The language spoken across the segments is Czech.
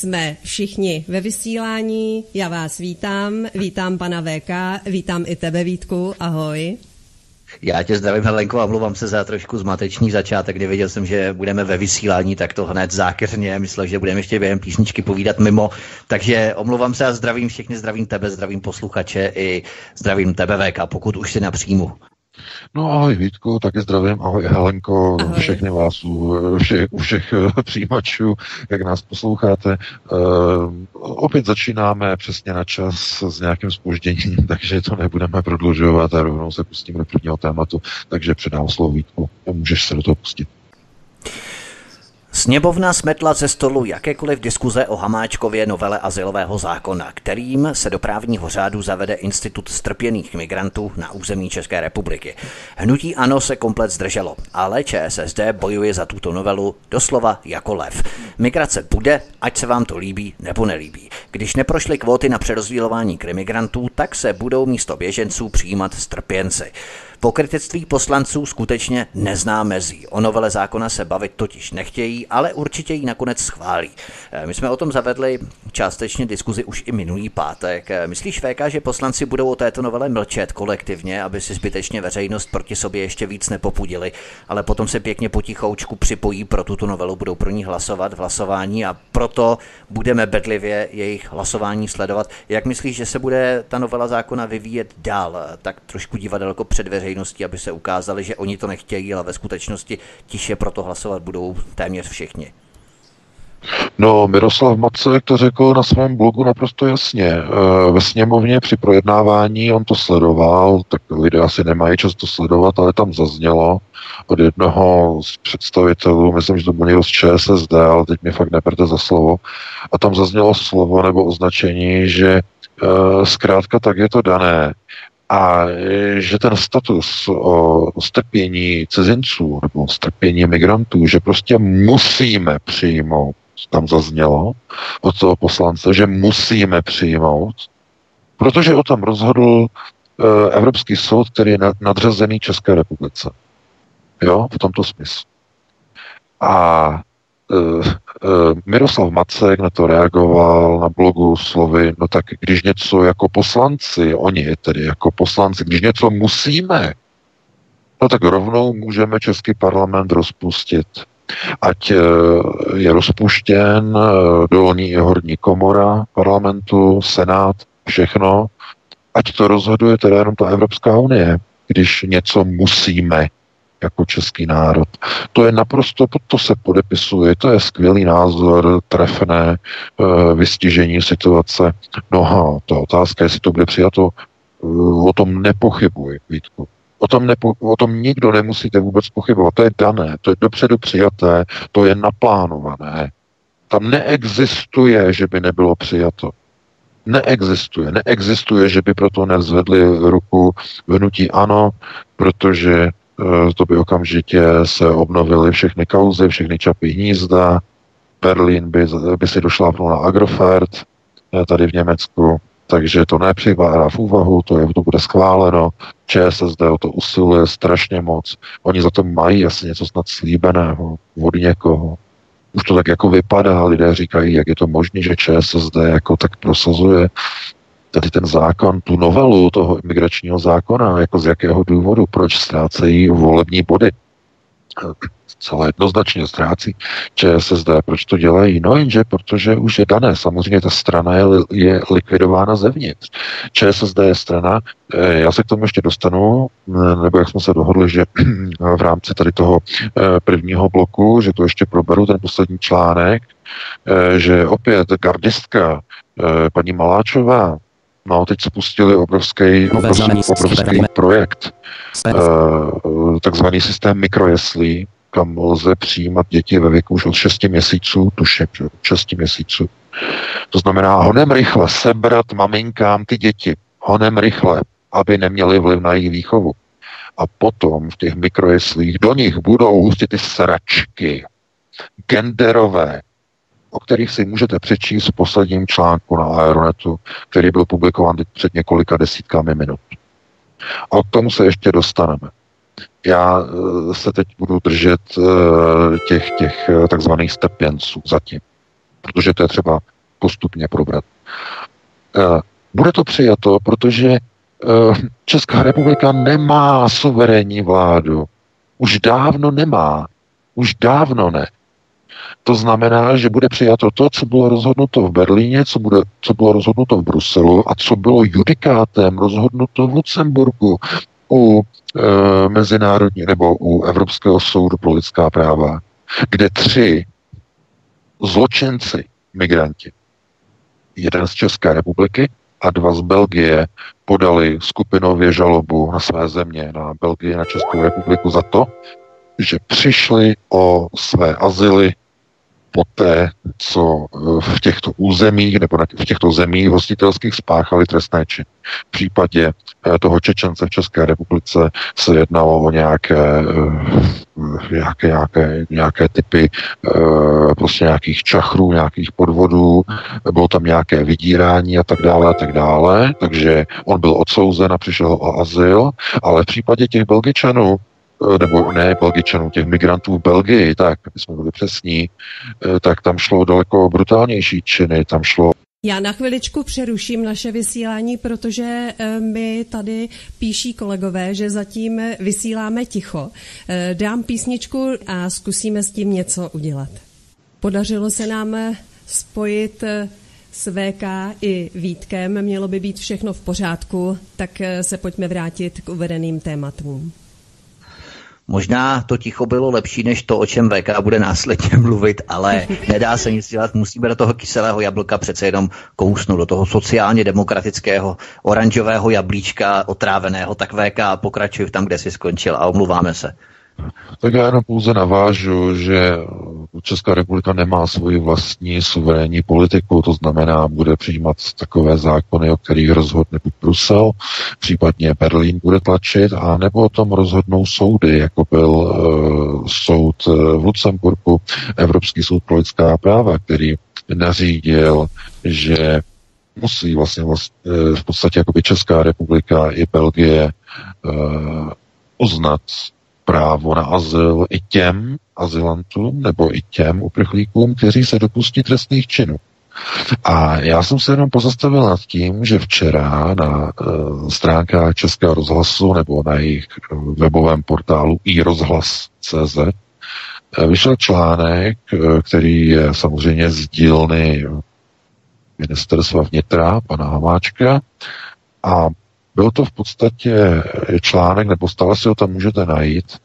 Jsme všichni ve vysílání, já vás vítám, vítám pana VK, vítám i tebe Vítku, ahoj. Já tě zdravím, Helenko, a mluvám se za trošku zmatečný začátek, kdy věděl jsem, že budeme ve vysílání, tak to hned zákeřně, myslel, že budeme ještě během písničky povídat mimo, takže omluvám se a zdravím všechny, zdravím tebe, zdravím posluchače i zdravím tebe, VK, pokud už si napříjmu. No ahoj Vítku, taky zdravím, ahoj Helenko, ahoj. všechny vás u všech, u všech eh, přijímačů, jak nás posloucháte. Uh, opět začínáme přesně na čas s nějakým spožděním, takže to nebudeme prodlužovat a rovnou se pustíme do prvního tématu, takže předám slovo Vítku, můžeš se do toho pustit. Sněmovna smetla ze stolu jakékoliv diskuze o Hamáčkově novele asilového zákona, kterým se do právního řádu zavede institut strpěných migrantů na území České republiky. Hnutí ANO se komplet zdrželo, ale ČSSD bojuje za tuto novelu doslova jako lev. Migrace bude, ať se vám to líbí nebo nelíbí. Když neprošly kvóty na přerozdělování krimigrantů, tak se budou místo běženců přijímat strpěnci. Pokrytectví poslanců skutečně nezná mezí. O novele zákona se bavit totiž nechtějí, ale určitě ji nakonec schválí. Eh, my jsme o tom zavedli částečně diskuzi už i minulý pátek. Eh, myslíš, VK, že poslanci budou o této novele mlčet kolektivně, aby si zbytečně veřejnost proti sobě ještě víc nepopudili, ale potom se pěkně potichoučku připojí pro tuto novelu, budou pro ní hlasovat v hlasování a proto budeme bedlivě jejich hlasování sledovat. Jak myslíš, že se bude ta novela zákona vyvíjet dál? Tak trošku divadelko před veřejností veřejnosti, aby se ukázali, že oni to nechtějí, ale ve skutečnosti tiše proto hlasovat budou téměř všichni. No, Miroslav Macek to řekl na svém blogu naprosto jasně. E, ve sněmovně při projednávání on to sledoval, tak lidé asi nemají čas to sledovat, ale tam zaznělo od jednoho z představitelů, myslím, že to byl někdo z ČSSD, ale teď mi fakt neperte za slovo, a tam zaznělo slovo nebo označení, že e, zkrátka tak je to dané a že ten status o strpění cizinců nebo strpění migrantů, že prostě musíme přijmout, tam zaznělo od toho poslance, že musíme přijmout, protože o tom rozhodl e, Evropský soud, který je nadřazený České republice. Jo, v tomto smyslu. A Miroslav Macek na to reagoval na blogu slovy, no tak když něco jako poslanci, oni tedy jako poslanci, když něco musíme, no tak rovnou můžeme Český parlament rozpustit. Ať eh, je rozpuštěn dolní i horní komora parlamentu, senát, všechno, ať to rozhoduje teda jenom ta Evropská unie, když něco musíme jako český národ. To je naprosto, to se podepisuje, to je skvělý názor, trefné e, vystižení situace. No a ta otázka, jestli to bude přijato, e, o tom nepochybuji, Vítku. O tom, nepo, o tom nikdo nemusíte vůbec pochybovat. To je dané, to je dopředu přijaté, to je naplánované. Tam neexistuje, že by nebylo přijato. Neexistuje. Neexistuje, že by proto nezvedli ruku vnutí ano, protože to by okamžitě se obnovily všechny kauzy, všechny čapy hnízda, Berlín by, by si došlápnul na Agrofert e, tady v Německu, takže to nepřivádá v úvahu, to, je, to bude schváleno, ČSSD o to usiluje strašně moc, oni za to mají asi něco snad slíbeného od někoho, už to tak jako vypadá, lidé říkají, jak je to možné, že ČSSD jako tak prosazuje tady ten zákon, tu novelu toho imigračního zákona, jako z jakého důvodu, proč ztrácejí volební body celé jednoznačně ztrácí ČSSD. Proč to dělají? No jenže, protože už je dané. Samozřejmě ta strana je, je likvidována zevnitř. ČSSD je strana, eh, já se k tomu ještě dostanu, eh, nebo jak jsme se dohodli, že v rámci tady toho eh, prvního bloku, že to ještě proberu, ten poslední článek, že opět gardistka paní Maláčová, No, teď spustili obrovský, obrovský, obrovský projekt, takzvaný systém mikrojeslí, kam lze přijímat děti ve věku už od 6 měsíců, tuším, že 6 měsíců. To znamená honem rychle sebrat maminkám ty děti, honem rychle, aby neměli vliv na jejich výchovu. A potom v těch mikrojeslích do nich budou hustit ty sračky, genderové, o kterých si můžete přečíst v posledním článku na Aeronetu, který byl publikován před několika desítkami minut. A k tomu se ještě dostaneme. Já eh, se teď budu držet eh, těch, těch eh, takzvaných stepěnců zatím, protože to je třeba postupně probrat. Bude to přijato, protože Česká republika nemá suverénní vládu. Už dávno nemá. Už dávno ne. To znamená, že bude přijato to, co bylo rozhodnuto v Berlíně, co, bude, co bylo rozhodnuto v Bruselu a co bylo judikátem rozhodnuto v Lucemburgu u e, mezinárodní nebo u Evropského soudu pro lidská práva, kde tři zločinci, migranti, jeden z České republiky a dva z Belgie, podali skupinově žalobu na své země, na Belgii, na Českou republiku za to, že přišli o své azyly poté, co eh, v těchto územích nebo v těchto zemích hostitelských spáchali trestné činy. V případě eh, toho Čečence v České republice se jednalo o nějaké, eh, nějaké, nějaké, nějaké typy prostě nějakých čachrů, nějakých podvodů, bylo tam nějaké vydírání a tak dále a tak dále, takže on byl odsouzen a přišel o azyl, ale v případě těch Belgičanů nebo ne Belgičanů, těch migrantů v Belgii, tak, aby jsme byli přesní, eh, tak tam šlo daleko brutálnější činy, tam šlo já na chviličku přeruším naše vysílání, protože eh, mi tady píší kolegové, že zatím vysíláme ticho. Dám písničku a zkusíme s tím něco udělat. Podařilo se nám spojit s VK i Vítkem, mělo by být všechno v pořádku, tak se pojďme vrátit k uvedeným tématům. Možná to ticho bylo lepší než to, o čem VK bude následně mluvit, ale nedá se nic dělat, musíme do toho kyselého jablka přece jenom kousnout, do toho sociálně demokratického oranžového jablíčka otráveného, tak VK pokračuj tam, kde si skončil a omluváme se. Tak já jenom pouze navážu, že Česká republika nemá svoji vlastní suverénní politiku, to znamená, bude přijímat takové zákony, o kterých rozhodne buď Brusel, případně Berlín bude tlačit, a nebo o tom rozhodnou soudy, jako byl uh, soud eh, v Lucemburku, Evropský soud pro lidská práva, který nařídil, že musí vlastně, vlastně v podstatě jakoby Česká republika i Belgie uh, uznat právo na azyl i těm azylantům nebo i těm uprchlíkům, kteří se dopustí trestných činů. A já jsem se jenom pozastavil nad tím, že včera na uh, stránkách Českého rozhlasu nebo na jejich uh, webovém portálu i rozhlas.cz uh, vyšel článek, uh, který je samozřejmě z dílny ministerstva vnitra, pana Hamáčka, a byl to v podstatě článek, nebo stále si ho tam můžete najít,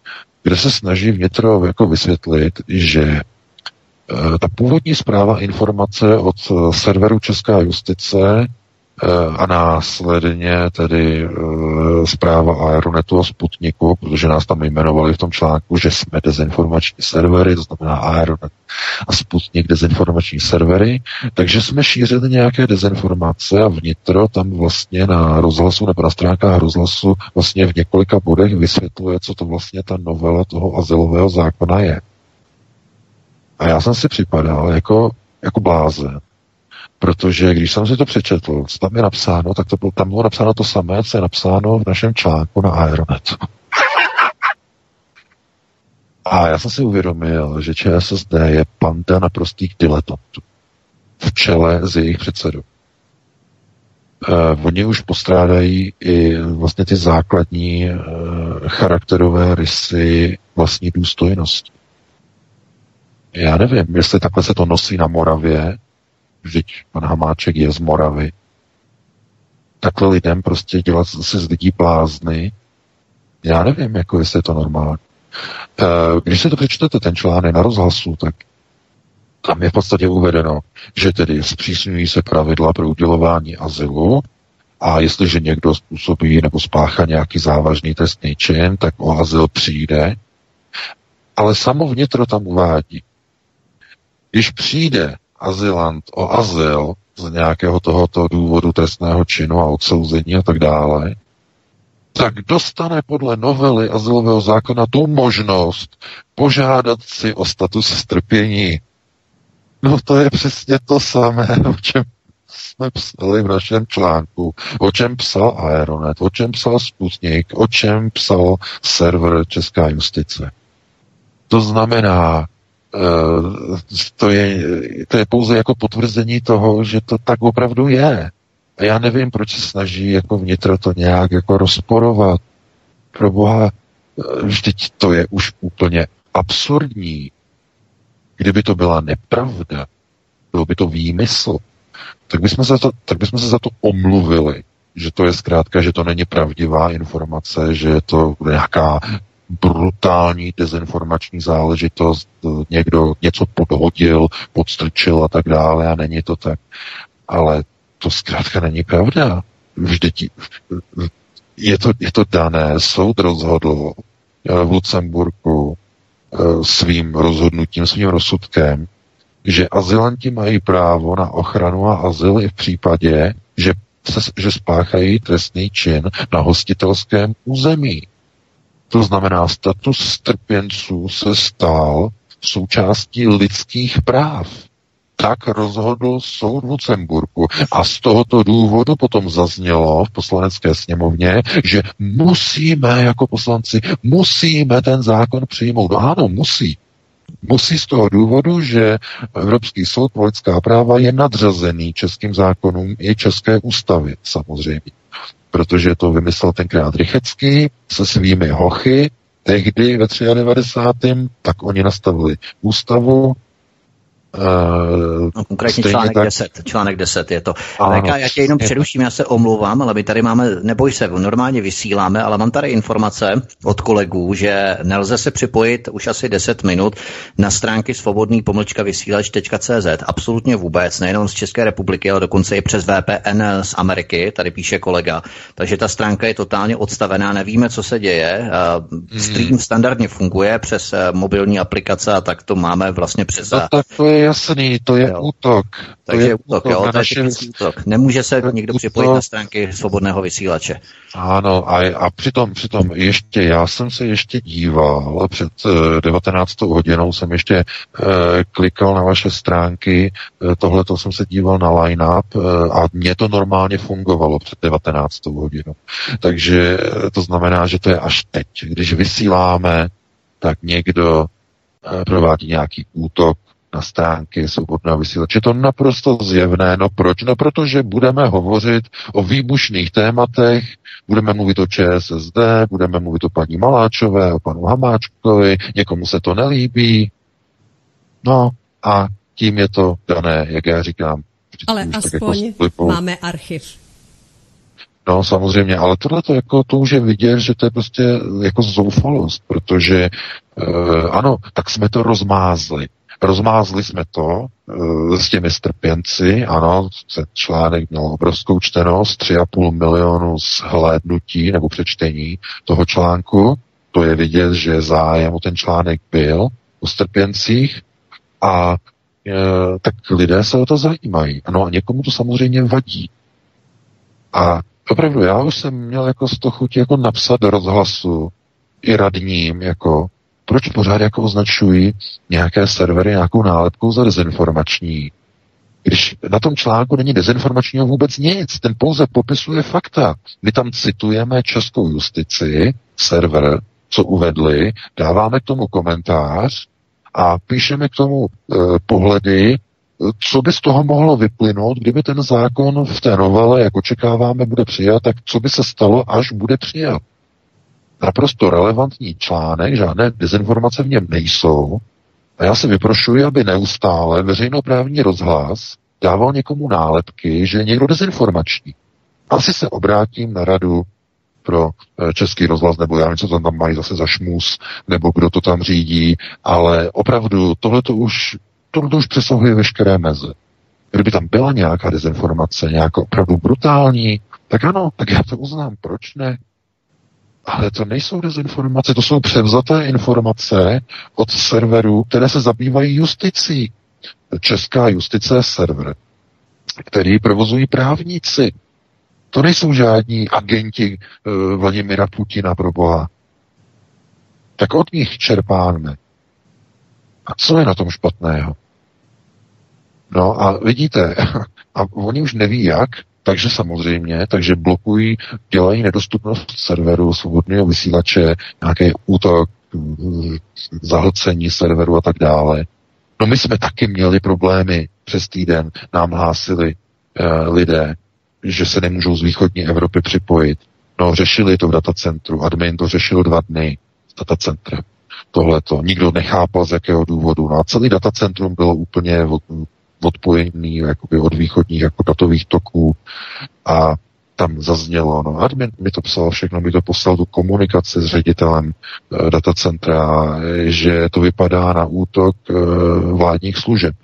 kde se snaží vnitro jako vysvětlit, že eh, ta původní zpráva informace od serveru Česká justice Eh, a následně tedy uh, zpráva Aeronetu a Sputniku, protože nás tam jmenovali v tom článku, že jsme dezinformační servery, to znamená Aeronet a Sputnik dezinformační servery, takže jsme šířili nějaké dezinformace a vnitro tam vlastně na rozhlasu nebo na stránkách rozhlasu vlastně v několika bodech vysvětluje, co to vlastně ta novela toho azylového zákona je. A já jsem si připadal jako, jako blázen, Protože když jsem si to přečetl, co tam je napsáno, tak to bylo, tam bylo napsáno to samé, co je napsáno v našem článku na Aeronetu. A já jsem si uvědomil, že ČSSD je panda naprostých diletantů v čele z jejich předsedů. Uh, oni už postrádají i vlastně ty základní uh, charakterové rysy vlastní důstojnosti. Já nevím, jestli takhle se to nosí na Moravě, vždyť pan Hamáček je z Moravy. Takhle lidem prostě dělat si z lidí blázny, já nevím, jako jestli je to normální. Eh, když si to přečtete, ten článek na rozhlasu, tak tam je v podstatě uvedeno, že tedy zpřísňují se pravidla pro udělování azylu a jestliže někdo způsobí nebo spáchá nějaký závažný trestný čin, tak o azyl přijde. Ale samo vnitro tam uvádí, když přijde azylant o azyl z nějakého tohoto důvodu trestného činu a odsouzení a tak dále, tak dostane podle novely azylového zákona tu možnost požádat si o status strpění. No to je přesně to samé, o čem jsme psali v našem článku, o čem psal Aeronet, o čem psal Sputnik, o čem psal server Česká justice. To znamená, to je, to je pouze jako potvrzení toho, že to tak opravdu je. A já nevím, proč se snaží jako vnitro to nějak jako rozporovat. Pro boha, eh, vždyť to je už úplně absurdní. Kdyby to byla nepravda, byl by to výmysl, tak bychom, se to, tak bychom se za to omluvili, že to je zkrátka, že to není pravdivá informace, že je to nějaká brutální dezinformační záležitost, někdo něco podhodil, podstrčil a tak dále a není to tak. Ale to zkrátka není pravda. Vždyť je to, je to dané, soud rozhodl eh, v Lucemburku eh, svým rozhodnutím, svým rozsudkem, že azylanti mají právo na ochranu a azyl i v případě, že, se, že spáchají trestný čin na hostitelském území. To znamená, status strpěnců se stal součástí lidských práv. Tak rozhodl soud v Lucemburku. A z tohoto důvodu potom zaznělo v poslanecké sněmovně, že musíme jako poslanci, musíme ten zákon přijmout. No ano, musí. Musí z toho důvodu, že Evropský soud pro lidská práva je nadřazený českým zákonům i české ústavy samozřejmě protože to vymyslel tenkrát Rychecký se svými hochy, tehdy ve 93. tak oni nastavili ústavu, Uh, no, konkrétně článek tak... 10, článek 10 je to. Ano, já tě jenom přeruším, já se omlouvám, ale my tady máme, neboj se, normálně vysíláme, ale mám tady informace od kolegů, že nelze se připojit už asi 10 minut na stránky svobodný pomlčka vysílač.cz. Absolutně vůbec, nejenom z České republiky, ale dokonce i přes VPN z Ameriky, tady píše kolega. Takže ta stránka je totálně odstavená, nevíme, co se děje. Uh, stream standardně funguje přes uh, mobilní aplikace a tak to máme vlastně přes... No, tak to je jasný, to je jo. útok. Takže to je útok, útok, jo, to je útok. Nemůže se někdo útok. připojit na stránky svobodného vysílače. Ano, a, a přitom, přitom ještě, já jsem se ještě díval, před uh, eh, 19. hodinou jsem ještě uh, klikal na vaše stránky, uh, tohle to jsem se díval na line-up a mně to normálně fungovalo před 19. hodinou. Takže to znamená, že to je až teď. Když vysíláme, tak někdo provádí nějaký útok na stránky svobodného vysílače. Je to naprosto zjevné. No proč? No protože budeme hovořit o výbušných tématech, budeme mluvit o ČSSD, budeme mluvit o paní Maláčové, o panu Hamáčkovi, někomu se to nelíbí. No a tím je to dané, jak já říkám, Ale aspoň jako máme archiv. No samozřejmě, ale tohle to jako to už je vidět, že to je prostě jako zoufalost, protože e, ano, tak jsme to rozmázli. Rozmázli jsme to e, s těmi strpěnci, ano, ten článek měl obrovskou čtenost, 3,5 milionu zhlédnutí nebo přečtení toho článku. To je vidět, že zájem o ten článek byl o strpěncích a e, tak lidé se o to zajímají. Ano, a někomu to samozřejmě vadí. A opravdu, já už jsem měl jako z toho chuť jako napsat do rozhlasu i radním, jako proč pořád jako označují nějaké servery nějakou nálepkou za dezinformační, když na tom článku není dezinformačního vůbec nic, ten pouze popisuje fakta. My tam citujeme českou justici, server, co uvedli, dáváme k tomu komentář a píšeme k tomu e, pohledy, co by z toho mohlo vyplynout, kdyby ten zákon v té novele, jak očekáváme, bude přijat, tak co by se stalo, až bude přijat. Naprosto relevantní článek, žádné dezinformace v něm nejsou. A já se vyprošuji, aby neustále veřejnoprávní rozhlas dával někomu nálepky, že je někdo dezinformační. Asi se obrátím na radu pro eh, český rozhlas, nebo já nevím, co tam mají zase za šmus, nebo kdo to tam řídí, ale opravdu tohle to už to už přesahuje veškeré meze. Kdyby tam byla nějaká dezinformace, nějaká opravdu brutální, tak ano, tak já to uznám, proč ne? Ale to nejsou dezinformace, to jsou převzaté informace od serverů, které se zabývají justicí. Česká justice je server, který provozují právníci. To nejsou žádní agenti uh, Vladimira Putina pro Boha. Tak od nich čerpáme. A co je na tom špatného? No a vidíte, a oni už neví jak, takže samozřejmě, takže blokují, dělají nedostupnost serveru, svobodného vysílače, nějaký útok, zahlcení serveru a tak dále. No my jsme taky měli problémy přes týden, nám hlásili uh, lidé, že se nemůžou z východní Evropy připojit. No, řešili to v datacentru, admin to řešil dva dny s datacentrem. Tohle to. Nikdo nechápal, z jakého důvodu. No a celý datacentrum bylo úplně odpojený jakoby od východních jako datových toků a tam zaznělo, no admin mi to psal všechno, mi to poslal tu komunikaci s ředitelem e, datacentra, že to vypadá na útok e, vládních služeb.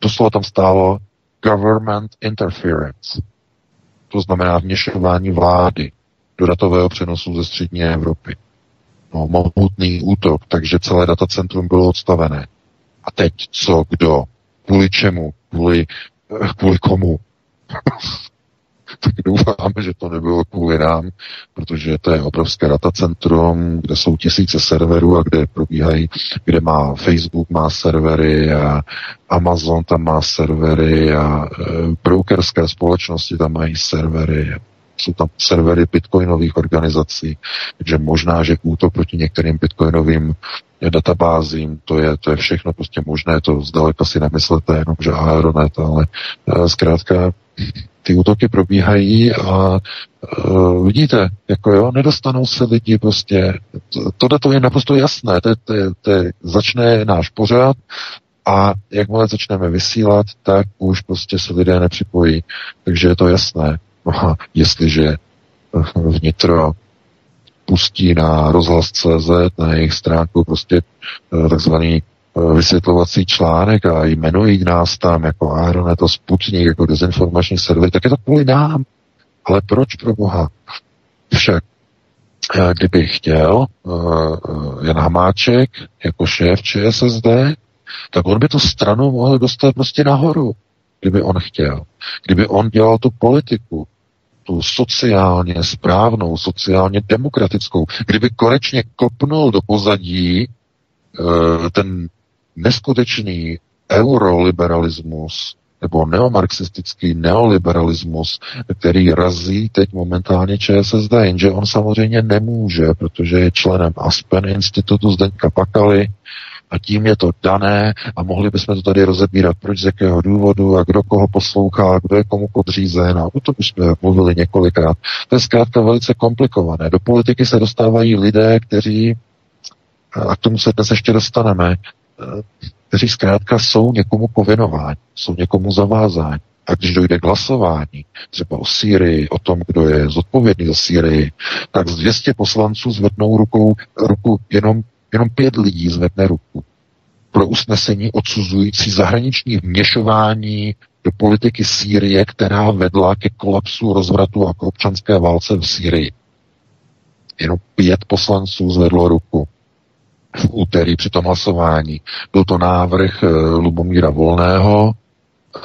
Doslova tam stálo government interference. To znamená vměšování vlády do datového přenosu ze střední Evropy. No, mohutný útok, takže celé datacentrum bylo odstavené. A teď co, kdo, kvůli čemu, kvůli, eh, kvůli komu. tak doufáme, že to nebylo kvůli nám, protože to je obrovské datacentrum, kde jsou tisíce serverů a kde probíhají, kde má Facebook má servery a Amazon tam má servery a e, brokerské společnosti tam mají servery. Jsou tam servery bitcoinových organizací, takže možná, že útok proti některým bitcoinovým databázím, to je, to je všechno prostě možné, to zdaleka si nemyslete jenom, že Aeronet, ale uh, zkrátka ty útoky probíhají a uh, vidíte, jako jo, nedostanou se lidi prostě, tohle to je naprosto jasné, to, to, to začne náš pořád a jakmile začneme vysílat, tak už prostě se lidé nepřipojí, takže je to jasné. A jestliže vnitro pustí na rozhlas.cz, na jejich stránku prostě eh, takzvaný eh, vysvětlovací článek a jmenují nás tam jako Aeronet a Sputnik, jako dezinformační server, tak je to kvůli nám. Ale proč pro Boha? Však eh, kdyby chtěl Jan Hamáček jako šéf ČSSD, tak on by tu stranu mohl dostat prostě nahoru, kdyby on chtěl. Kdyby on dělal tu politiku, tu sociálně správnou, sociálně demokratickou, kdyby konečně kopnul do pozadí uh, ten neskutečný euroliberalismus nebo neomarxistický neoliberalismus, který razí teď momentálně ČSSD, jenže on samozřejmě nemůže, protože je členem Aspen Institutu Zdeňka Pakaly, a tím je to dané a mohli bychom to tady rozebírat, proč z jakého důvodu a kdo koho poslouchá, kdo je komu podřízen a o tom už jsme mluvili několikrát. To je zkrátka velice komplikované. Do politiky se dostávají lidé, kteří, a k tomu se dnes ještě dostaneme, kteří zkrátka jsou někomu povinováni, jsou někomu zavázáni. A když dojde k hlasování, třeba o Sýrii, o tom, kdo je zodpovědný za Sýrii, tak z 200 poslanců zvednou rukou, ruku jenom, jenom pět lidí zvedne ruku pro usnesení odsuzující zahraniční vměšování do politiky Sýrie, která vedla ke kolapsu, rozvratu a k občanské válce v Sýrii. Jenom pět poslanců zvedlo ruku v úterý při tom hlasování. Byl to návrh eh, Lubomíra Volného eh,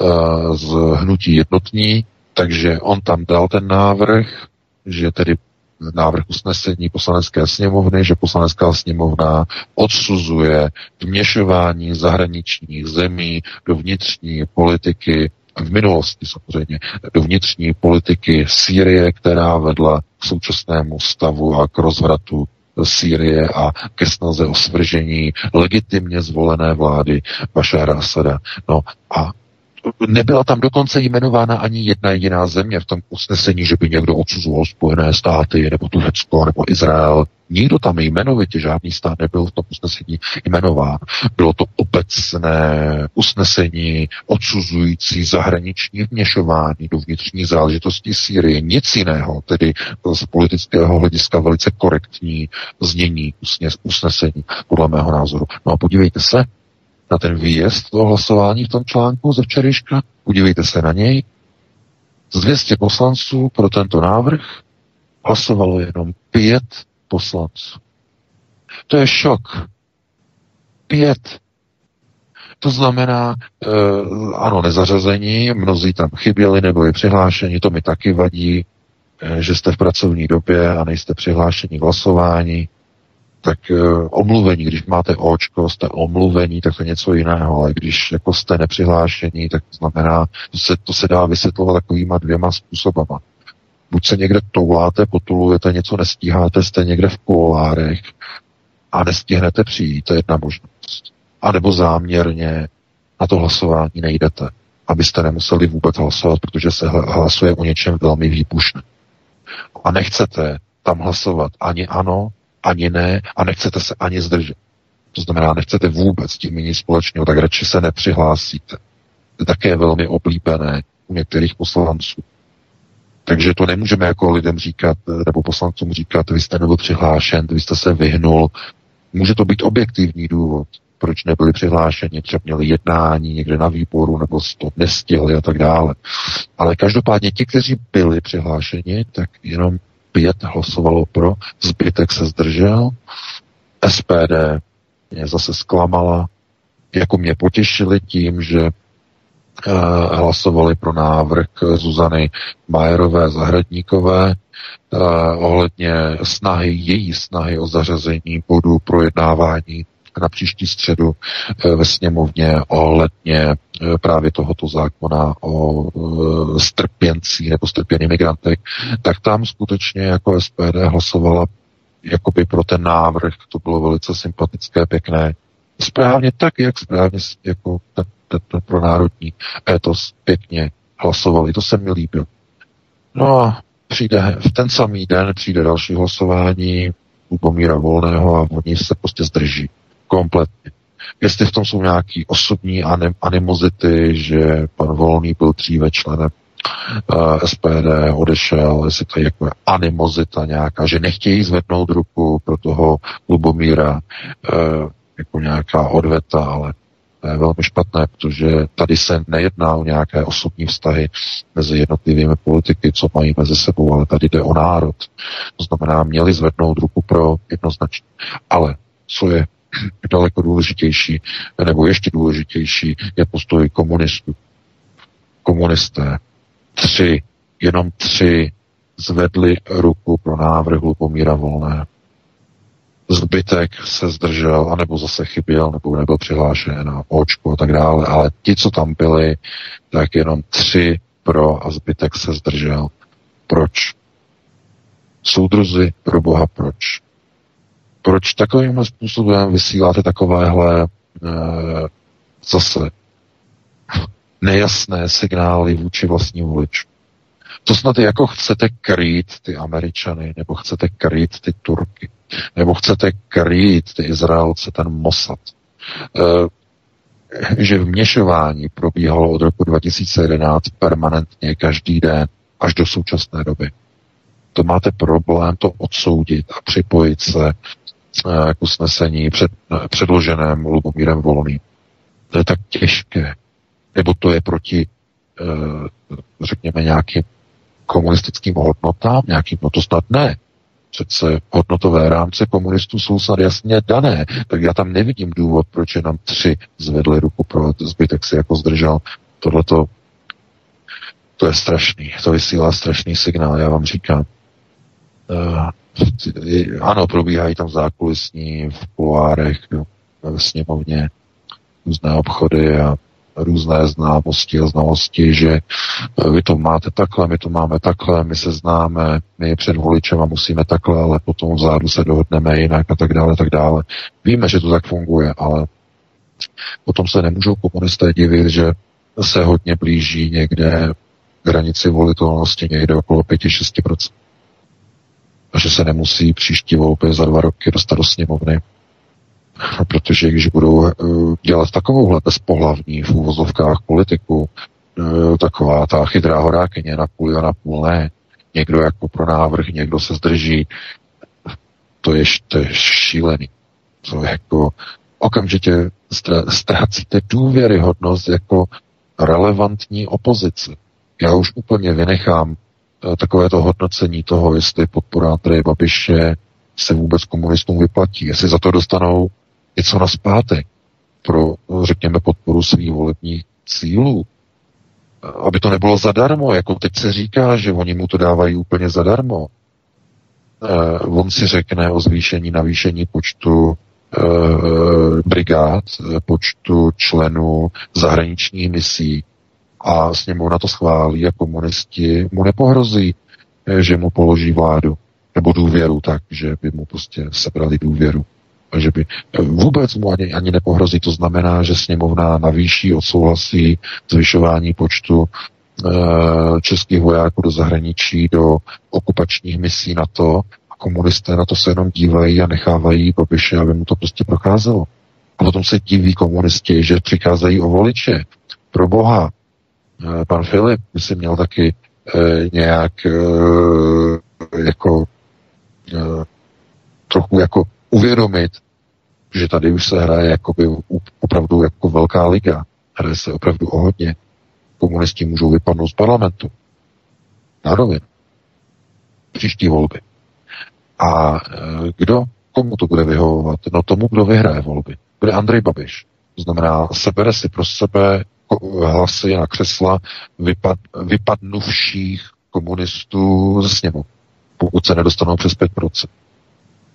z Hnutí jednotní, takže on tam dal ten návrh, že tedy návrh usnesení poslanecké sněmovny, že poslanecká sněmovna odsuzuje vměšování zahraničních zemí do vnitřní politiky v minulosti samozřejmě, do vnitřní politiky Sýrie, která vedla k současnému stavu a k rozvratu Sýrie a ke snaze o svržení legitimně zvolené vlády Bašára Asada. No a nebyla tam dokonce jmenována ani jedna jediná země v tom usnesení, že by někdo odsuzoval Spojené státy, nebo Turecko, nebo Izrael. Nikdo tam jmenovitě, žádný stát nebyl v tom usnesení jmenován. Bylo to obecné usnesení odsuzující zahraniční vměšování do vnitřní záležitosti Sýrie. Nic jiného, tedy z politického hlediska velice korektní znění usnesení, podle mého názoru. No a podívejte se, na ten výjezd toho hlasování v tom článku ze včerejška. Podívejte se na něj. Z 200 poslanců pro tento návrh hlasovalo jenom pět poslanců. To je šok. Pět. To znamená, e, ano, nezařazení, mnozí tam chyběli nebo je přihlášení, to mi taky vadí, e, že jste v pracovní době a nejste přihlášení k hlasování tak uh, omluvení, když máte očko, jste omluvení, tak to je něco jiného, ale když jako jste nepřihlášení, tak to znamená, to se, to se dá vysvětlovat takovýma dvěma způsobama. Buď se někde touláte, potulujete, něco nestíháte, jste někde v kolárech a nestihnete přijít, to je jedna možnost. A nebo záměrně na to hlasování nejdete, abyste nemuseli vůbec hlasovat, protože se hlasuje o něčem velmi výbušném. A nechcete tam hlasovat ani ano, ani ne a nechcete se ani zdržet. To znamená, nechcete vůbec tím nic společného, tak radši se nepřihlásíte. To je také velmi oblíbené u některých poslanců. Takže to nemůžeme jako lidem říkat, nebo poslancům říkat, vy jste nebyl přihlášen, vy jste se vyhnul. Může to být objektivní důvod, proč nebyli přihlášeni, třeba měli jednání někde na výboru, nebo to nestihli a tak dále. Ale každopádně ti, kteří byli přihlášeni, tak jenom pět hlasovalo pro, zbytek se zdržel. SPD mě zase zklamala, jako mě potěšili tím, že uh, hlasovali pro návrh Zuzany Majerové Zahradníkové uh, ohledně snahy, její snahy o zařazení bodu projednávání na příští středu eh, ve sněmovně ohledně eh, právě tohoto zákona o eh, strpěncí nebo strpění migrantech, tak tam skutečně jako SPD hlasovala jakoby pro ten návrh, to bylo velice sympatické, pěkné, správně tak, jak správně jako ten, ten, ten pro národní etos pěkně hlasovali, to se mi líbilo. No a přijde, v ten samý den přijde další hlasování Lubomíra Volného a oni se prostě zdrží. Kompletně. Jestli v tom jsou nějaké osobní anim, animozity, že pan Volný byl dříve členem uh, eh, SPD, odešel, jestli to je jako animozita nějaká, že nechtějí zvednout ruku pro toho Lubomíra uh, jako nějaká odveta, ale to je velmi špatné, protože tady se nejedná o nějaké osobní vztahy mezi jednotlivými politiky, co mají mezi sebou, ale tady jde o národ. To znamená, měli zvednout ruku pro jednoznačně. Ale co je daleko důležitější, nebo ještě důležitější, je postoj komunistů. Komunisté, tři, jenom tři zvedli ruku pro návrh Lupomíra Volné. Zbytek se zdržel, anebo zase chyběl, nebo nebyl přihlášen na očku a tak dále, ale ti, co tam byli, tak jenom tři pro a zbytek se zdržel. Proč? Soudruzi, pro boha, proč? Proč takovým způsobem vysíláte takovéhle e, zase nejasné signály vůči vlastním voličům? To snad jako chcete krýt ty Američany, nebo chcete krýt ty Turky, nebo chcete krýt ty Izraelce, ten Mossad. E, že vměšování probíhalo od roku 2011 permanentně každý den až do současné doby. To máte problém to odsoudit a připojit se k usnesení před, eh, předloženému Lubomírem Volným. To je tak těžké. Nebo to je proti, eh, řekněme, nějakým komunistickým hodnotám, nějakým, no to snad ne. Přece hodnotové rámce komunistů jsou snad jasně dané, tak já tam nevidím důvod, proč jenom tři zvedli ruku pro zbytek si jako zdržel. Tohle to je strašný, to vysílá strašný signál, já vám říkám. Uh, ano, probíhají tam zákulisní v kuloárech, ve sněmovně, různé obchody a různé známosti a znalosti, že eh, vy to máte takhle, my to máme takhle, my se známe, my před voličem a musíme takhle, ale potom vzadu se dohodneme jinak a tak dále, tak dále. Víme, že to tak funguje, ale potom se nemůžou komunisté divit, že se hodně blíží někde hranici volitelnosti někde okolo 5-6%. Že se nemusí příští volby za dva roky dostat do sněmovny protože když budou eh, dělat takovouhle bezpohlavní v úvozovkách politiku, eh, taková ta chytrá horákyně na půl a na půl ne, někdo jako pro návrh, někdo se zdrží, to je, to je šílený. To je jako okamžitě ztrácíte důvěryhodnost jako relevantní opozice. Já už úplně vynechám takové to hodnocení toho, jestli podpora Andreje Babiše se vůbec komunistům vyplatí, jestli za to dostanou něco na zpátek pro, řekněme, podporu svých volebních cílů. Aby to nebylo zadarmo, jako teď se říká, že oni mu to dávají úplně zadarmo. Eh, on si řekne o zvýšení, navýšení počtu eh, brigád, počtu členů zahraničních misí a s němu na to schválí a komunisti mu nepohrozí, eh, že mu položí vládu nebo důvěru tak, že by mu prostě sebrali důvěru že by vůbec mu ani, ani nepohrozí. To znamená, že sněmovna navýší, odsouhlasí zvyšování počtu e, českých vojáků do zahraničí, do okupačních misí na to a komunisté na to se jenom dívají a nechávají Babiše, aby mu to prostě procházelo. A potom se diví komunisti, že přicházejí o voliče. Pro boha, pan Filip by si měl taky e, nějak e, jako trochu jako uvědomit, že tady už se hraje jakoby opravdu jako velká liga. Hraje se opravdu o hodně. Komunisti můžou vypadnout z parlamentu. Na. Příští volby. A kdo, komu to bude vyhovovat? No tomu, kdo vyhraje volby. Bude Andrej Babiš. To znamená, sebere si pro sebe hlasy na křesla vypad, vypadnuvších komunistů ze sněmu, pokud se nedostanou přes 5%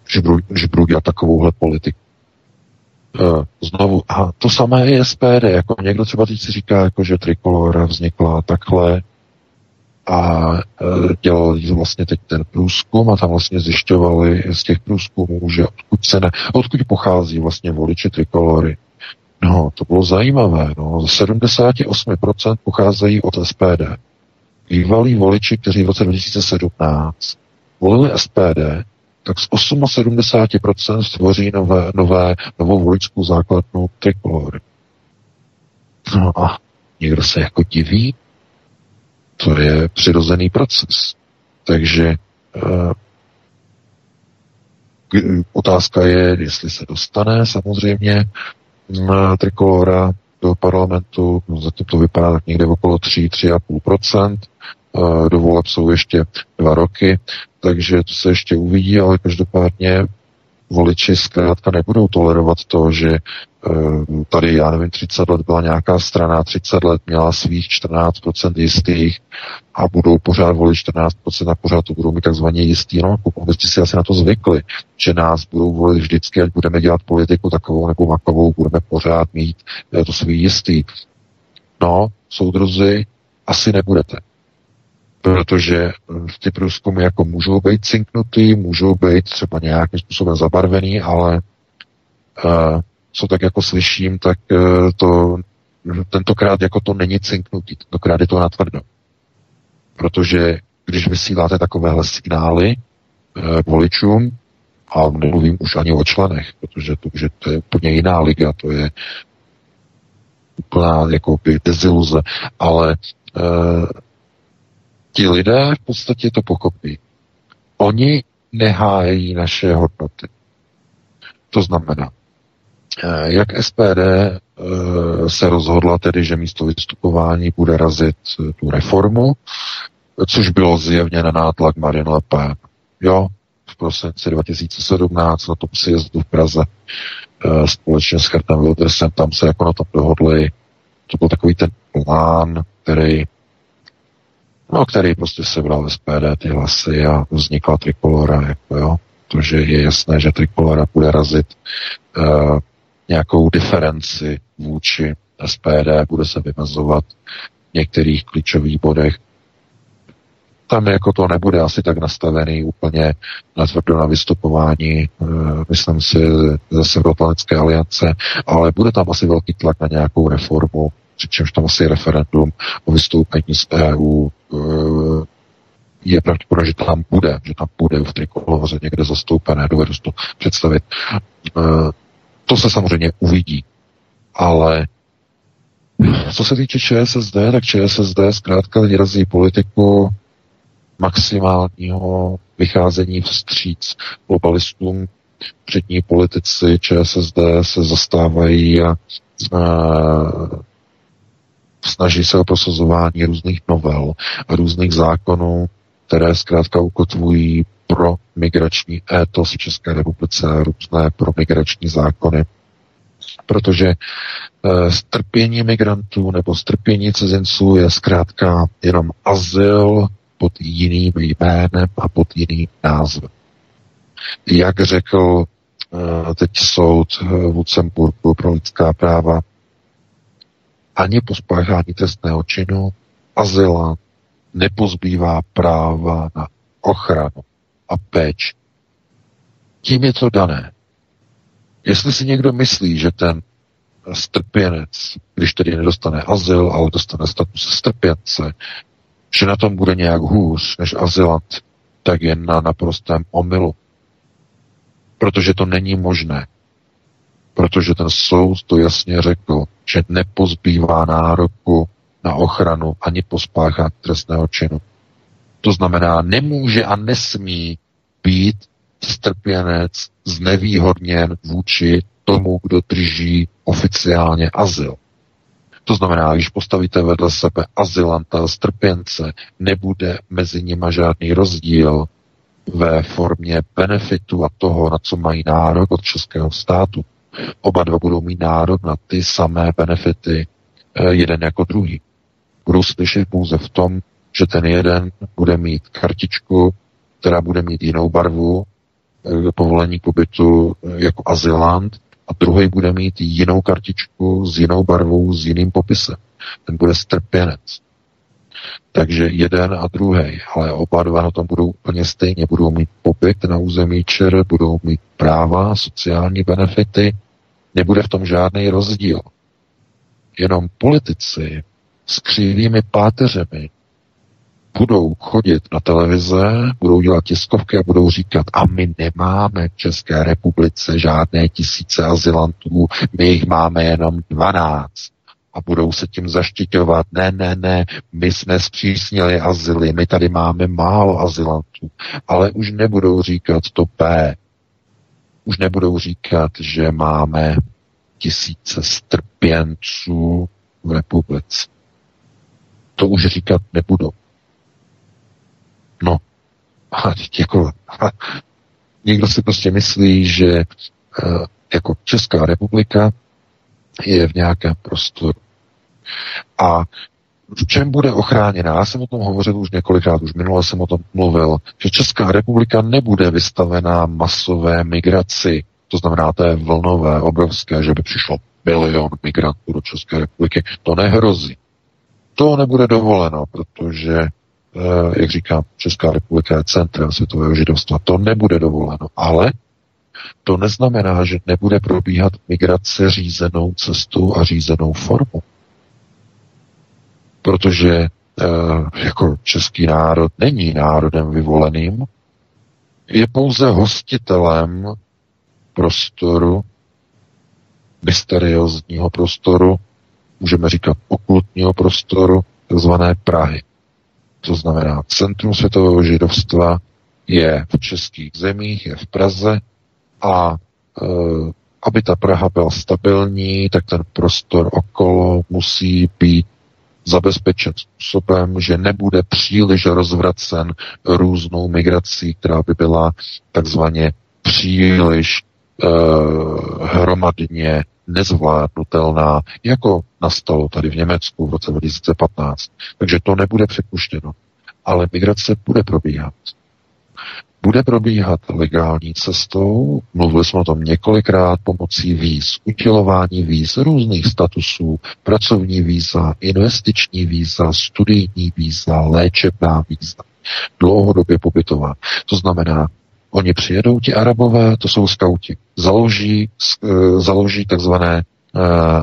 že budou, že budou dělat takovouhle politiku. E, znovu, a to samé je SPD, jako někdo třeba teď si říká, jako, že trikolora vznikla takhle a e, dělali vlastně teď ten průzkum a tam vlastně zjišťovali z těch průzkumů, že odkud se ne, odkud pochází vlastně voliči trikolory. No, to bylo zajímavé, no, 78% pocházejí od SPD. Bývalí voliči, kteří v roce 2017 volili SPD, tak z 78% stvoří nové, nové, novou voličskou základnu trikolory. No a někdo se jako diví, to je přirozený proces. Takže uh, otázka je, jestli se dostane samozřejmě trikolora do parlamentu, no zatím to vypadá tak někde okolo 3-3,5%, uh, do voleb jsou ještě dva roky, takže to se ještě uvidí, ale každopádně voliči zkrátka nebudou tolerovat to, že eh, tady, já nevím, 30 let byla nějaká strana, 30 let měla svých 14% jistých a budou pořád volit 14% a pořád to budou mít takzvaně jistý. No, komunisti si asi na to zvykli, že nás budou volit vždycky, ať budeme dělat politiku takovou nebo makovou, budeme pořád mít eh, to svý jistý. No, soudruzi, asi nebudete protože eh, ty průzkumy jako můžou být cinknutý, můžou být třeba nějakým způsobem zabarvený, ale uh, co tak jako slyším, tak uh, to tentokrát jako to není cinknutý, tentokrát je to natvrdo. Protože když vysíláte takovéhle signály uh, voličům, a nemluvím už ani o členech, protože to, že to je úplně jiná liga, to je úplná jako deziluze, ale e, ti lidé v podstatě to pochopí. Oni nehájí naše hodnoty. To znamená, eh, jak SPD eh, se rozhodla tedy, že místo vystupování bude razit tu reformu, což bylo zjevně na nátlak Marine Le Pen. Jo, v prosinci 2017 na tom sjezdu v Praze eh, společně s Hertem Wildersem, tam se jako na tom dohodli. To byl takový ten plán, který no, který prostě sebral SPD ty hlasy a vznikla trikolora, jako jo. Protože je jasné, že trikolora bude razit uh, nějakou diferenci vůči SPD, bude se vymezovat v některých klíčových bodech tam jako to nebude asi tak nastavený úplně na tvrdo na vystupování, eh, myslím si, ze Severoatlantické aliance, ale bude tam asi velký tlak na nějakou reformu, přičemž tam asi referendum o vystoupení z EU eh, je pravděpodobné, že tam bude, že tam bude v trikoloře někde zastoupené, dovedu si to představit. To se samozřejmě uvidí, ale co se týče ČSSD, tak ČSSD zkrátka vyrazí politiku maximálního vycházení vstříc globalistům. Přední politici ČSSD se zastávají a, a snaží se o prosazování různých novel a různých zákonů, které zkrátka ukotvují pro migrační étos v České republice, různé pro migrační zákony. Protože e, strpění migrantů nebo strpění cizinců je zkrátka jenom azyl pod jiným jménem a pod jiným názvem. Jak řekl eh, teď soud eh, v Lucemburku pro lidská práva, ani po spáchání trestného činu azylant nepozbývá práva na ochranu a péč. Tím je to dané. Jestli si někdo myslí, že ten strpěnec, když tedy nedostane azyl, ale dostane status strpěnce, že na tom bude nějak hůř než azylant, tak je na naprostém omylu. Protože to není možné. Protože ten soud to jasně řekl, že nepozbývá nároku na ochranu ani po spáchání trestného činu. To znamená, nemůže a nesmí být strpěnec znevýhodněn vůči tomu, kdo drží oficiálně azyl. To znamená, když postavíte vedle sebe azylanta, strpěnce, nebude mezi nimi žádný rozdíl ve formě benefitu a toho, na co mají nárok od českého státu. Oba dva budou mít nárok na ty samé benefity, eh, jeden jako druhý. Budou slyšet pouze v tom, že ten jeden bude mít kartičku, která bude mít jinou barvu, eh, povolení k pobytu eh, jako azylant a druhý bude mít jinou kartičku s jinou barvou, s jiným popisem. Ten bude strpěnec. Takže jeden a druhý, ale oba dva na tom budou úplně stejně. Budou mít pobyt na území ČR, budou mít práva, sociální benefity, nebude v tom žádný rozdíl. Jenom politici s křivými páteřemi budou chodit na televize, budou dělat tiskovky a budou říkat, a my nemáme v České republice žádné tisíce azylantů, my jich máme jenom 12 a budou se tím zaštiťovat. Ne, ne, ne, my jsme zpřísnili azyly, my tady máme málo azylantů, ale už nebudou říkat to P. Už nebudou říkat, že máme tisíce strpěnců v republice. To už říkat nebudou. A jako, někdo si prostě myslí, že uh, jako Česká republika je v nějakém prostoru. A v čem bude ochráněná? Já jsem o tom hovořil už několikrát, už minule jsem o tom mluvil, že Česká republika nebude vystavená masové migraci, to znamená té vlnové, obrovské, že by přišlo bilion migrantů do České republiky. To nehrozí. To nebude dovoleno, protože Eh, jak říkám, Česká republika je centrem světového židovstva. To nebude dovoleno, ale to neznamená, že nebude probíhat migrace řízenou cestou a řízenou formou. Protože e, jako český národ není národem vyvoleným, je pouze hostitelem prostoru, mysteriózního prostoru, můžeme říkat okultního prostoru, takzvané Prahy. To znamená, centrum světového židovstva je v českých zemích, je v Praze a e, aby ta Praha byla stabilní, tak ten prostor okolo musí být zabezpečen způsobem, že nebude příliš rozvracen různou migrací, která by byla takzvaně příliš e, hromadně nezvládnutelná, jako nastalo tady v Německu v roce 2015. Takže to nebude přepuštěno. Ale migrace bude probíhat. Bude probíhat legální cestou, mluvili jsme o tom několikrát, pomocí víz, udělování víz různých statusů, pracovní víza, investiční víza, studijní víza, léčebná víza, dlouhodobě pobytová. To znamená, Oni přijedou, ti arabové, to jsou skauti, založí, uh, založí takzvané uh,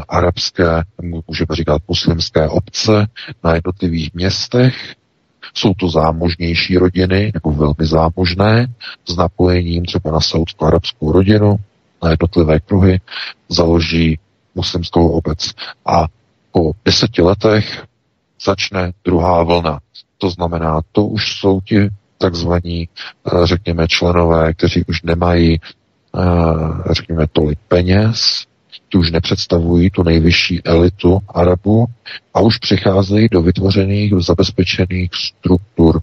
arabské, můžeme říkat muslimské obce na jednotlivých městech. Jsou to zámožnější rodiny, jako velmi zámožné, s napojením třeba na saudsko-arabskou rodinu, na jednotlivé kruhy, založí muslimskou obec. A po deseti letech začne druhá vlna. To znamená, to už jsou ti takzvaní, eh, řekněme, členové, kteří už nemají, eh, řekněme, tolik peněz, ti už nepředstavují tu nejvyšší elitu Arabů a už přicházejí do vytvořených, zabezpečených struktur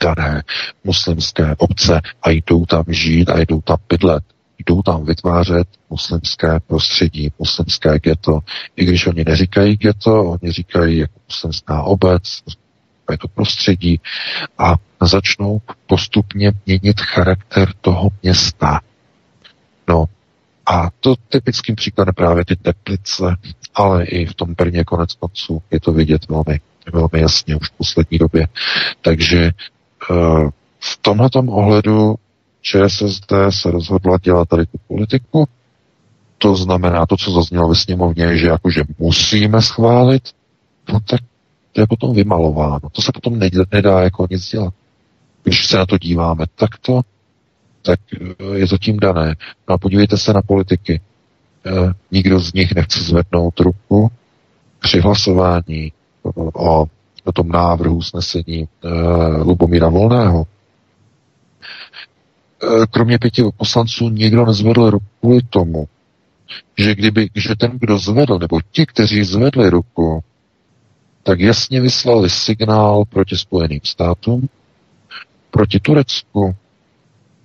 dané muslimské obce a jdou tam žít a jdou tam bydlet. Jdou tam vytvářet muslimské prostředí, muslimské ghetto. I když oni neříkají ghetto, oni říkají jako muslimská obec, je to prostředí a začnou postupně měnit charakter toho města. No a to typickým příkladem právě ty teplice, ale i v tom Brně konec konců je to vidět velmi, velmi jasně už v poslední době. Takže uh, v tomto ohledu ČSSD se rozhodla dělat tady tu politiku. To znamená to, co zaznělo ve sněmovně, že jakože musíme schválit, no tak to je potom vymalováno. To se potom nedá jako nic dělat. Když se na to díváme takto, tak eh, je to tím dané. No a podívejte se na politiky. Eh, nikdo z nich nechce zvednout ruku při hlasování o, o tom návrhu usnesení uh, Lubomíra Volného. Kromě pěti poslanců nikdo nezvedl ruku kvůli tomu, že kdyby, že ten, kdo zvedl, nebo ti, kteří zvedli ruku, tak jasně vyslali signál proti Spojeným státům, proti Turecku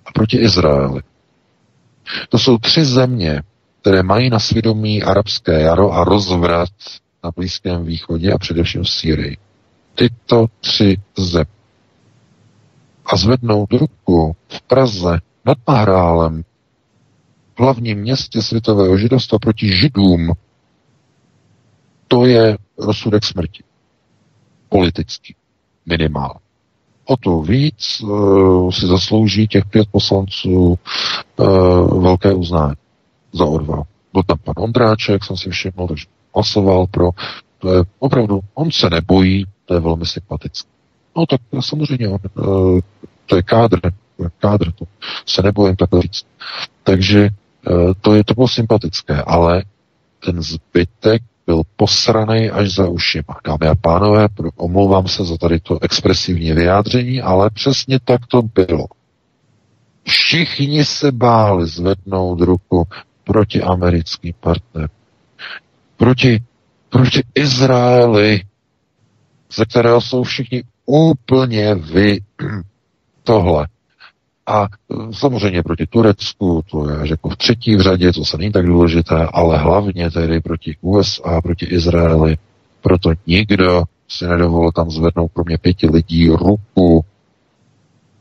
a proti Izraeli. To jsou tři země, které mají na svědomí arabské jaro a rozvrat na Blízkém východě a především v Sýrii. Tyto tři země. A zvednout ruku v Praze nad Mahrálem, v hlavním městě světového židovstva proti židům, to je rozsudek smrti politicky. Minimál. O to víc uh, si zaslouží těch pět poslanců uh, velké uznání za odvahu. Byl tam pan Ondráček, jsem si všiml, takže hlasoval pro. To je opravdu, on se nebojí, to je velmi sympatické. No tak samozřejmě, on, uh, to je kádr, kádr, to se nebojím takhle říct. Takže to je to bylo sympatické, ale ten zbytek byl posraný až za ušima. Dámy a pánové, omlouvám se za tady to expresivní vyjádření, ale přesně tak to bylo. Všichni se báli zvednout ruku proti americkým partnerům. Proti, proti Izraeli, ze kterého jsou všichni úplně vy. Tohle. A e, samozřejmě proti Turecku, to je jako v třetí v řadě, to se není tak důležité, ale hlavně tedy proti USA, proti Izraeli. Proto nikdo si nedovolil tam zvednout kromě pěti lidí ruku.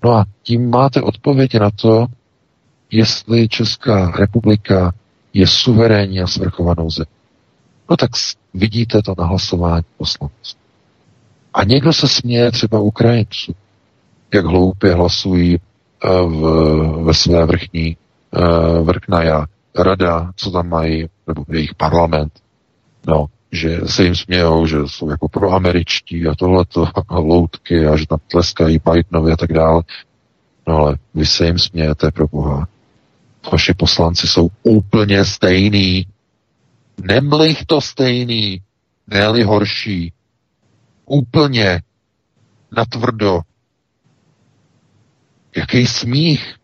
No a tím máte odpověď na to, jestli Česká republika je suverénní a svrchovanou zemí. No tak vidíte to na hlasování poslanců. A někdo se směje třeba Ukrajinců, jak hloupě hlasují v, ve své vrchní eh, vrchnaja rada, co tam mají, nebo jejich parlament, no, že se jim smějou, že jsou jako proameričtí a tohleto loutky a že tam tleskají Bidenovi a tak dále. No ale vy se jim smějete pro Boha. Vaši poslanci jsou úplně stejný. Nemlich to stejný, ne horší. Úplně natvrdo. Jaký smích,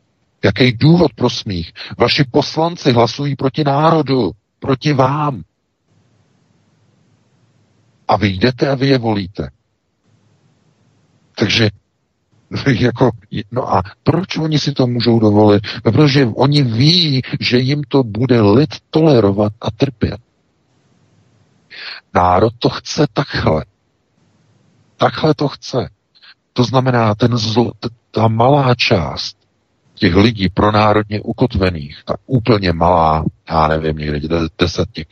jaký důvod pro smích. Vaši poslanci hlasují proti národu, proti vám. A vy jdete a vy je volíte. Takže jako, no a proč oni si to můžou dovolit? No, protože oni ví, že jim to bude lid tolerovat a trpět. Národ to chce takhle. Takhle to chce. To znamená, ten zl, ta malá část těch lidí pronárodně ukotvených, ta úplně malá, já nevím, někde deset těch,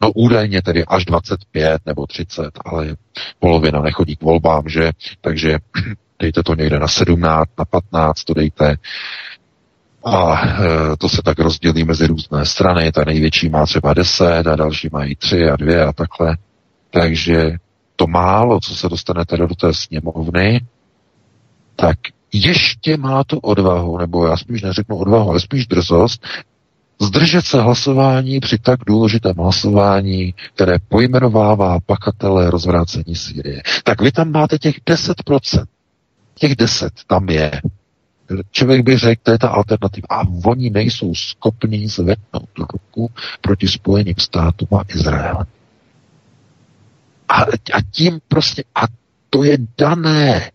no údajně tedy až 25 nebo 30, ale polovina nechodí k volbám, že? Takže dejte to někde na 17, na 15, to dejte. A e, to se tak rozdělí mezi různé strany. Ta největší má třeba 10 a další mají 3 a 2 a takhle. Takže to málo, co se dostane teda do té sněmovny, tak ještě má tu odvahu, nebo já spíš neřeknu odvahu, ale spíš drzost, zdržet se hlasování při tak důležitém hlasování, které pojmenovává pakatele rozvrácení Sýrie. Tak vy tam máte těch 10%. Těch 10 tam je. Člověk by řekl, to je ta alternativa. A oni nejsou schopni zvednout ruku proti Spojeným státům a Izraelem. A, a tím prostě, a to je dané.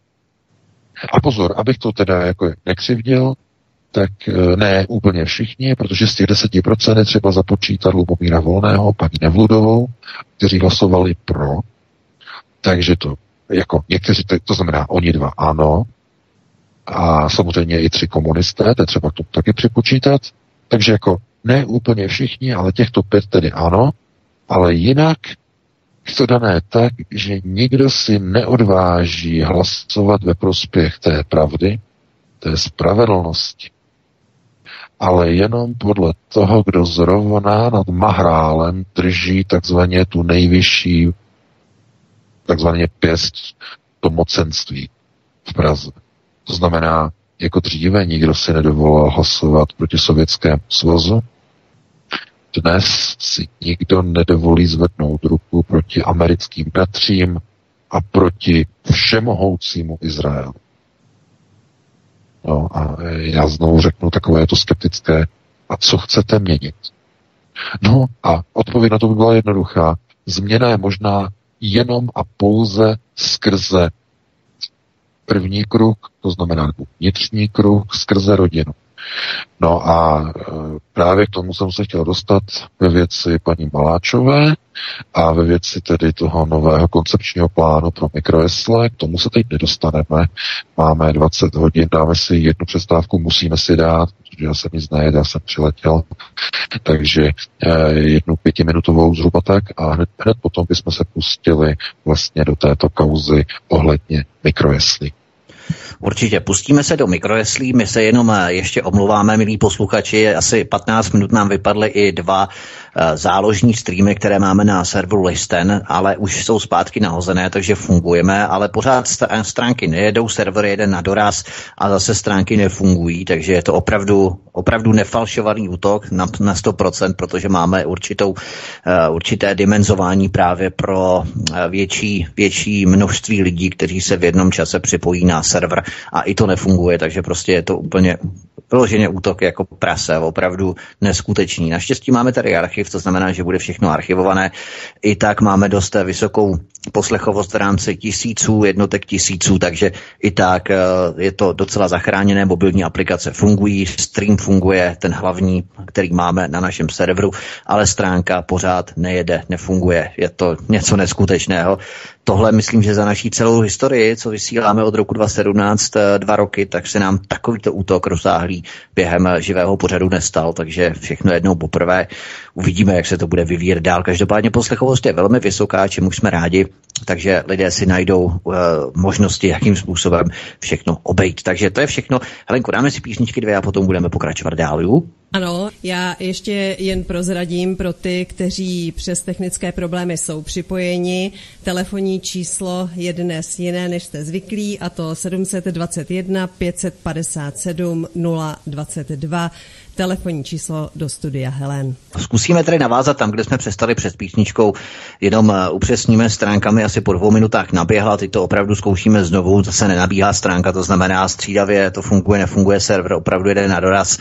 A pozor, abych to teda jako nekřivdil, tak e, ne úplně všichni, protože z těch 10% je třeba započítat Lubomíra Volného, paní Nevludovou, kteří hlasovali pro, takže to jako někteří, to znamená oni dva ano, a samozřejmě i tři komunisté, to je třeba to taky připočítat, takže jako ne úplně všichni, ale těchto pět tedy ano, ale jinak je to dané tak, že nikdo si neodváží hlasovat ve prospěch té pravdy, té spravedlnosti, ale jenom podle toho, kdo zrovna nad Mahrálem drží takzvaně tu nejvyšší takzvaně pěst to mocenství v Praze. To znamená, jako dříve nikdo si nedovolil hlasovat proti Sovětskému svazu, dnes si nikdo nedovolí zvednout ruku proti americkým bratřím a proti všemohoucímu Izraelu. No a já znovu řeknu takové to skeptické, a co chcete měnit? No a odpověď na to by byla jednoduchá. Změna je možná jenom a pouze skrze první kruh, to znamená vnitřní kruh, skrze rodinu. No a e, právě k tomu jsem se chtěl dostat ve věci paní Maláčové a ve věci tedy toho nového koncepčního plánu pro mikrojesle. K tomu se teď nedostaneme. Máme 20 hodin, dáme si jednu přestávku, musíme si dát, protože já jsem nic nejedl, já jsem přiletěl. Takže e, jednu pětiminutovou zhruba tak a hned, hned potom bychom se pustili vlastně do této kauzy ohledně mikrojeslí. Určitě, pustíme se do mikrojeslí, my se jenom eh, ještě omluváme, milí posluchači, asi 15 minut nám vypadly i dva Eh, záložní streamy, které máme na serveru Listen, ale už jsou zpátky nahozené, takže fungujeme, ale pořád stránky nejedou, server jede na doraz a zase stránky nefungují, takže je to opravdu, opravdu nefalšovaný útok na, na 100%, protože máme určitou, určité dimenzování právě pro větší, větší množství lidí, kteří se v jednom čase připojí na server a i to nefunguje, takže prostě je to úplně vyloženě útok jako prase, opravdu neskutečný. Naštěstí máme tady archiv, to znamená, že bude všechno archivované. I tak máme dost vysokou poslechovost v rámci tisíců, jednotek tisíců, takže i tak eh, je to docela zachráněné, mobilní aplikace fungují, stream funguje, ten hlavní, který máme na našem serveru, ale stránka pořád nejede, nefunguje. Je to něco neskutečného tohle myslím, že za naší celou historii, co vysíláme od roku 2017, eh, dva roky, tak se nám takovýto útok rozsáhlý během živého pořadu nestal, takže všechno jednou poprvé. Uvidíme, jak se to bude vyvíjet dál. Každopádně poslechovost je velmi vysoká, čemu jsme rádi, takže lidé si najdou uh, možnosti, jakým způsobem všechno obejít. Takže to je všechno. Helenko, dáme si písničky dvě a potom budeme pokračovat dál. Ju? Ano, já ještě jen prozradím pro ty, kteří přes technické problémy jsou připojeni. Telefonní číslo je dnes jiné, než jste zvyklí, a to 721 557 022. Telefonní číslo do studia Helen. Zkusíme tedy navázat tam, kde jsme přestali před písničkou. Jenom eh, upřesníme stránkami asi po dvou minutách naběhla, teď to opravdu zkoušíme znovu, zase nenabíhá stránka, to znamená střídavě to funguje, nefunguje server, opravdu jede na doraz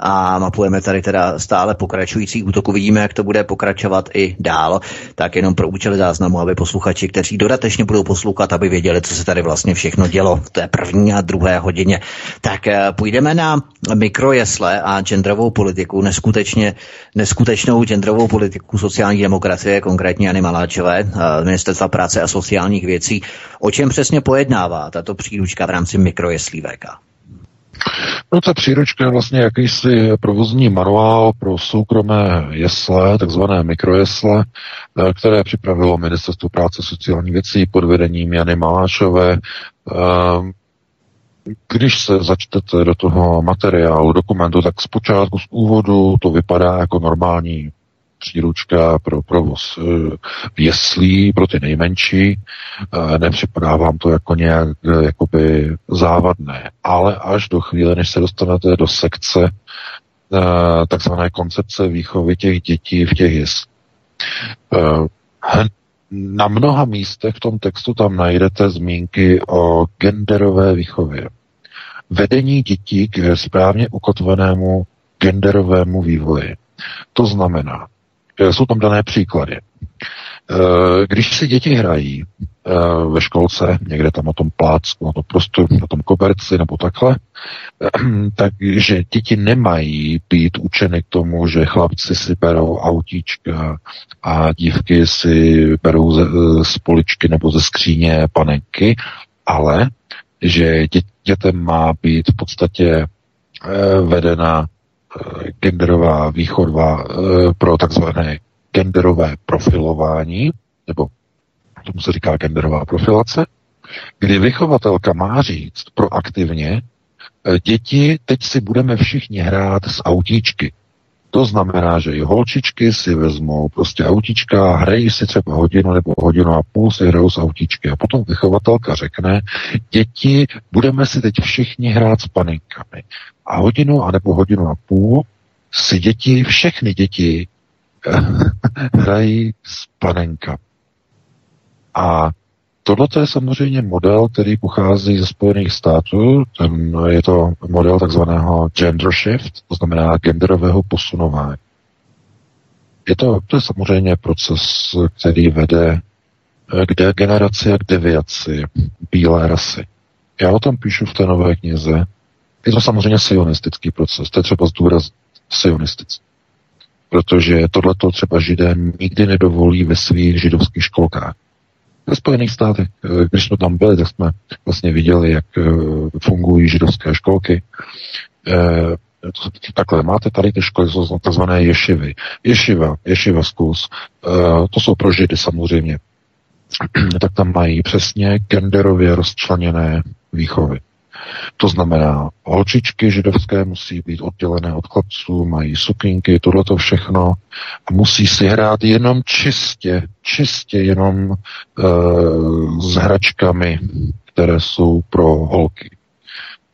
a mapujeme tady teda stále pokračující útok. Uvidíme, jak to bude pokračovat i dál. Tak jenom pro účely záznamu, aby posluchači, kteří dodatečně budou poslouchat, aby věděli, co se tady vlastně všechno dělo v té první a druhé hodině. Tak eh, půjdeme na mikrojesle a genderovou politiku, neskutečně, neskutečnou genderovou politiku sociální demokracie, konkrétně Jany Maláčové, eh, Ministerstva práce a sociálních věcí. O čem přesně pojednává tato příručka v rámci mikrojeslí VK? No ta příručka je vlastně jakýsi provozní manuál pro soukromé jesle, takzvané mikrojesle, eh, které připravilo Ministerstvo práce sociální věcí pod vedením Jany Malášové. Eh, když se začtete do toho materiálu, dokumentu, tak zpočátku z úvodu to vypadá jako normální příručka pro provoz eh, jeslí pro ty nejmenší. Nepřipadá vám to jako nějak eh, jakoby závadné, ale až do chvíle, než se dostanete do sekce eh, takzvané koncepce výchovy těch dětí v těch jeslích. Na mnoha místech v tom textu tam najdete zmínky o genderové výchově. Vedení dětí k správně ukotvenému genderovému vývoji. To znamená, Eh, jsou tam dané příklady. Eh, když si děti hrají eh, ve školce, někde tam na tom plácku, na tom prostoru, na tom koberci nebo takhle, takže děti nemají být učeny k tomu, že chlapci si berou autíčka a dívky si berou ze, z poličky nebo ze skříně panenky, ale že dě, dětem má být v podstatě vedena genderová východva eh, pro takzvané genderové profilování, nebo tomu se říká genderová profilace, kdy vychovatelka má říct proaktivně, eh, děti, teď si budeme všichni hrát s autíčky. To znamená, že i holčičky si vezmou prostě autíčka, hrají si třeba hodinu nebo hodinu a půl si hrajou s autíčky. A potom vychovatelka řekne, děti, budeme si teď všichni hrát s paninkami. A hodinu a nebo hodinu a půl si děti, všechny děti hrají s panenkami. A Tohle je samozřejmě model, který pochází ze Spojených států. Ten, je to model takzvaného gender shift, to znamená genderového posunování. Je to, to je samozřejmě proces, který vede k degeneraci a k deviaci bílé rasy. Já o tom píšu v té nové knize. Je to samozřejmě sionistický proces, to je třeba zdůraznit. Sionistický. Protože tohleto třeba židé nikdy nedovolí ve svých židovských školkách ve Spojených státech. Eh, když jsme tam byli, tak jsme vlastně viděli, jak eh, fungují židovské školky. Eh, takhle, máte tady ty školy, jsou takzvané ješivy. Ješiva, ješiva zkus, to jsou pro židy samozřejmě. tak tam mají přesně genderově rozčleněné výchovy. To znamená, holčičky židovské musí být oddělené od chlapců, mají sukínky, tohleto všechno a musí si hrát jenom čistě, čistě jenom e, s hračkami, které jsou pro holky.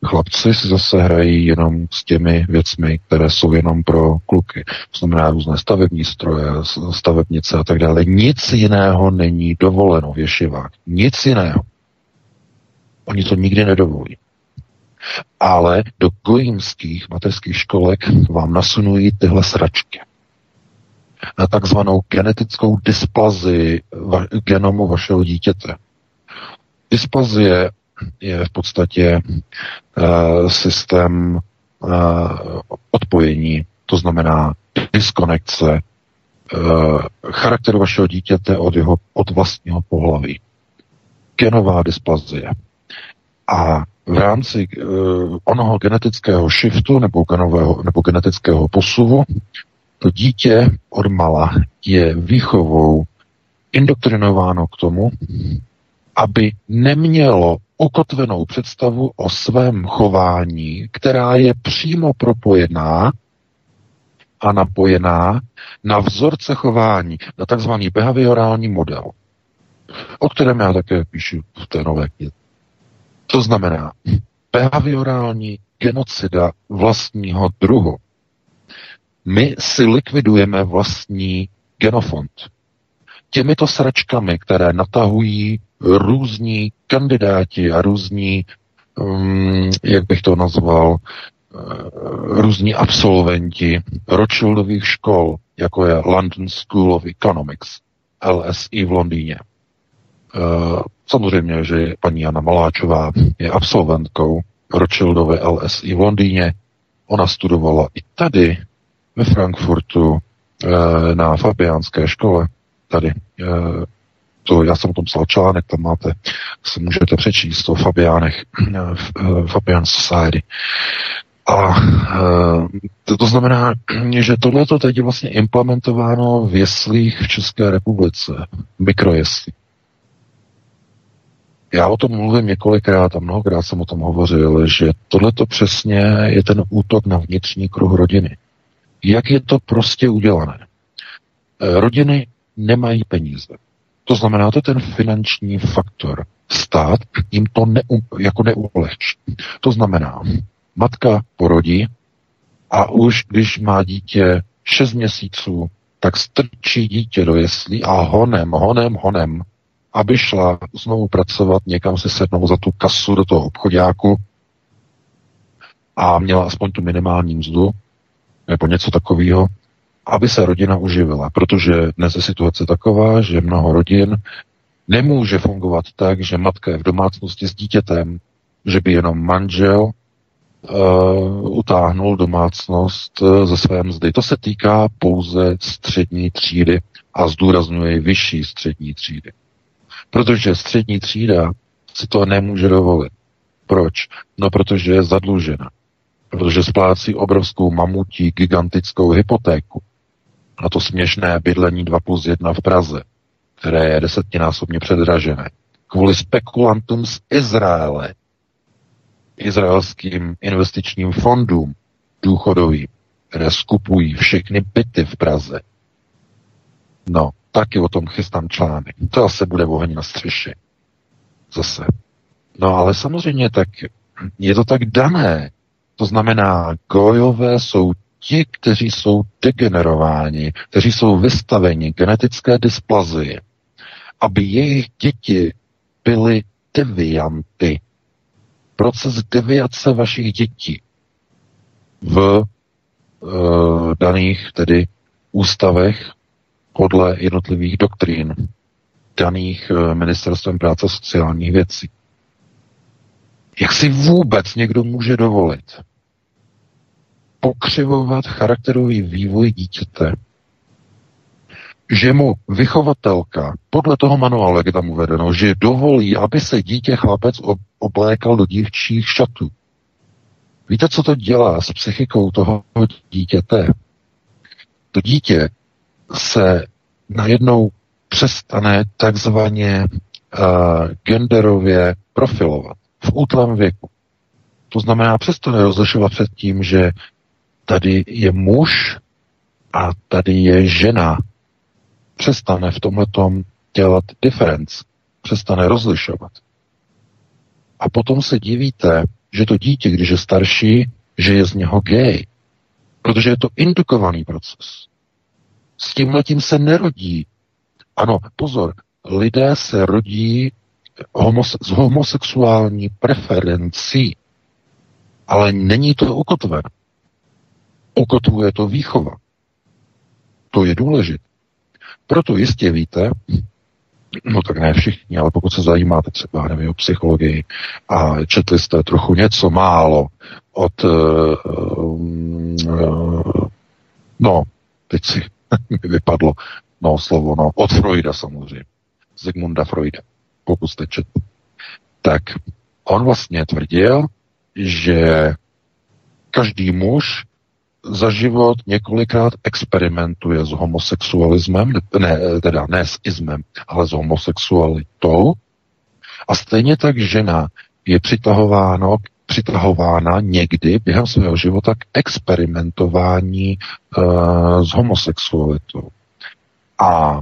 Chlapci si zase hrají jenom s těmi věcmi, které jsou jenom pro kluky. To znamená různé stavební stroje, stavebnice a tak dále. Nic jiného není dovoleno v ješivách. Nic jiného. Oni to nikdy nedovolí ale do gojímských mateřských školek vám nasunují tyhle sračky. Na takzvanou genetickou dysplazi va- genomu vašeho dítěte. Dysplazie je v podstatě uh, systém uh, odpojení, to znamená diskonekce uh, charakteru vašeho dítěte od jeho od vlastního pohlaví. Genová dysplazie. A v rámci uh, onoho genetického shiftu nebo, genového, nebo genetického posuvu to dítě od mala je výchovou indoktrinováno k tomu, aby nemělo ukotvenou představu o svém chování, která je přímo propojená a napojená na vzorce chování, na takzvaný behaviorální model, o kterém já také píšu v té nové knize. To znamená behaviorální genocida vlastního druhu My si likvidujeme vlastní genofond. Těmito sračkami, které natahují různí kandidáti a různí, um, jak bych to nazval, uh, různí absolventi Rothschildových škol, jako je London School of Economics, LSE v Londýně. Uh, samozřejmě, že paní Jana Maláčová je absolventkou Rothschildové LSE v Londýně. Ona studovala i tady ve Frankfurtu eh, na Fabiánské škole, tady. Eh, to, já jsem o tom psal článek, tam máte, si můžete přečíst o Fabiánech, eh, Fabian Society. A to, to znamená, že tohle to teď je vlastně implementováno v jeslích v České republice, mikrojesli. Já o tom mluvím několikrát a mnohokrát jsem o tom hovořil, že tohle to přesně je ten útok na vnitřní kruh rodiny. Jak je to prostě udělané? Eh, rodiny nemají peníze. To znamená, to je ten finanční faktor. Stát jim to neum, jako neulehčí. To znamená, matka porodí a už když má dítě 6 měsíců, tak strčí dítě do jeslí a honem, honem, honem, aby šla znovu pracovat, někam se sednou za tu kasu do toho obchodáku a měla aspoň tu minimální mzdu, nebo něco takového, aby se rodina uživila. Protože dnes je situace taková, že mnoho rodin nemůže fungovat tak, že matka je v domácnosti s dítětem, že by jenom manžel uh, utáhnul domácnost uh, ze své mzdy. To se týká pouze střední třídy a zdůrazňuje vyšší střední třídy. Protože střední třída si to nemůže dovolit. Proč? No, protože je zadlužena protože splácí obrovskou mamutí gigantickou hypotéku na to směšné bydlení 2 plus 1 v Praze, které je desetinásobně předražené. Kvůli spekulantům z Izraele, izraelským investičním fondům důchodovým, které skupují všechny byty v Praze. No, taky o tom chystám článek. To asi bude oheň na střeše. Zase. No ale samozřejmě tak je to tak dané, to znamená, gojové jsou ti, kteří jsou degenerováni, kteří jsou vystaveni genetické dysplazii, aby jejich děti byly devianty. Proces deviace vašich dětí v e, daných tedy ústavech podle jednotlivých doktrín daných e, ministerstvem práce sociálních věcí. Jak si vůbec někdo může dovolit pokřivovat charakterový vývoj dítěte, že mu vychovatelka, podle toho manuálu, jak je tam uvedeno, že dovolí, aby se dítě chlapec oblékal do dívčích šatů. Víte, co to dělá s psychikou toho dítěte? To dítě se najednou přestane takzvaně uh, genderově profilovat v útlém věku. To znamená, přesto nerozlišovat před tím, že tady je muž a tady je žena. Přestane v tomhle dělat diferenc. Přestane rozlišovat. A potom se divíte, že to dítě, když je starší, že je z něho gay. Protože je to indukovaný proces. S tím letím se nerodí. Ano, pozor, lidé se rodí homose- s homosexuální preferencí, ale není to ukotven. Ukotvuje to výchova. To je důležité. Proto jistě víte, no tak ne všichni, ale pokud se zajímáte třeba nevím, o psychologii a četli jste trochu něco málo od uh, uh, no, teď si mi vypadlo no slovo, no, od Freuda samozřejmě. Zigmunda Freuda pokud jste četl, tak on vlastně tvrdil, že každý muž za život několikrát experimentuje s homosexualismem, ne, teda ne s ismem, ale s homosexualitou. A stejně tak žena je přitahováno, přitahována někdy během svého života k experimentování uh, s homosexualitou. A uh,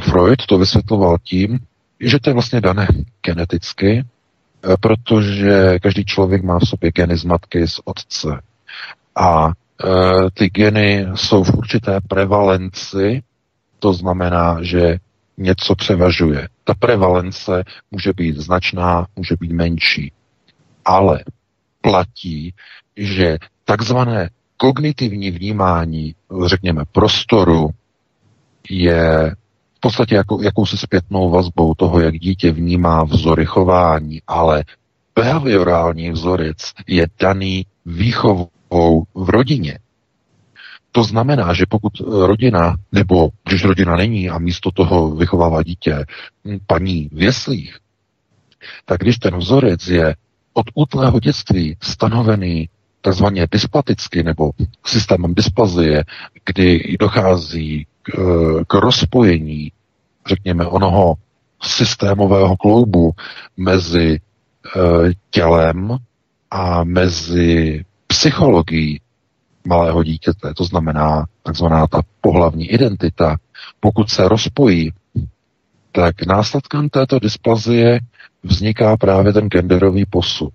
Freud to vysvětloval tím, že to je vlastně dané geneticky, eh, protože každý člověk má v sobě geny z matky, z otce. A ty geny jsou v určité prevalenci, to znamená, že něco převažuje. Ta prevalence může být značná, může být menší. Ale platí, že takzvané kognitivní vnímání, řekněme, prostoru je v podstatě jako, jakousi zpětnou vazbou toho, jak dítě vnímá vzory chování, ale behaviorální vzorec je daný výchovou v rodině. To znamená, že pokud rodina, nebo když rodina není a místo toho vychovává dítě paní v jeslích, tak když ten vzorec je od útlého dětství stanovený takzvaně dysplaticky nebo systémem dysplazie, kdy dochází k, k rozpojení, řekněme, onoho systémového kloubu mezi e, tělem a mezi psychologií malého dítěte, to znamená takzvaná ta pohlavní identita, pokud se rozpojí, tak následkem této dysplazie vzniká právě ten genderový posun.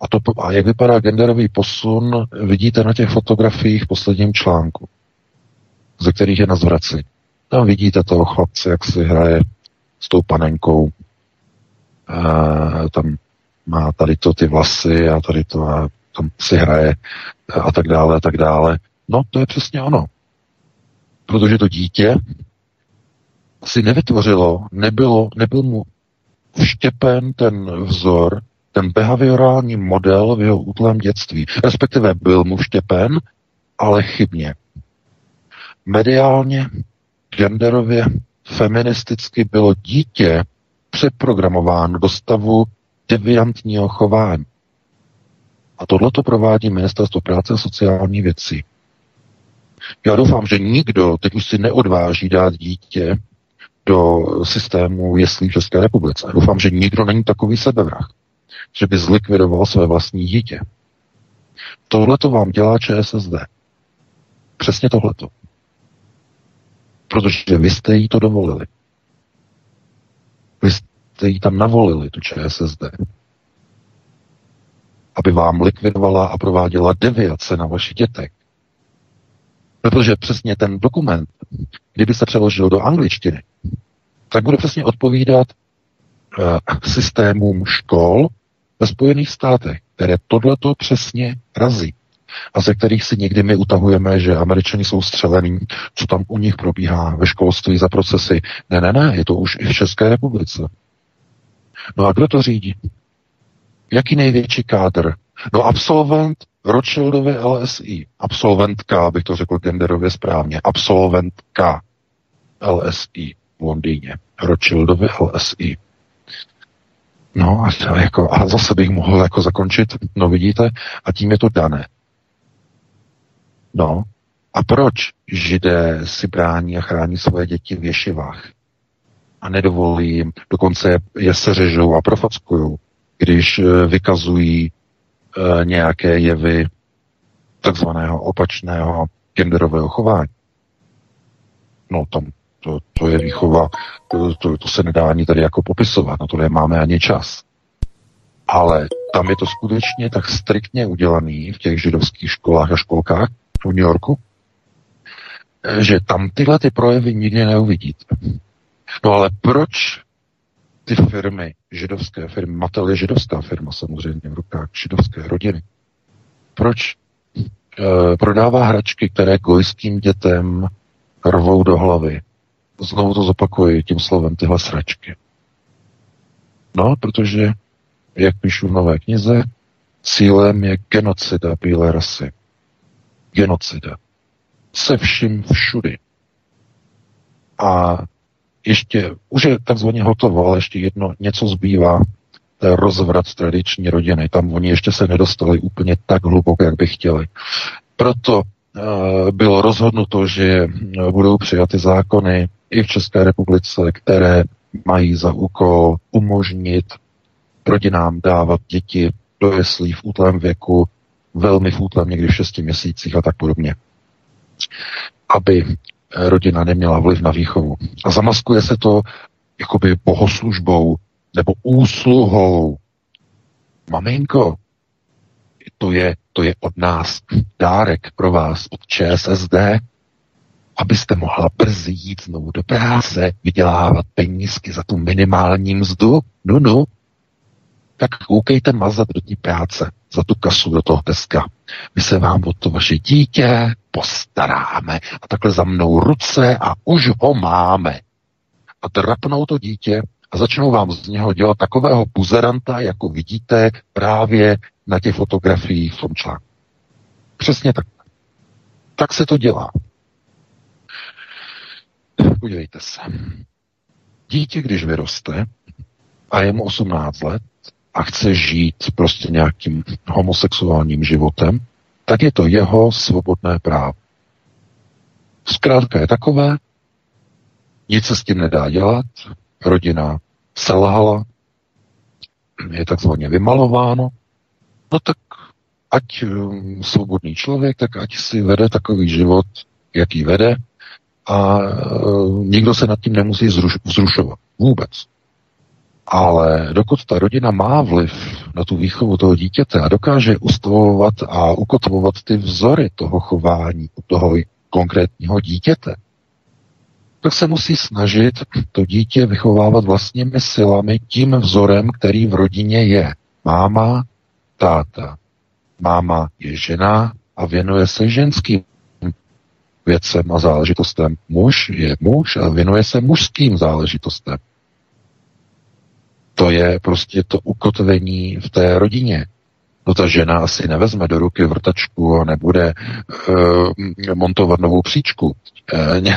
A, to, a jak vypadá genderový posun, vidíte na těch fotografiích v posledním článku, ze kterých je na zvraci. Tam vidíte toho chlapce, jak si hraje s tou panenkou. A tam má tady to ty vlasy a tady to a tam si hraje a tak dále a tak dále. No, to je přesně ono. Protože to dítě si nevytvořilo, nebylo, nebyl mu vštěpen ten vzor, ten behaviorální model v jeho útlém dětství. Respektive byl mu vštěpen, ale chybně. Mediálně, genderově, feministicky bylo dítě přeprogramováno do stavu deviantního chování. A tohle to provádí Ministerstvo práce a sociální věcí. Já doufám, že nikdo teď už si neodváží dát dítě do systému jeslí v České republice. Doufám, že nikdo není takový sebevrah, že by zlikvidoval své vlastní dítě. Tohle to vám dělá ČSSD. Přesně tohleto. Protože vy jste jí to dovolili. Vy jste jí tam navolili, tu ČSSD aby vám likvidovala a prováděla deviace na vašich dětech. Protože přesně ten dokument, kdyby se přeložil do angličtiny, tak bude přesně odpovídat uh, systémům škol ve Spojených státech, které tohleto přesně razí a ze kterých si někdy my utahujeme, že američani jsou střelení, co tam u nich probíhá ve školství za procesy. Ne, ne, ne, je to už i v České republice. No a kdo to řídí? Jaký největší kádr? No absolvent Rothschildovy LSI. Absolventka, abych to řekl genderově správně. Absolventka LSI v Londýně. Rothschildovy LSI. No a, jako, a zase bych mohl jako zakončit, no vidíte, a tím je to dané. No, a proč židé si brání a chrání svoje děti v ješivách? A nedovolí jim, dokonce je seřežou a profackují když eh, vykazují e, nějaké jevy takzvaného opačného genderového chování. No tam to, to je výchova, to, to, to se nedá ani tady jako popisovat, na to nemáme ani čas. Ale tam je to skutečně tak striktně udělaný v těch židovských školách a školkách v New Yorku, eh, že tam tyhle ty projevy nikdy neuvidíte. No ale proč ty firmy, židovské firmy, Mattel je židovská firma samozřejmě v rukách židovské rodiny. Proč e, prodává hračky, které gojským dětem rvou do hlavy? Znovu to zopakuji tím slovem, tyhle sračky. No, protože, jak píšu v nové knize, cílem je genocida bílé rasy. Genocida. Se vším všudy. A ještě, už je takzvaně hotovo, ale ještě jedno, něco zbývá, to je rozvrat tradiční rodiny. Tam oni ještě se nedostali úplně tak hluboko, jak by chtěli. Proto uh, bylo rozhodnuto, že budou přijaty zákony i v České republice, které mají za úkol umožnit rodinám dávat děti do jeslí v útlém věku, velmi v útlém, někdy v šesti měsících a tak podobně. Aby rodina neměla vliv na výchovu. A zamaskuje se to jakoby bohoslužbou nebo úsluhou. Maminko, To je, to je od nás dárek pro vás, od ČSSD, abyste mohla brzy jít znovu do práce, vydělávat penízky za tu minimální mzdu. No, no. Tak koukejte mazat do té práce, za tu kasu do toho Teska. My se vám o to vaše dítě postaráme. A takhle za mnou ruce a už ho máme. A drapnou to dítě a začnou vám z něho dělat takového buzeranta, jako vidíte právě na těch fotografiích v tom článku. Přesně tak. Tak se to dělá. Podívejte se. Dítě, když vyroste a je mu 18 let a chce žít prostě nějakým homosexuálním životem, tak je to jeho svobodné právo. Zkrátka je takové, nic se s tím nedá dělat, rodina selhala, je takzvaně vymalováno, no tak ať um, svobodný člověk, tak ať si vede takový život, jaký vede a uh, nikdo se nad tím nemusí zruš, vzrušovat. Vůbec. Ale dokud ta rodina má vliv na tu výchovu toho dítěte a dokáže ustavovat a ukotvovat ty vzory toho chování u toho konkrétního dítěte, tak se musí snažit to dítě vychovávat vlastními silami tím vzorem, který v rodině je. Máma, táta. Máma je žena a věnuje se ženským věcem a záležitostem. Muž je muž a věnuje se mužským záležitostem. To je prostě to ukotvení v té rodině. No ta žena asi nevezme do ruky vrtačku a nebude uh, montovat novou příčku uh,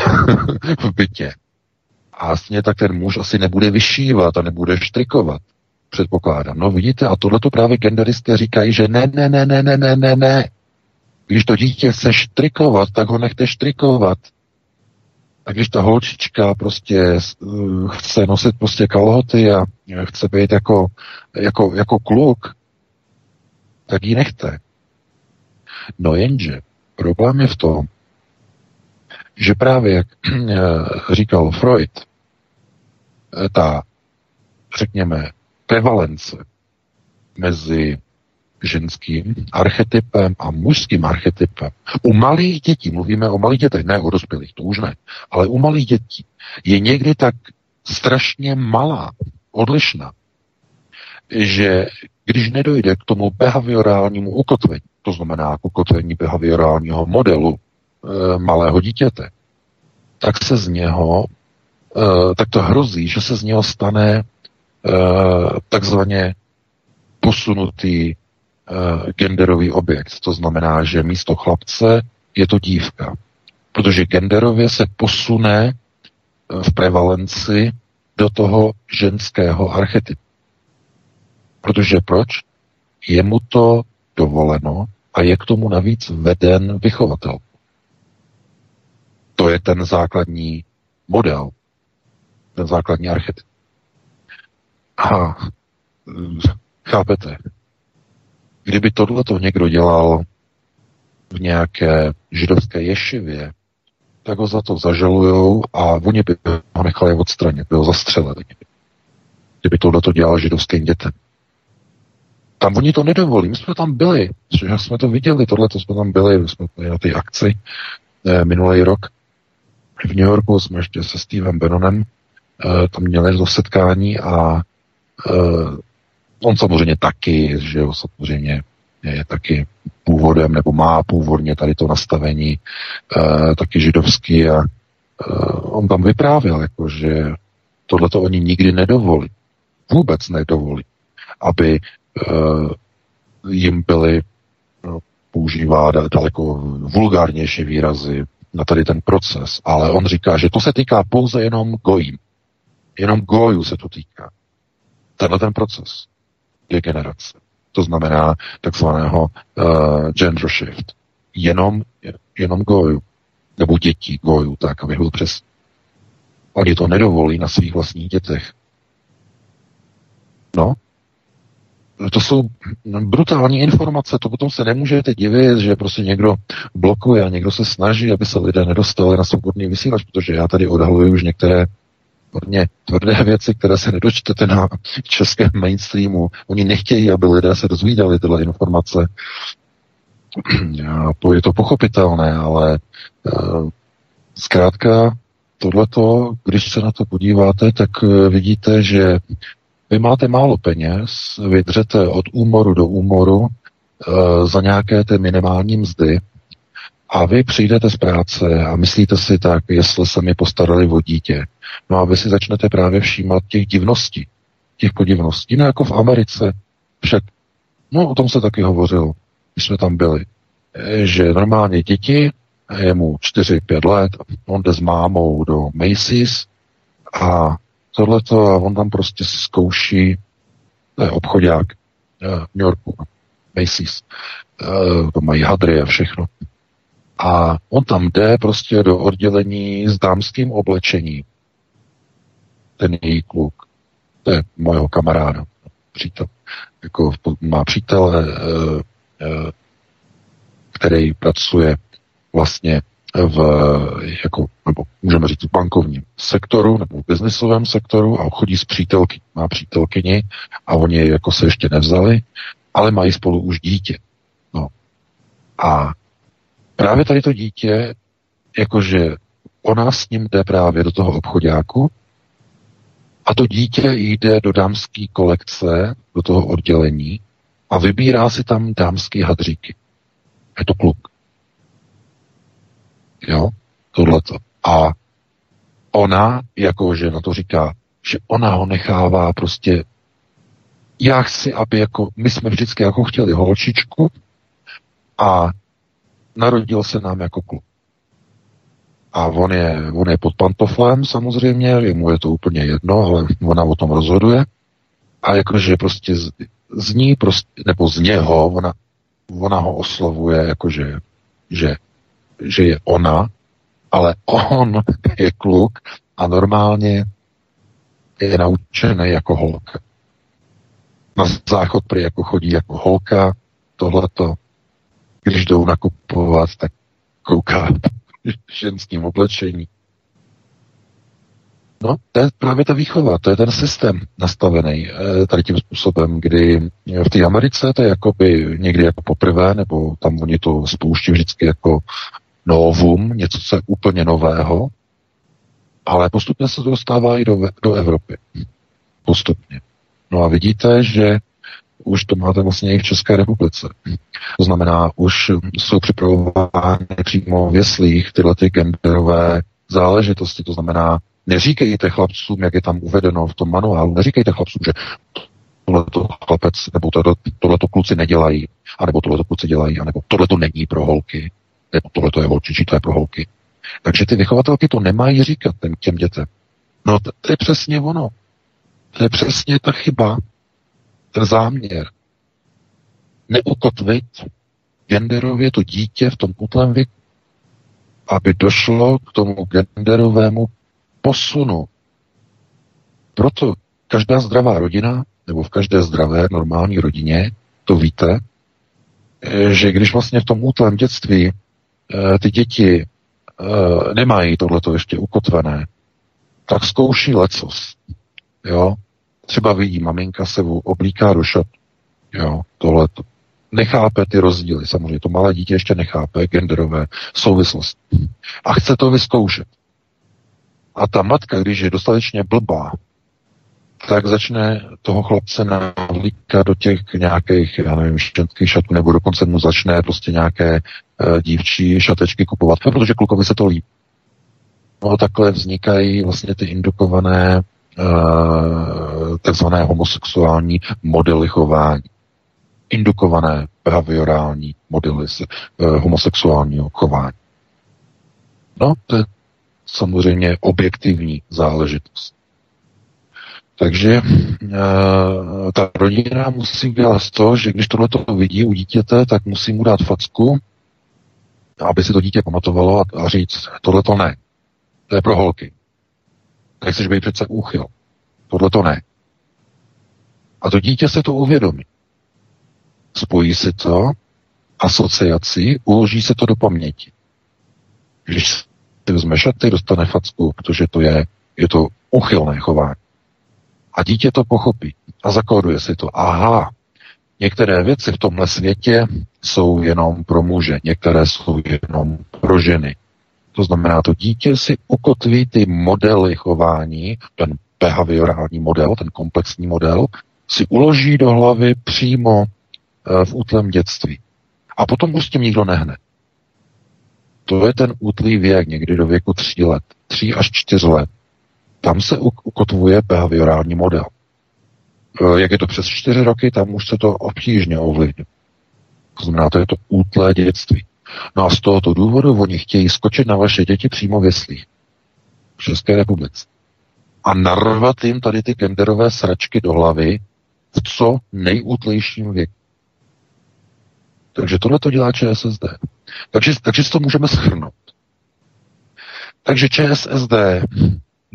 v bytě. A stejně tak ten muž asi nebude vyšívat a nebude štrikovat. Předpokládám. No vidíte, a tohle to právě genderisté říkají, že ne, ne, ne, ne, ne, ne, ne, ne. Když to dítě chce štrikovat, tak ho nechte štrikovat. A když ta holčička prostě uh, chce nosit prostě kalhoty a chce být jako, jako, jako kluk, tak ji nechte. No jenže problém je v tom, že právě, jak říkal Freud, ta, řekněme, prevalence mezi ženským archetypem a mužským archetypem. U malých dětí, mluvíme o malých dětech, ne o dospělých, to už ne, ale u malých dětí je někdy tak strašně malá, odlišná, že když nedojde k tomu behaviorálnímu ukotvení, to znamená k ukotvení behaviorálního modelu e, malého dítěte, tak se z něho, e, tak to hrozí, že se z něho stane e, takzvaně posunutý genderový objekt. To znamená, že místo chlapce je to dívka. Protože genderově se posune v prevalenci do toho ženského archetypu. Protože proč? Je mu to dovoleno a je k tomu navíc veden vychovatel. To je ten základní model, ten základní archetyp. A chápete, kdyby tohleto někdo dělal v nějaké židovské ješivě, tak ho za to zažalujou a oni by ho nechali odstranit, by ho zastřelili. Kdyby tohleto dělal židovským dětem. Tam oni to nedovolí. My jsme tam byli, že jsme to viděli, tohle to jsme tam byli, jsme byli na té akci eh, minulý rok. V New Yorku jsme ještě se Stevem Bannonem eh, tam měli to setkání a eh, on samozřejmě taky, že jo, samozřejmě je taky původem, nebo má původně tady to nastavení eh, taky židovský a eh, on tam vyprávěl, jako, že tohle to oni nikdy nedovolí. Vůbec nedovolí, aby Eh, jim byly no, používá daleko vulgárnější výrazy na tady ten proces, ale on říká, že to se týká pouze jenom gojím. Jenom gojů se to týká. Tenhle ten proces degenerace. To znamená takzvaného uh, gender shift. Jenom, jenom gojů. Nebo dětí gojů, tak, aby byl přes. Oni to nedovolí na svých vlastních dětech. No, to jsou brutální informace, to potom se nemůžete divit, že prostě někdo blokuje a někdo se snaží, aby se lidé nedostali na svobodný vysílač, protože já tady odhaluji už některé hodně tvrdé věci, které se nedočtete na českém mainstreamu. Oni nechtějí, aby lidé se dozvídali tyhle informace. Je to pochopitelné, ale uh, zkrátka tohleto, když se na to podíváte, tak uh, vidíte, že vy máte málo peněz, vy dřete od úmoru do úmoru uh, za nějaké ty minimální mzdy, a vy přijdete z práce a myslíte si tak, jestli se mi postarali o dítě. No a vy si začnete právě všímat těch divností, těch podivností. No jako v Americe však, no o tom se taky hovořilo, když jsme tam byli, že normálně děti, je mu 4-5 let, on jde s mámou do Macy's a tohleto a on tam prostě zkouší, to je obchodák v New Yorku, Macy's, eh, to mají hadry a všechno. A on tam jde prostě do oddělení s dámským oblečením. Ten její kluk. To je mojeho kamaráda. Přítel. Jako má přítele, eh, eh, který pracuje vlastně v, jako, nebo můžeme říct v bankovním sektoru nebo v biznisovém sektoru a chodí s přítelky, má přítelkyni a oni jako se ještě nevzali, ale mají spolu už dítě. No. A právě tady to dítě, jakože ona s ním jde právě do toho obchodáku a to dítě jde do dámské kolekce, do toho oddělení a vybírá si tam dámské hadříky. Je to kluk. Jo, tohleto. A ona, jakože na to říká, že ona ho nechává prostě já chci, aby jako, my jsme vždycky jako chtěli holčičku a narodil se nám jako kluk. A on je, on je pod pantoflem samozřejmě, jemu je to úplně jedno, ale ona o tom rozhoduje. A jakože prostě z, z ní, prostě, nebo z něho, ona, ona ho oslovuje jakože, že, že je ona, ale on je kluk a normálně je naučený jako holka. Na záchod prý jako chodí jako holka, tohleto když jdou nakupovat, tak kouká ženským oblečení. No, to je právě ta výchova, to je ten systém nastavený eh, tady tím způsobem, kdy v té Americe to je jakoby někdy jako poprvé, nebo tam oni to spouští vždycky jako novum, něco, co je úplně nového, ale postupně se to dostává i do, do Evropy. Postupně. No a vidíte, že už to máte vlastně i v České republice. To znamená, už jsou připravovány přímo v jeslích tyhle ty genderové záležitosti, to znamená, neříkejte chlapcům, jak je tam uvedeno v tom manuálu, neříkejte chlapcům, že tohleto chlapec, nebo tohleto kluci nedělají, anebo tohleto kluci dělají, anebo tohleto není pro holky, nebo tohleto je holčičí, to je pro holky. Takže ty vychovatelky to nemají říkat těm, dětem. No to je přesně ono. To je přesně ta chyba, ten záměr neukotvit genderově to dítě v tom putlém věku, aby došlo k tomu genderovému posunu. Proto každá zdravá rodina, nebo v každé zdravé normální rodině, to víte, že když vlastně v tom útlém dětství eh, ty děti eh, nemají tohleto ještě ukotvené, tak zkouší lecos. Jo? Třeba vidí, maminka se oblíká do šat. Jo, tohle nechápe ty rozdíly. Samozřejmě to malé dítě ještě nechápe genderové souvislosti. A chce to vyzkoušet. A ta matka, když je dostatečně blbá, tak začne toho chlapce navlíkat do těch nějakých, já nevím, ženských šatů, nebo dokonce mu začne prostě nějaké e, dívčí šatečky kupovat, protože klukovi se to líbí. No takhle vznikají vlastně ty indukované takzvané homosexuální modely chování. Indukované behaviorální modely eh, homosexuálního chování. No, to je samozřejmě objektivní záležitost. Takže e, ta rodina musí dělat to, že když tohle to vidí u dítěte, tak musí mu dát facku, aby si to dítě pamatovalo a, a říct, tohle to ne. To je pro holky. Nechceš být přece úchyl. Tohle to ne. A to dítě se to uvědomí. Spojí si to, asociaci, uloží se to do paměti. Když si vezme šaty, dostane facku, protože to je, je to uchylné chování. A dítě to pochopí a zakóduje si to. Aha, některé věci v tomhle světě jsou jenom pro muže, některé jsou jenom pro ženy. To znamená, to dítě si ukotví ty modely chování, ten behaviorální model, ten komplexní model, si uloží do hlavy přímo eh, v útlém dětství. A potom už s tím nikdo nehne. To je ten útlý věk, někdy do věku tří let, tří až čtyř let. Tam se ukotvuje behaviorální model. Eh, jak je to přes čtyři roky, tam už se to obtížně ovlivňuje. To znamená, to je to útlé dětství. No a z tohoto důvodu oni chtějí skočit na vaše děti přímo v jeslích. V České republice. A narvat jim tady ty genderové sračky do hlavy v co nejútlejším věku. Takže tohle to dělá ČSSD. Takže, takže si to můžeme schrnout. Takže ČSSD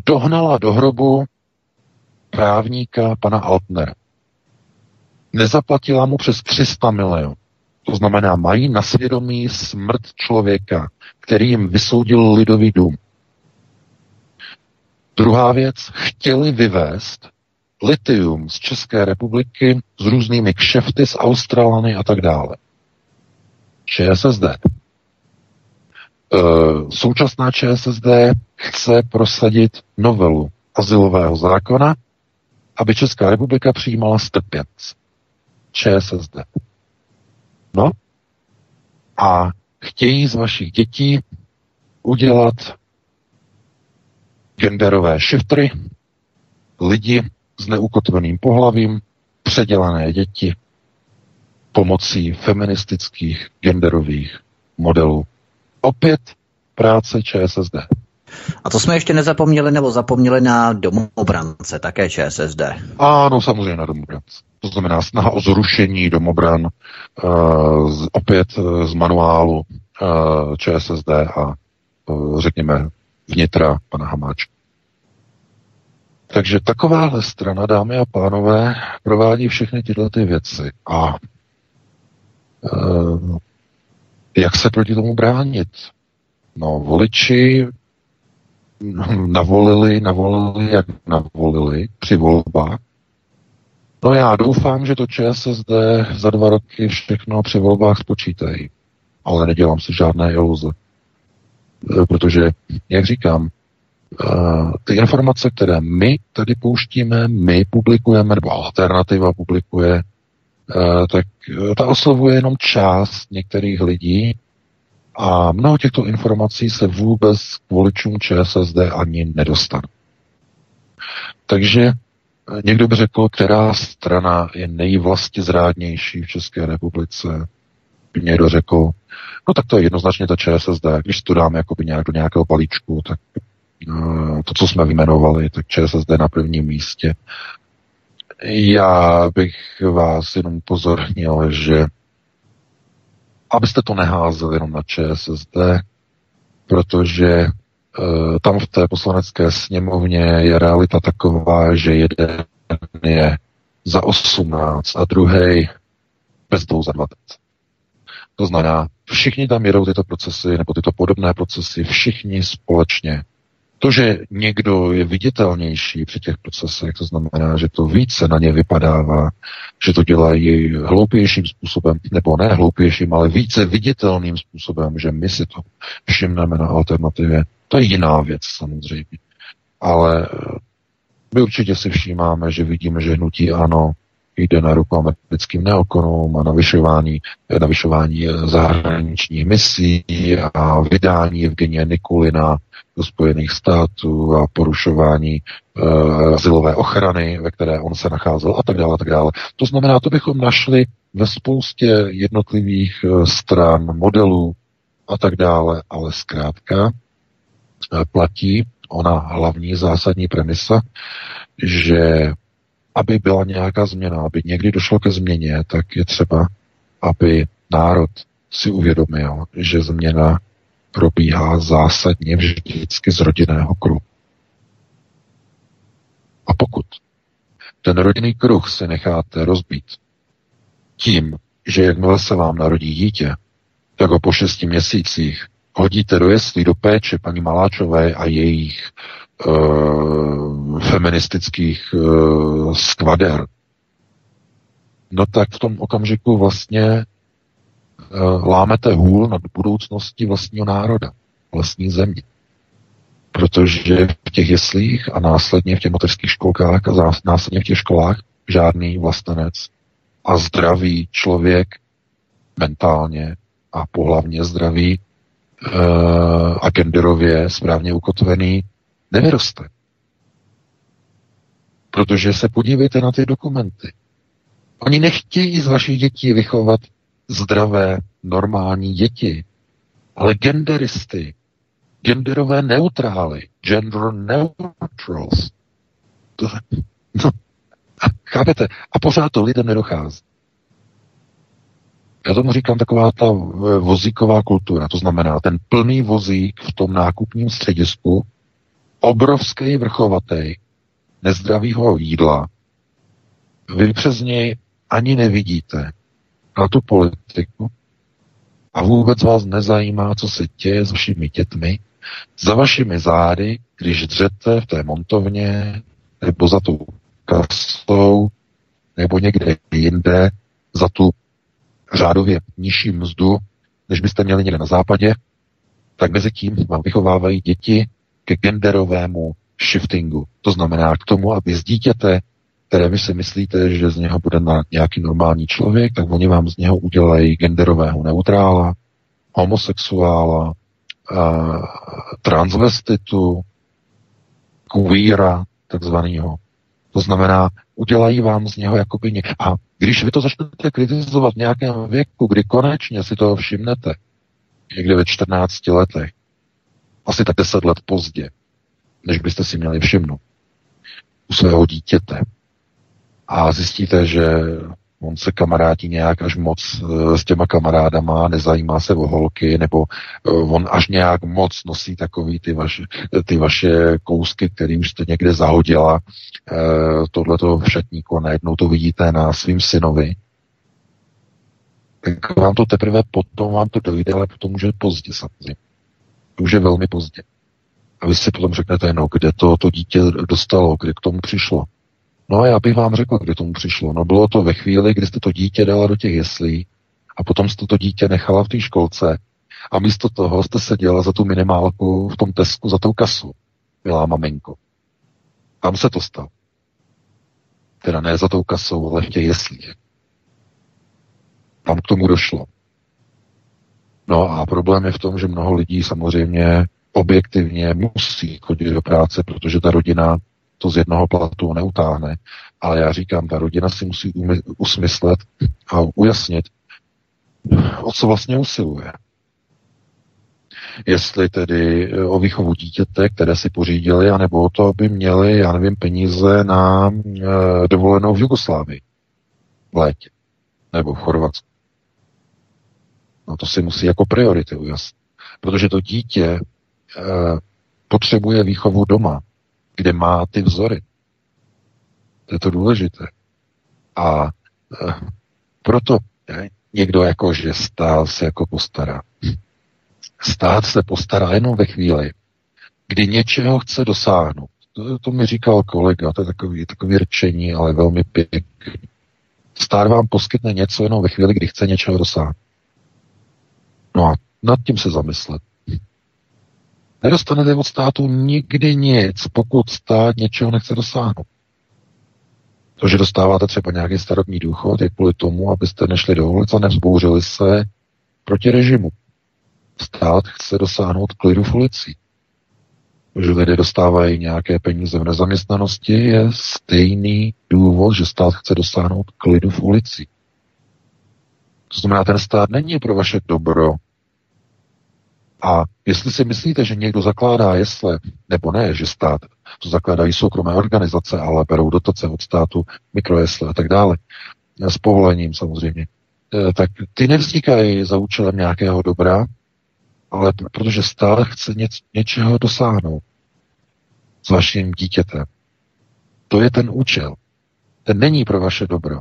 dohnala do hrobu právníka pana Altnera. Nezaplatila mu přes 300 milionů. To znamená, mají na svědomí smrt člověka, který jim vysoudil lidový dům. Druhá věc, chtěli vyvést litium z České republiky s různými kšefty z Australany a tak dále. ČSSD. E, současná ČSSD chce prosadit novelu asilového zákona, aby Česká republika přijímala strpěnc. ČSSD. No a chtějí z vašich dětí udělat genderové šiftry, lidi s neukotveným pohlavím, předělané děti pomocí feministických genderových modelů. Opět práce ČSSD. A to jsme ještě nezapomněli nebo zapomněli na domobrance, také ČSSD. Ano, samozřejmě na domobrance. To znamená snaha o zrušení domobran uh, opět uh, z manuálu uh, ČSSD a uh, řekněme vnitra pana Hamáčka. Takže takováhle strana, dámy a pánové, provádí všechny tyhle ty věci. A uh, jak se proti tomu bránit? No, voliči navolili, navolili, jak navolili při volbách. No já doufám, že to ČSSD za dva roky všechno při volbách spočítají. Ale nedělám si žádné iluze. E, protože, jak říkám, e, ty informace, které my tady pouštíme, my publikujeme, nebo alternativa publikuje, e, tak ta oslovuje jenom část některých lidí, a mnoho těchto informací se vůbec k voličům ČSSD ani nedostane. Takže někdo by řekl, která strana je nejvlasti zrádnější v České republice. Někdo řekl, no tak to je jednoznačně ta ČSSD. Když to dáme jakoby nějak do nějakého palíčku, tak eh, to, co jsme vyjmenovali, tak ČSSD na prvním místě. Já bych vás jenom pozornil, že abyste to neházeli jenom na ČSSD, protože uh, tam v té poslanecké sněmovně je realita taková, že jeden je za 18 a druhý bez dvou za 20. To znamená, všichni tam jedou tyto procesy nebo tyto podobné procesy, všichni společně to, že někdo je viditelnější při těch procesech, to znamená, že to více na ně vypadává, že to dělají hloupějším způsobem, nebo ne hloupějším, ale více viditelným způsobem, že my si to všimneme na alternativě, to je jiná věc samozřejmě. Ale my určitě si všímáme, že vidíme, že hnutí ano, jde na ruku americkým neokonům a navyšování, navyšování zahraničních misí a vydání Evgenia Nikulina do Spojených států a porušování uh, azylové ochrany, ve které on se nacházel a tak dále, a tak dále. To znamená, to bychom našli ve spoustě jednotlivých uh, stran, modelů a tak dále, ale zkrátka platí ona hlavní zásadní premisa, že aby byla nějaká změna, aby někdy došlo ke změně, tak je třeba, aby národ si uvědomil, že změna probíhá zásadně vždycky z rodinného kruhu. A pokud ten rodinný kruh si necháte rozbít tím, že jakmile se vám narodí dítě, tak ho po šesti měsících hodíte do jeslí, do péče paní Maláčové a jejich feministických uh, skvader, no tak v tom okamžiku vlastně uh, lámete hůl nad budoucností vlastního národa, vlastní země. Protože v těch jeslích a následně v těch mateřských školkách a následně v těch školách žádný vlastenec a zdravý člověk mentálně a pohlavně zdravý a genderově správně ukotvený nevyroste. Protože se podívejte na ty dokumenty. Oni nechtějí z vašich dětí vychovat zdravé, normální děti, ale genderisty, genderové neutrály, gender neutrals. To, no, chápete? A pořád to lidem nedochází. Já tomu říkám taková ta eh, vozíková kultura, to znamená ten plný vozík v tom nákupním středisku, obrovský vrchovatý, nezdravýho jídla, vy přes něj ani nevidíte na tu politiku a vůbec vás nezajímá, co se děje s vašimi dětmi, za vašimi zády, když dřete v té montovně nebo za tou kasou nebo někde jinde za tu řádově nižší mzdu, než byste měli někde na západě, tak mezi tím vám vychovávají děti ke genderovému shiftingu. To znamená k tomu, aby z dítěte, které vy si myslíte, že z něho bude na nějaký normální člověk, tak oni vám z něho udělají genderového neutrála, homosexuála, uh, transvestitu, queera, takzvanýho. To znamená, udělají vám z něho jakoby ně... A když vy to začnete kritizovat v nějakém věku, kdy konečně si to všimnete, někde ve 14 letech, asi tak 10 let pozdě, než byste si měli všimnout u svého dítěte. A zjistíte, že on se kamarádí nějak až moc eh, s těma kamarádama, nezajímá se o holky, nebo eh, on až nějak moc nosí takový ty vaše, ty vaše kousky, který už jste někde zahodila, eh, tohleto v šatníku a najednou to vidíte na svým synovi, tak vám to teprve potom vám to dojde, ale potom už je pozdě samozřejmě. Už je velmi pozdě. A vy si potom řeknete, no, kde to, to dítě dostalo, kde k tomu přišlo. No a já bych vám řekl, kdy tomu přišlo. No bylo to ve chvíli, kdy jste to dítě dala do těch jeslí a potom jste to dítě nechala v té školce a místo toho jste seděla za tu minimálku v tom tesku za tou kasu, milá maminko. Tam se to stalo. Teda ne za tou kasou, ale v těch jeslích. Tam k tomu došlo. No a problém je v tom, že mnoho lidí samozřejmě objektivně musí chodit do práce, protože ta rodina to z jednoho platu neutáhne. Ale já říkám, ta rodina si musí usmyslet a ujasnit, o co vlastně usiluje. Jestli tedy o výchovu dítěte, které si pořídili, anebo o to, aby měli, já nevím, peníze na e, dovolenou v Jugoslávii v létě nebo v Chorvatsku. No to si musí jako priority ujasnit. Protože to dítě e, potřebuje výchovu doma kde má ty vzory. To je to důležité. A e, proto e, někdo jako, že stát se jako postará. Stát se postará jenom ve chvíli, kdy něčeho chce dosáhnout. To, to mi říkal kolega, to je takový, takový rčení, ale velmi pěkný. Stát vám poskytne něco jenom ve chvíli, kdy chce něčeho dosáhnout. No a nad tím se zamyslet. Nedostanete od státu nikdy nic, pokud stát něčeho nechce dosáhnout. To, že dostáváte třeba nějaký starobní důchod, je kvůli tomu, abyste nešli do ulic a nevzbouřili se proti režimu. Stát chce dosáhnout klidu v ulici. Že lidé dostávají nějaké peníze v nezaměstnanosti, je stejný důvod, že stát chce dosáhnout klidu v ulici. To znamená, ten stát není pro vaše dobro, a jestli si myslíte, že někdo zakládá jesle, nebo ne, že stát, to zakládají soukromé organizace, ale berou dotace od státu, mikrojesle a tak dále, s povolením samozřejmě, eh, tak ty nevznikají za účelem nějakého dobra, ale protože stát chce něc, něčeho dosáhnout s vaším dítětem. To je ten účel. Ten není pro vaše dobro.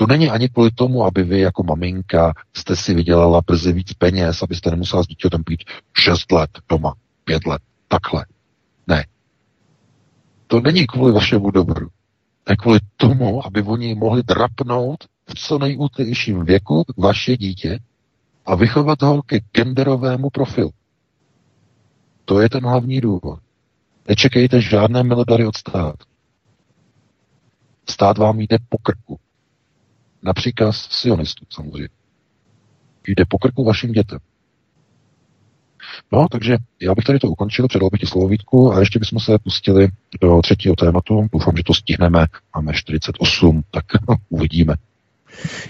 To není ani kvůli tomu, aby vy jako maminka jste si vydělala brzy víc peněz, abyste nemusela s dítětem být 6 let doma, 5 let, takhle. Ne. To není kvůli vašemu dobru. Je kvůli tomu, aby oni mohli drapnout v co nejútlejším věku vaše dítě a vychovat ho ke genderovému profilu. To je ten hlavní důvod. Nečekejte žádné milodary od státu. Stát vám jde po krku. Na příkaz sionistů samozřejmě. Jde po krku vašim dětem. No, takže já bych tady to ukončil, předal bych ti slovo Vítku a ještě bychom se pustili do třetího tématu. Doufám, že to stihneme. Máme 48, tak uvidíme.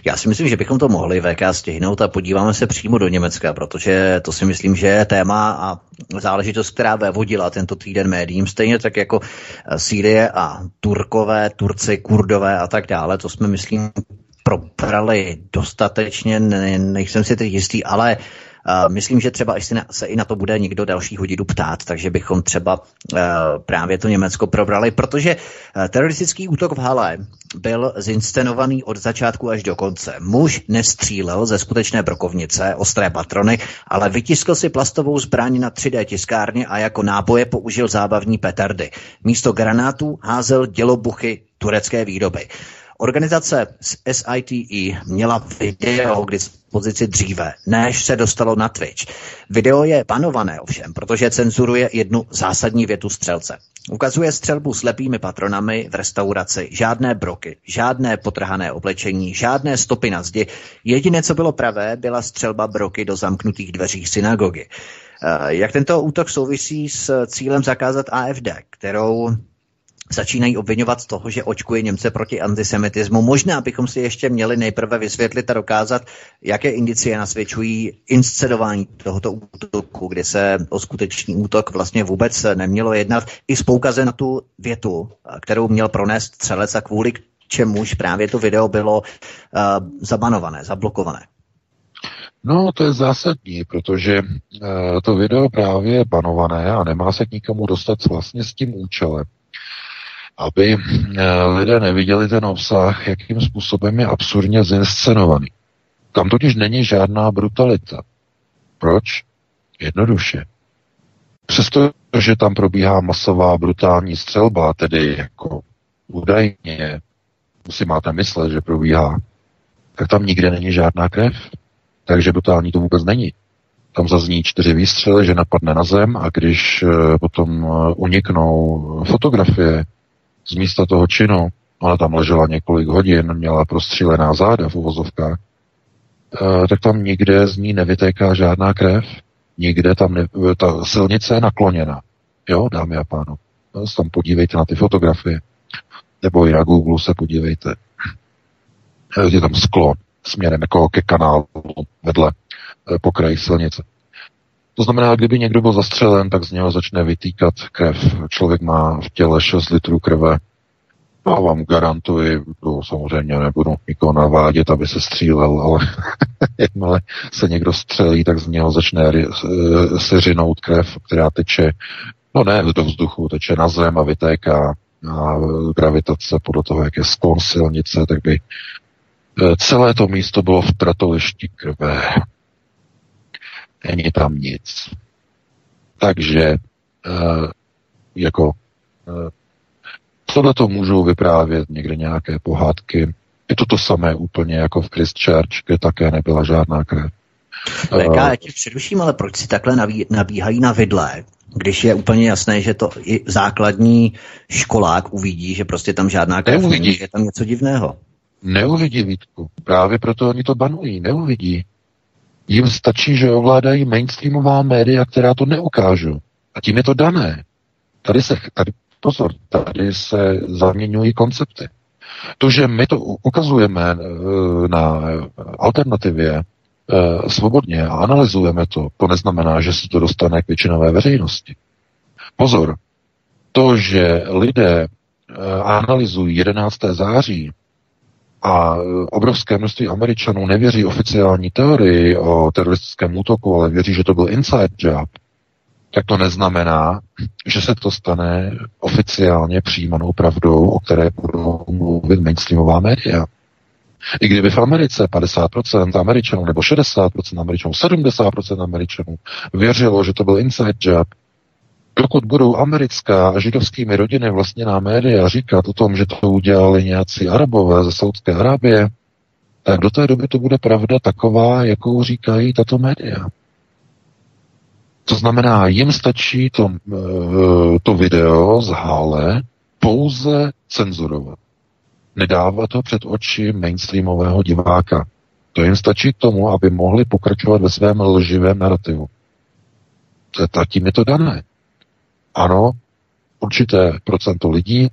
Já si myslím, že bychom to mohli VK stihnout a podíváme se přímo do Německa, protože to si myslím, že je téma a záležitost, která vevodila tento týden médiím, stejně tak jako Sýrie a Turkové, Turci, Kurdové a tak dále. To jsme, myslím, probrali dostatečně, ne, nejsem si teď jistý, ale Myslím, že třeba jestli se i na to bude někdo další hodinu ptát, takže bychom třeba eh, právě to Německo probrali, protože eh, teroristický útok v Hale byl zinscenovaný od začátku až do konce. Muž nestřílel ze skutečné brokovnice, ostré patrony, ale vytiskl si plastovou zbraň na 3D tiskárně a jako náboje použil zábavní petardy. Místo granátů házel dělobuchy turecké výroby. Organizace SITE měla video k dispozici dříve, než se dostalo na Twitch. Video je panované ovšem, protože cenzuruje jednu zásadní větu střelce. Ukazuje střelbu slepými patronami v restauraci, žádné broky, žádné potrhané oblečení, žádné stopy na zdi. Jediné, co bylo pravé, byla střelba broky do zamknutých dveří synagogy. Eh, jak tento útok souvisí s cílem zakázat AFD, kterou začínají obvinovat z toho, že očkuje Němce proti antisemitismu. Možná bychom si ještě měli nejprve vysvětlit a dokázat, jaké indicie nasvědčují inscenování tohoto útoku, kdy se o skutečný útok vlastně vůbec nemělo jednat, i s poukazem na tu větu, kterou měl pronést střelec a kvůli čemuž právě to video bylo uh, zabanované, zablokované. No, to je zásadní, protože uh, to video právě je banované a nemá se k nikomu dostat vlastně s tím účelem aby eh, lidé neviděli ten obsah, jakým způsobem je absurdně zinscenovaný. Tam totiž není žádná brutalita. Proč? Jednoduše. Přestože tam probíhá masová brutální střelba, tedy jako údajně, si máte myslet, že probíhá, tak tam nikde není žádná krev. Takže brutální to vůbec není. Tam zazní čtyři výstřely, že napadne na zem a když eh, potom eh, uniknou fotografie z místa toho činu, ona tam ležela několik hodin, měla prostřílená záda v uvozovkách, eh, tak tam nikde z ní nevytéká žádná krev, nikde tam ne, ta silnice je nakloněna. Jo, dámy a pánové, no, tam podívejte na ty fotografie, nebo i na Google se podívejte. Je tam sklon směrem jako ke kanálu vedle eh, po kraji silnice. To znamená, kdyby někdo byl zastřelen, tak z něho začne vytýkat krev. Člověk má v těle 6 litrů krve. Já vám garantuji, to samozřejmě nebudu nikoho navádět, aby se střílel, ale jakmile se někdo střelí, tak z něho začne eh, se krev, která teče, no ne do vzduchu, teče na zem a vytéká a gravitace podle toho, jak je sklon silnice, tak by eh, celé to místo bylo v tratolišti krve není tam nic. Takže e, jako e, tohle to můžou vyprávět někde nějaké pohádky. Je to to samé úplně jako v Christchurch, kde také nebyla žádná krev. VK, já tě přeruším, ale proč si takhle nabí, nabíhají na vidle, když je úplně jasné, že to i základní školák uvidí, že prostě tam žádná krev není, je tam něco divného. Neuvidí, Vítku. Právě proto oni to banují. Neuvidí. Jim stačí, že ovládají mainstreamová média, která to neukážou. A tím je to dané. Tady se, tady, pozor, tady se zaměňují koncepty. To, že my to ukazujeme eh, na alternativě eh, svobodně a analyzujeme to, to neznamená, že se to dostane k většinové veřejnosti. Pozor, to, že lidé eh, analyzují 11. září a obrovské množství Američanů nevěří oficiální teorii o teroristickém útoku, ale věří, že to byl inside job, tak to neznamená, že se to stane oficiálně přijímanou pravdou, o které budou mluvit mainstreamová média. I kdyby v Americe 50% Američanů nebo 60% Američanů, 70% Američanů věřilo, že to byl inside job, dokud budou americká a židovskými rodiny vlastněná média říkat o tom, že to udělali nějací arabové ze Saudské Arábie, tak do té doby to bude pravda taková, jakou říkají tato média. To znamená, jim stačí to, eh, to video z Hále pouze cenzurovat. Nedávat to před oči mainstreamového diváka. To jim stačí k tomu, aby mohli pokračovat ve svém lživém narrativu. To, tím je to dané. Ano, určité procento lidí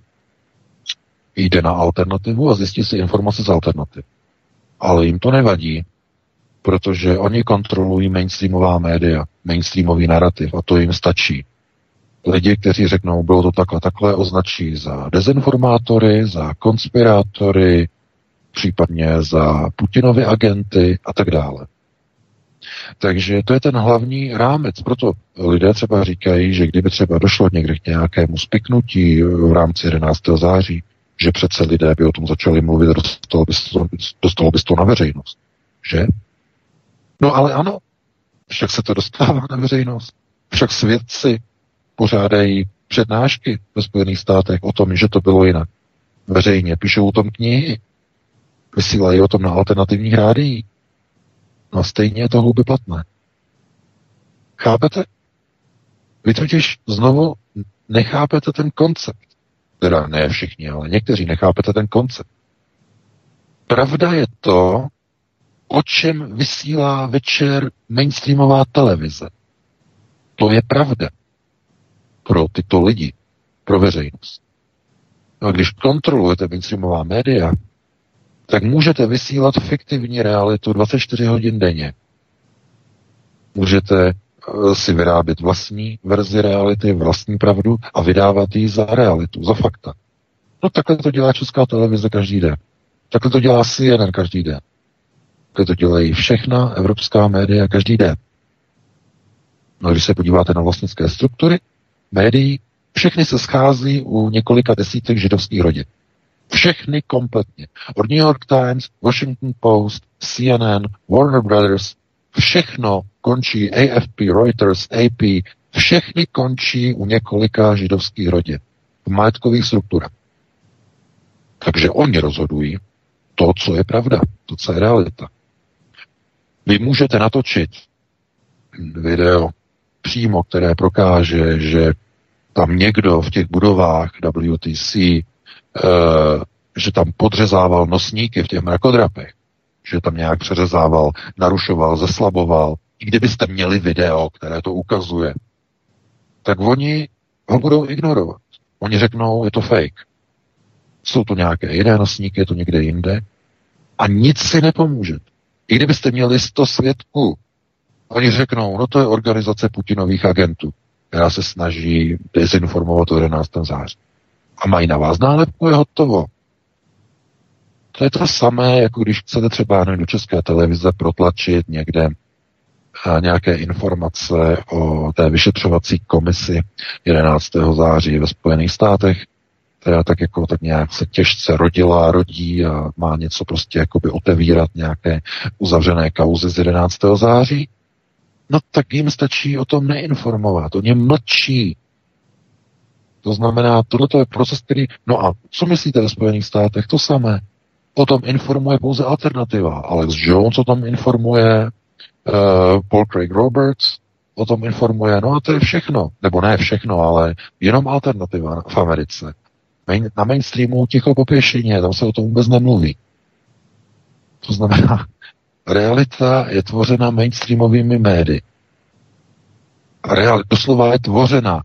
jde na alternativu a zjistí si informace z alternativ. Ale jim to nevadí, protože oni kontrolují mainstreamová média, mainstreamový narrativ a to jim stačí. Lidi, kteří řeknou, bylo to takhle, takhle, označí za dezinformátory, za konspirátory, případně za Putinovy agenty a tak dále. Takže to je ten hlavní rámec. Proto lidé třeba říkají, že kdyby třeba došlo někde k nějakému spiknutí v rámci 11. září, že přece lidé by o tom začali mluvit, dostalo by to, dostalo by to na veřejnost. Že? No ale ano, však se to dostává na veřejnost. Však svědci pořádají přednášky ve Spojených státech o tom, že to bylo jinak. Veřejně píšou o tom knihy, vysílají o tom na alternativních rádiích. No a stejně je to hluby platné. Chápete? Vy totiž znovu nechápete ten koncept. Teda ne všichni, ale někteří nechápete ten koncept. Pravda je to, o čem vysílá večer mainstreamová televize. To je pravda pro tyto lidi, pro veřejnost. No a když kontrolujete mainstreamová média, tak můžete vysílat fiktivní realitu 24 hodin denně. Můžete eh, si vyrábět vlastní verzi reality, vlastní pravdu a vydávat ji za realitu, za fakta. No takhle to dělá Česká televize každý den. Takhle to dělá CNN každý den. Takhle to dělají všechna evropská média každý den. No když se podíváte na vlastnické struktury médií, všechny se schází u několika desítek židovských rodin. Všechny kompletně. Od New York Times, Washington Post, CNN, Warner Brothers, všechno končí AFP, Reuters, AP, všechny končí u několika židovských rodin v majetkových strukturách. Takže oni rozhodují to, co je pravda, to, co je realita. Vy můžete natočit video přímo, které prokáže, že tam někdo v těch budovách WTC že tam podřezával nosníky v těch mrakodrapech, že tam nějak přeřezával, narušoval, zeslaboval. I kdybyste měli video, které to ukazuje, tak oni ho budou ignorovat. Oni řeknou, je to fake. Jsou to nějaké jiné nosníky, je to někde jinde. A nic si nepomůže. I kdybyste měli 100 svědků, oni řeknou, no to je organizace Putinových agentů, která se snaží dezinformovat o 11. září a mají na vás nálepku, je hotovo. To je to samé, jako když chcete třeba do české televize protlačit někde a nějaké informace o té vyšetřovací komisi 11. září ve Spojených státech, která tak jako tak nějak se těžce rodila, rodí a má něco prostě jakoby otevírat nějaké uzavřené kauzy z 11. září, no tak jim stačí o tom neinformovat. Oni mlčí. To znamená, tohle je proces, který... No a co myslíte ve Spojených státech? To samé. O tom informuje pouze alternativa. Alex Jones o tom informuje, uh, Paul Craig Roberts o tom informuje, no a to je všechno. Nebo ne všechno, ale jenom alternativa v Americe. Main, na mainstreamu ticho po pěšině, tam se o tom vůbec nemluví. To znamená, realita je tvořena mainstreamovými médii. Real, doslova je tvořena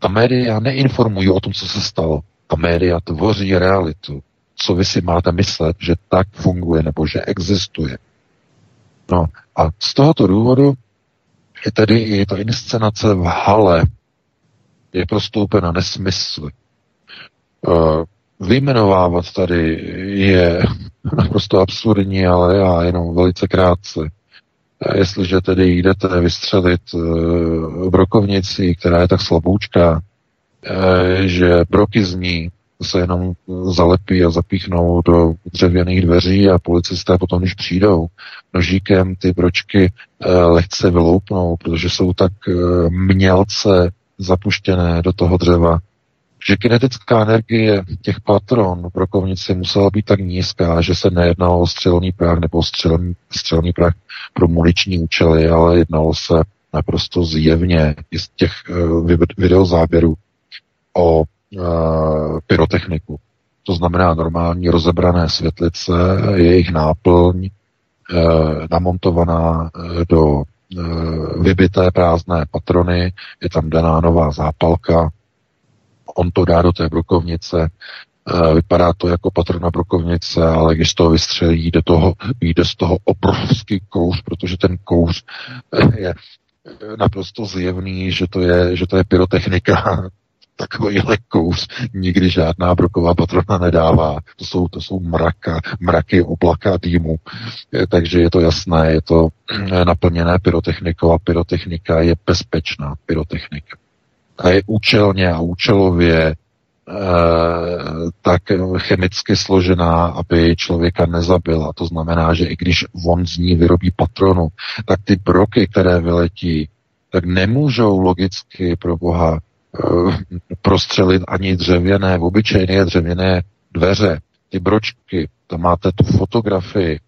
ta média neinformují o tom, co se stalo. Ta média tvoří realitu. Co vy si máte myslet, že tak funguje nebo že existuje. No a z tohoto důvodu je tedy i ta inscenace v hale je prostoupena nesmysly. Uh, vyjmenovávat tady je naprosto absurdní, ale já jenom velice krátce. Jestliže tedy jdete vystřelit v brokovnici, která je tak slaboučká, eh, že broky z ní se jenom zalepí a zapíchnou do dřevěných dveří a policisté potom, když přijdou nožíkem, ty bročky eh, lehce vyloupnou, protože jsou tak eh, mělce zapuštěné do toho dřeva, že kinetická energie těch patron pro kovnici musela být tak nízká, že se nejednalo o střelný prach nebo střelný, střelný prach pro muniční účely, ale jednalo se naprosto zjevně i z těch uh, videozáběrů o uh, pyrotechniku. To znamená normální rozebrané světlice, jejich náplň, uh, namontovaná do vybité prázdné patrony, je tam daná nová zápalka, on to dá do té brokovnice, vypadá to jako patrona brokovnice, ale když toho vystřelí, jde, toho, jde z toho obrovský kouř, protože ten kouř je naprosto zjevný, že to je, že to je pyrotechnika. Takovýhle kouř nikdy žádná broková patrona nedává. To jsou, to jsou mraka, mraky oblaka dýmu. Takže je to jasné, je to naplněné pyrotechnikou a pyrotechnika je bezpečná pyrotechnika. A je účelně a účelově Eh, tak chemicky složená, aby člověka nezabila. To znamená, že i když on z ní vyrobí patronu, tak ty broky, které vyletí, tak nemůžou logicky pro Boha eh, prostřelit ani dřevěné, obyčejné dřevěné dveře. Ty bročky, tam máte tu fotografii,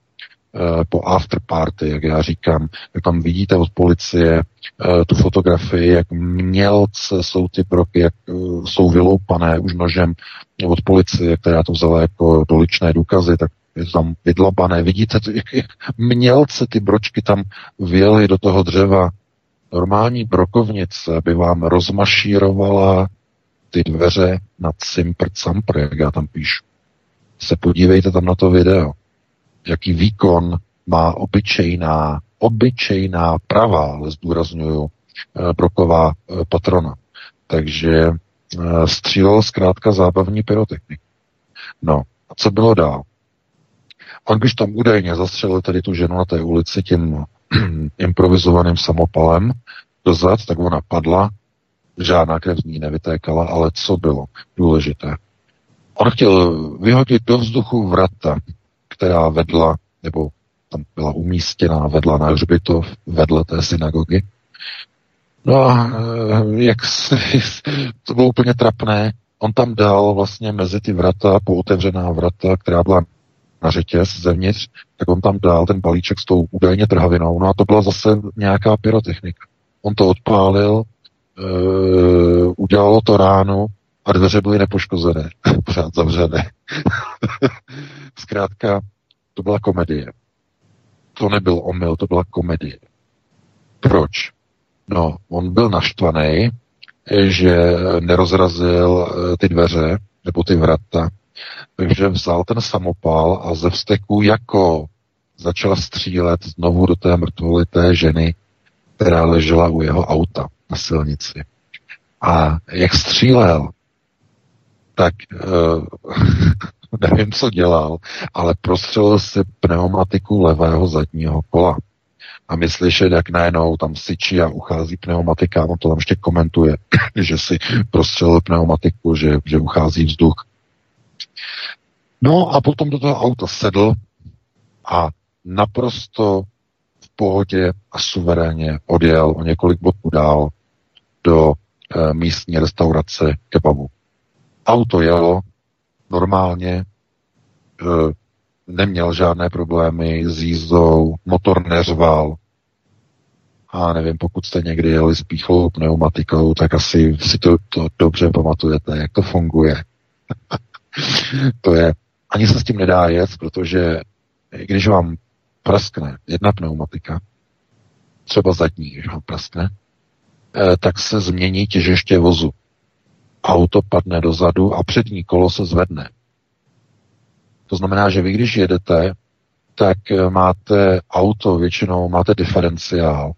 po after party, jak já říkám, jak tam vidíte od policie eh, tu fotografii, jak mělce jsou ty broky, jak eh, jsou vyloupané už nožem od policie, která to vzala jako doličné důkazy, tak je tam vydlabané. Vidíte, jak mělce ty bročky tam vyjeli do toho dřeva. Normální brokovnice by vám rozmašírovala ty dveře na cimpr campr, jak já tam píšu. Se podívejte tam na to video jaký výkon má obyčejná, obyčejná pravá, ale zdůraznuju, eh, broková eh, patrona. Takže eh, střílel zkrátka zábavní pyrotechnik. No, a co bylo dál? On když tam údajně zastřelil tady tu ženu na té ulici tím improvizovaným samopalem dozad, tak ona padla, žádná krev z ní nevytékala, ale co bylo důležité? On chtěl vyhodit do vzduchu vrata, která vedla, nebo tam byla umístěná, vedla na hřbitov, vedle té synagogy. No a eh, jak se, to bylo úplně trapné, on tam dal vlastně mezi ty vrata, pootevřená vrata, která byla na řetěz zevnitř, tak on tam dal ten balíček s tou údajně trhavinou, no a to byla zase nějaká pyrotechnika. On to odpálil, e, udělalo to ráno a dveře byly nepoškozené, pořád zavřené. Zkrátka, to byla komedie. To nebyl omyl, to byla komedie. Proč? No, on byl naštvaný, že nerozrazil eh, ty dveře nebo ty vrata, takže vzal ten samopal a ze vzteku jako začal střílet znovu do té mrtvolité ženy, která ležela u jeho auta na silnici. A jak střílel, tak uh, nevím, co dělal, ale prostřelil si pneumatiku levého zadního kola. A my slyšet, jak najednou tam syčí a uchází pneumatika, on to tam ještě komentuje, že si prostřelil pneumatiku, že, že uchází vzduch. No a potom do toho auta sedl a naprosto v pohodě a suverénně odjel o několik bodů dál do e, místní restaurace kebabu. Auto jelo normálně, e, neměl žádné problémy s jízdou, motor neřval. A nevím, pokud jste někdy jeli s píchlou pneumatikou, tak asi si to, to dobře pamatujete, jak to funguje. to je, ani se s tím nedá jet, protože když vám praskne jedna pneumatika, třeba zadní, když vám praskne, eh, tak se změní těžiště vozu auto padne dozadu a přední kolo se zvedne. To znamená, že vy když jedete, tak eh, máte auto, většinou máte diferenciál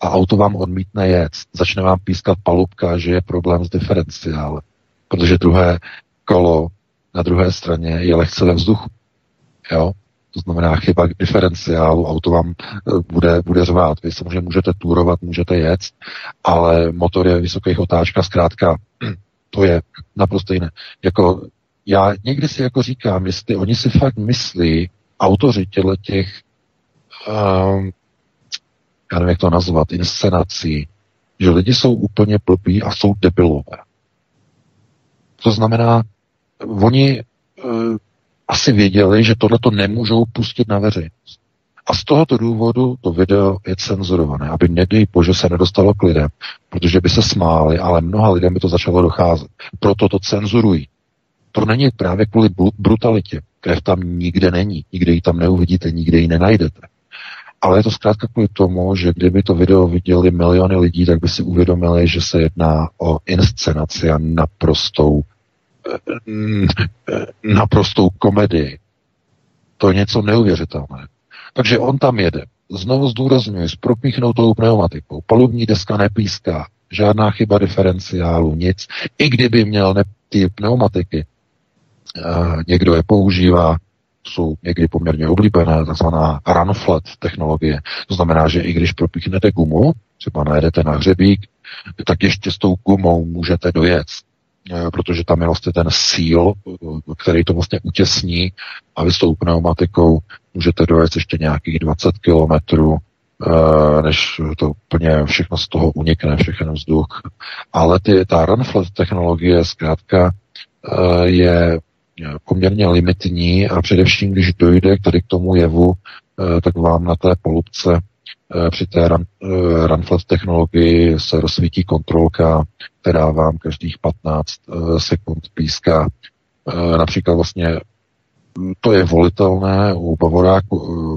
a auto vám odmítne jet. Začne vám pískat palubka, že je problém s diferenciálem, protože druhé kolo na druhé straně je lehce ve vzduchu. Jo? To znamená chyba diferenciálu, auto vám eh, bude, bude řvát. Vy samozřejmě můžete turovat, můžete jet, ale motor je vysokých otáčka, zkrátka to je naprosto jiné. Jako, já někdy si jako říkám, jestli oni si fakt myslí, autoři těchto těch, um, já nevím, jak to nazvat, inscenací, že lidi jsou úplně blbí a jsou debilové. To znamená, oni e, asi věděli, že tohle to nemůžou pustit na veřejnost. A z tohoto důvodu to video je cenzurované, aby nedej bože se nedostalo k lidem, protože by se smáli, ale mnoha lidem by to začalo docházet. Proto to cenzurují. To není právě kvůli brutalitě. Krev tam nikde není, nikde ji tam neuvidíte, nikde ji nenajdete. Ale je to zkrátka kvůli tomu, že kdyby to video viděli miliony lidí, tak by si uvědomili, že se jedná o inscenaci a naprostou, naprostou komedii. To je něco neuvěřitelného. Takže on tam jede. Znovu zdůrazňuji, s propíchnutou pneumatikou. Palubní deska nepíská, žádná chyba diferenciálu, nic. I kdyby měl ne- ty pneumatiky, uh, někdo je používá, jsou někdy poměrně oblíbené, takzvaná run flat technologie. To znamená, že i když propíchnete gumu, třeba najedete na hřebík, tak ještě s tou gumou můžete dojet, eh, protože tam je vlastně ten síl, který to vlastně utěsní a vy s tou pneumatikou můžete dojet ještě nějakých 20 kilometrů, eh, než to úplně všechno z toho unikne, všechno vzduch. Ale ty, ta run flat technologie zkrátka eh, je poměrně limitní a především, když dojde tady k tomu jevu, eh, tak vám na té polubce eh, při té run, eh, runflat technologii se rozsvítí kontrolka, která vám každých 15 sekund píská. Například vlastně hm, to je volitelné, u Bavorák,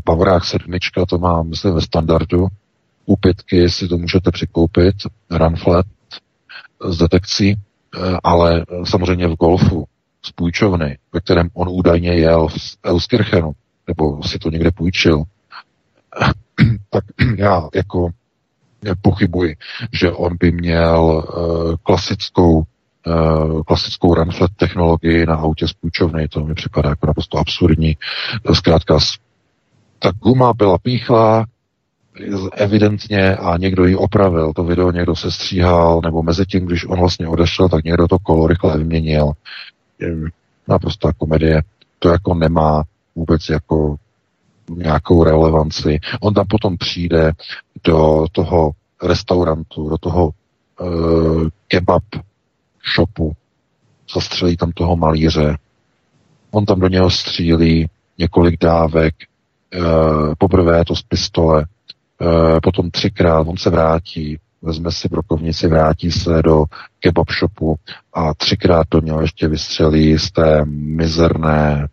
Bavorák 7, to má, myslím, ve standardu, u pětky si to můžete přikoupit, runflat s detekcí, ale samozřejmě v golfu z půjčovny, ve kterém on údajně jel z Euskirchenu, nebo si to někde půjčil, tak já jako pochybuji, že on by měl uh, klasickou uh, klasickou runflat technologii na autě z půjčovny. To mi připadá jako naprosto absurdní. Zkrátka, ta guma byla píchlá, evidentně a někdo ji opravil, to video někdo se stříhal, nebo mezi tím, když on vlastně odešel, tak někdo to kolo rychle vyměnil naprostá komedie. To jako nemá vůbec jako nějakou relevanci. On tam potom přijde do toho restaurantu, do toho uh, kebab shopu, zastřelí tam toho malíře, on tam do něho střílí několik dávek, uh, poprvé to z pistole, uh, potom třikrát, on se vrátí, vezme si brokovnici, vrátí se do kebab shopu a třikrát do něho ještě vystřelí z té mizerné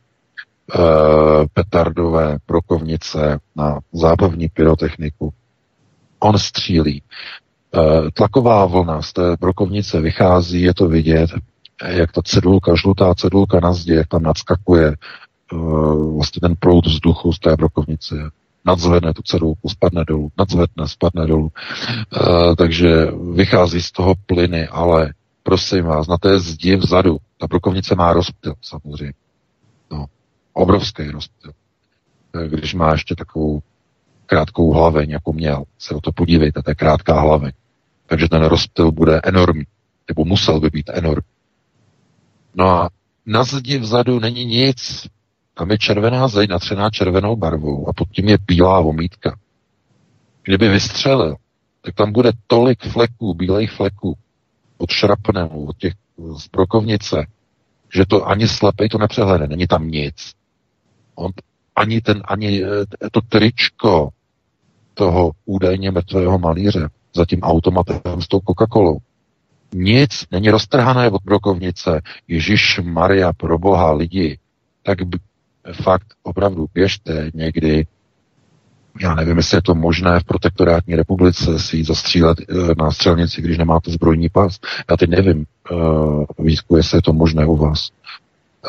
petardové brokovnice na zábavní pyrotechniku. On střílí. Uh, tlaková vlna z té brokovnice vychází, je to vidět, jak ta cedulka, žlutá cedulka na zdi, jak tam nadskakuje uh, vlastně ten proud vzduchu z té brokovnice nadzvedne tu cedulku, spadne dolů, nadzvedne, spadne dolů. Takže vychází z toho plyny, ale prosím vás, na té zdi vzadu, ta brokovnice má rozptyl samozřejmě. Obrovský rozptyl. E, když má ještě takovou krátkou hlaveň, jako měl, se o to podívejte, to je krátká hlaveň. Takže ten rozptyl bude enormní, nebo musel by být enormní. No a na zdi vzadu není nic, tam je červená zeď natřená červenou barvou a pod tím je bílá vomítka. Kdyby vystřelil, tak tam bude tolik fleků, bílejch fleků od šrapnelu, od těch z brokovnice, že to ani slepej to nepřehlede, není tam nic. On ani ten, ani eh, to tričko toho údajně mrtvého malíře za tím automatem s tou Coca-Colou. Nic, není roztrhané od brokovnice. Ježíš Maria, pro boha lidi, tak fakt opravdu běžte někdy, já nevím, jestli je to možné v protektorátní republice si jít zastřílet eh, na střelnici, když nemáte zbrojní pas. Já teď nevím, uh, Vítku, jestli je to možné u vás.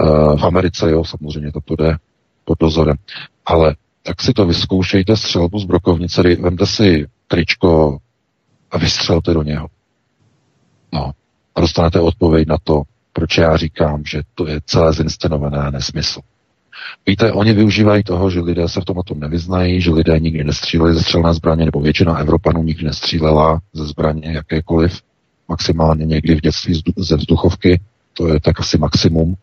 Uh, v Americe, jo, samozřejmě to jde pod dozorem. Ale tak si to vyzkoušejte střelbu z brokovnice, vemte si tričko a vystřelte do něho. No, a dostanete odpověď na to, proč já říkám, že to je celé zinscenované nesmysl. Víte, oni využívají toho, že lidé se v tom tom nevyznají, že lidé nikdy nestříleli ze střelné zbraně, nebo většina Evropanů nikdy nestřílela ze zbraně jakékoliv, maximálně někdy v dětství ze vzduchovky, to je tak asi maximum.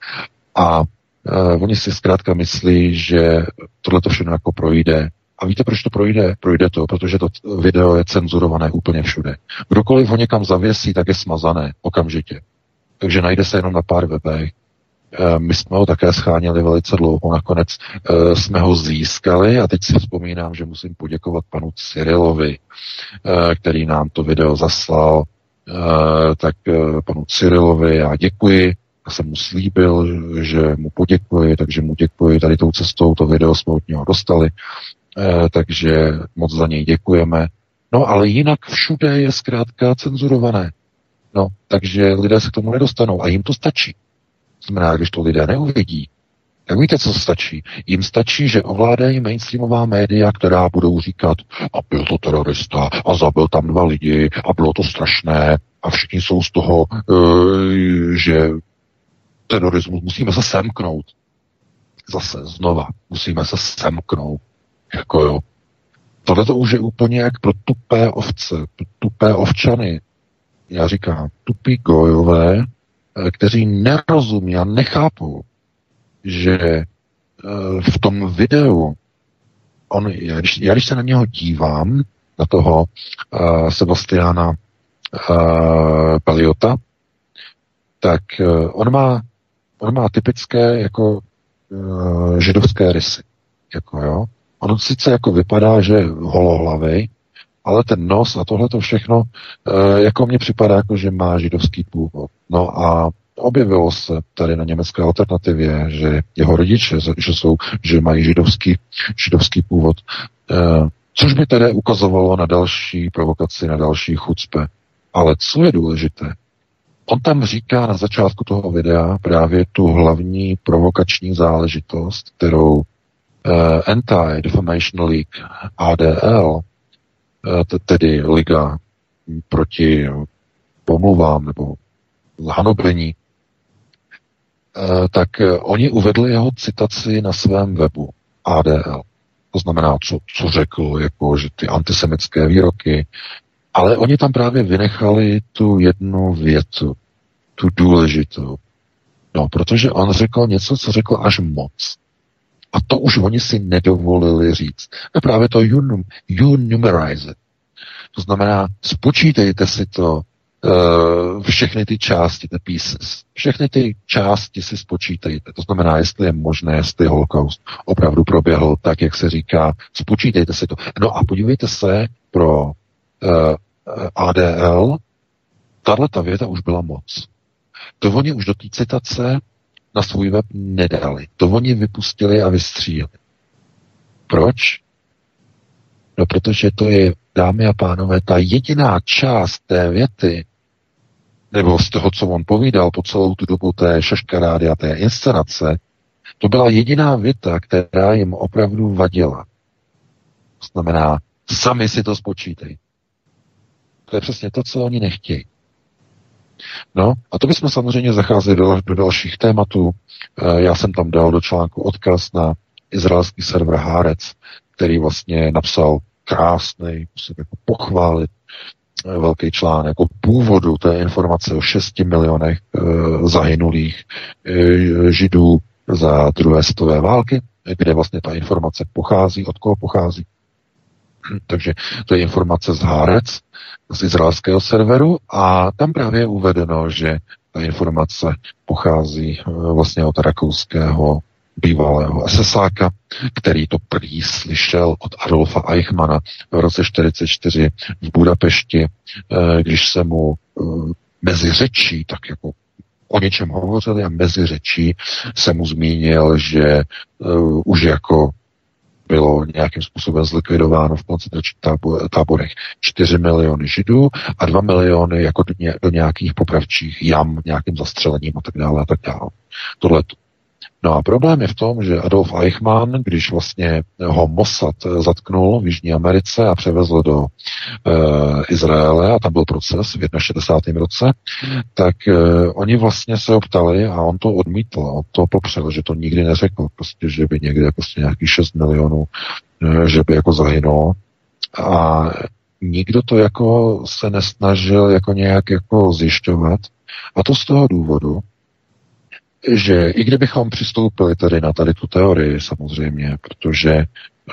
A uh, oni si zkrátka myslí, že tohle to všechno jako projde A víte, proč to projde? Projde to, protože to video je cenzurované úplně všude. Kdokoliv ho někam zavěsí, tak je smazané okamžitě. Takže najde se jenom na pár webech. Eh, my jsme ho také scháněli velice dlouho, nakonec eh, jsme ho získali a teď si vzpomínám, že musím poděkovat panu Cyrilovi, eh, který nám to video zaslal. Tak panu Cyrilovi já děkuji, jsem mu slíbil, že mu poděkuji, takže mu děkuji tady tou cestou, to video jsme od něho dostali, takže moc za něj děkujeme. No ale jinak všude je zkrátka cenzurované. No, takže lidé se k tomu nedostanou a jim to stačí. Znamená, když to lidé neuvidí, tak víte, co stačí? Jim stačí, že ovládají mainstreamová média, která budou říkat, a byl to terorista, a zabil tam dva lidi, a bylo to strašné, a všichni jsou z toho, uh, že terorismus musíme se semknout. Zase znova, musíme se semknout. Jako jo. Tohle to už je úplně jak pro tupé ovce, pro tupé ovčany. Já říkám, tupí gojové, Eh, kteří nerozumí a nechápou, že eh, v tom videu, on, já, když, já když se na něho dívám, na toho uh, Sebastiana uh, Peliota, tak uh, on má on má typické jako uh, židovské rysy. Jako jo. On sice jako vypadá, že holohlavý, ale ten nos a tohle to všechno, e, jako mně připadá, jako že má židovský původ. No a objevilo se tady na německé alternativě, že jeho rodiče, že, jsou, že mají židovský, židovský původ, e, což by tedy ukazovalo na další provokaci, na další chucpe. Ale co je důležité, on tam říká na začátku toho videa právě tu hlavní provokační záležitost, kterou uh, Anti-Defamation League, ADL, Eh, tedy liga proti pomluvám nebo hanobení, eh, tak eh, oni uvedli jeho citaci na svém webu ADL. To znamená, co, co řekl, jako, že ty antisemické výroky, ale oni tam právě vynechali tu jednu větu, tu důležitou. No, protože on řekl něco, co řekl až moc. A to už oni si nedovolili říct. A právě to you, you numerize. To znamená, spočítejte si to, uh, všechny ty části, the pieces. Všechny ty části si spočítejte. To znamená, jestli je možné, jestli holokaust opravdu proběhl tak, jak se říká, spočítejte si to. No a podívejte se pro uh, eh, ADL, tahle ta věta už byla moc. To oni už do té citace na svůj web nedali. To oni vypustili a vystříleli. Proč? No protože to je, dámy a pánové, ta jediná část té věty, nebo z toho, co on povídal po celou tu dobu té šaškarády a té inscenace, to byla jediná věta, která jim opravdu vadila. To znamená, sami si to spočítej. To je přesně to, co oni nechtějí. No a to bychom samozřejmě zacházeli do, do dalších tématů. E, já jsem tam dal do článku odkaz na izraelský server Hárec, který vlastně napsal krásný, musím jako pochválit, e, velký článek o původu té informace o 6 milionech e, zahynulých e, židů za druhé světové války, kde vlastně ta informace pochází, od koho pochází. Takže to je informace z Hárec, z izraelského serveru a tam právě je uvedeno, že ta informace pochází eh, vlastně od rakouského bývalého SSáka, který to prý slyšel od Adolfa Eichmana v roce 1944 v Budapešti, eh, když se mu eh, mezi řečí, tak jako o něčem hovořili a mezi řečí se mu zmínil, že už jako bylo nějakým způsobem zlikvidováno v koncentračních táborech 4 miliony židů a 2 miliony jako do, ně, do nějakých popravčích jam, nějakým zastřelením a tak dále a tak dále. Tohle No a problém je v tom, že Adolf Eichmann, když vlastně ho Mossad zatknul v Jižní Americe a převezl do e, Izraele, a tam byl proces v 61. roce, tak e, oni vlastně se optali a on to odmítl, on to popřel, že to nikdy neřekl, prostě, že by někde prostě nějaký 6 milionů, e, že by jako zahynulo. A nikdo to jako se nesnažil jako nějak jako zjišťovat. A to z toho důvodu, že i kdybychom přistoupili tady na tady tu teorii samozřejmě, protože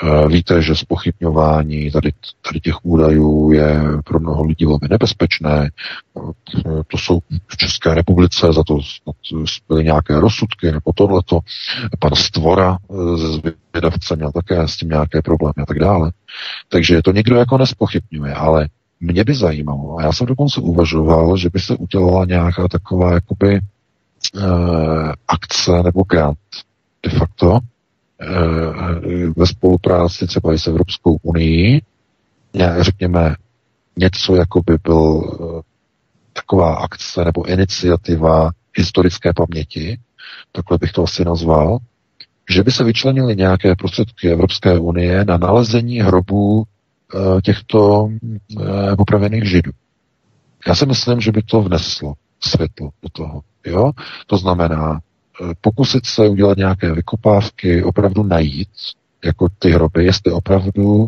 Eh, víte, že spochybňování tady, tady těch údajů je pro mnoho lidí velmi nebezpečné. Eh, to jsou v České republice, za to byly nějaké rozsudky nebo tohleto. Pan Stvora ze zvědavce měl také s tím nějaké problémy a tak dále. Takže to někdo jako nespochybňuje, ale mě by zajímalo, a já jsem dokonce uvažoval, že by se udělala nějaká taková jakoby eh, akce nebo grant de facto eh, ve spolupráci třeba i s Evropskou unii, řekněme něco, jako by byl eh, taková akce nebo iniciativa historické paměti, takhle bych to asi nazval, že by se vyčlenily nějaké prostředky Evropské unie na nalezení hrobů Eh, těchto eh, popravených židů. Já si myslím, že by to vneslo světlo do toho. Jo? To znamená, eh, pokusit se udělat nějaké vykopávky, opravdu najít, jako ty hroby, jestli opravdu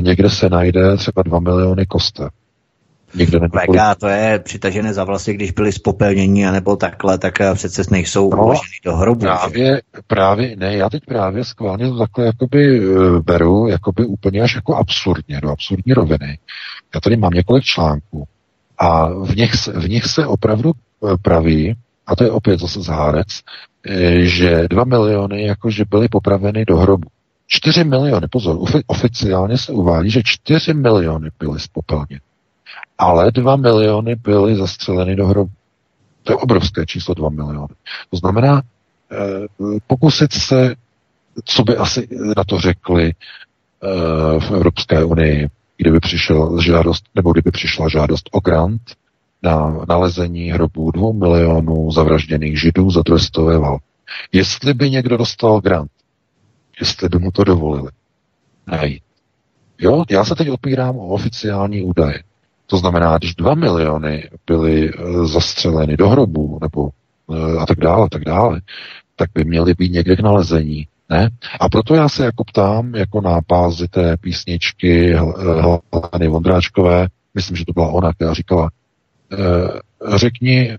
někde se najde třeba 2 miliony koster. Někde Vega, to je přitažené za vlasy, když byli spopelnění, anebo takhle, tak eh, přece nejsou no, uloženy do hrobu. Právě, právě, ne, já teď právě skválně to takhle jakoby eh, beru, jakoby úplně až jako absurdně, do absurdní roviny. Já tady mám několik článků a v nich, v nich se opravdu eh, praví, a to je opět zase zhárec, že dva miliony jakože byly popraveny do hrobu. Čtyři miliony, pozor, oficiálně se uvádí, že čtyři miliony byly spopelněny ale 2 miliony byly zastřeleny do hrobu. To je obrovské číslo 2 miliony. To znamená, eh, pokusit se, co by asi na to řekli eh, v Evropské unii, kdyby přišel žádost, nebo kdyby přišla žádost o grant na nalezení hrobů dvou milionů zavražděných židů za druhé světové války. Jestli by někdo dostal grant, jestli by mu to dovolili najít. Jo, já se teď opírám o oficiální údaje. To znamená, když dva miliony byly eh, zastřeleny do hrobu nebo eh, a tak dále, a tak dále, tak by měly být někde k nalezení. Ne? A proto já se jako ptám, jako na pázi té písničky Heleny Vondráčkové, myslím, že to byla ona, která říkala, řekni, e,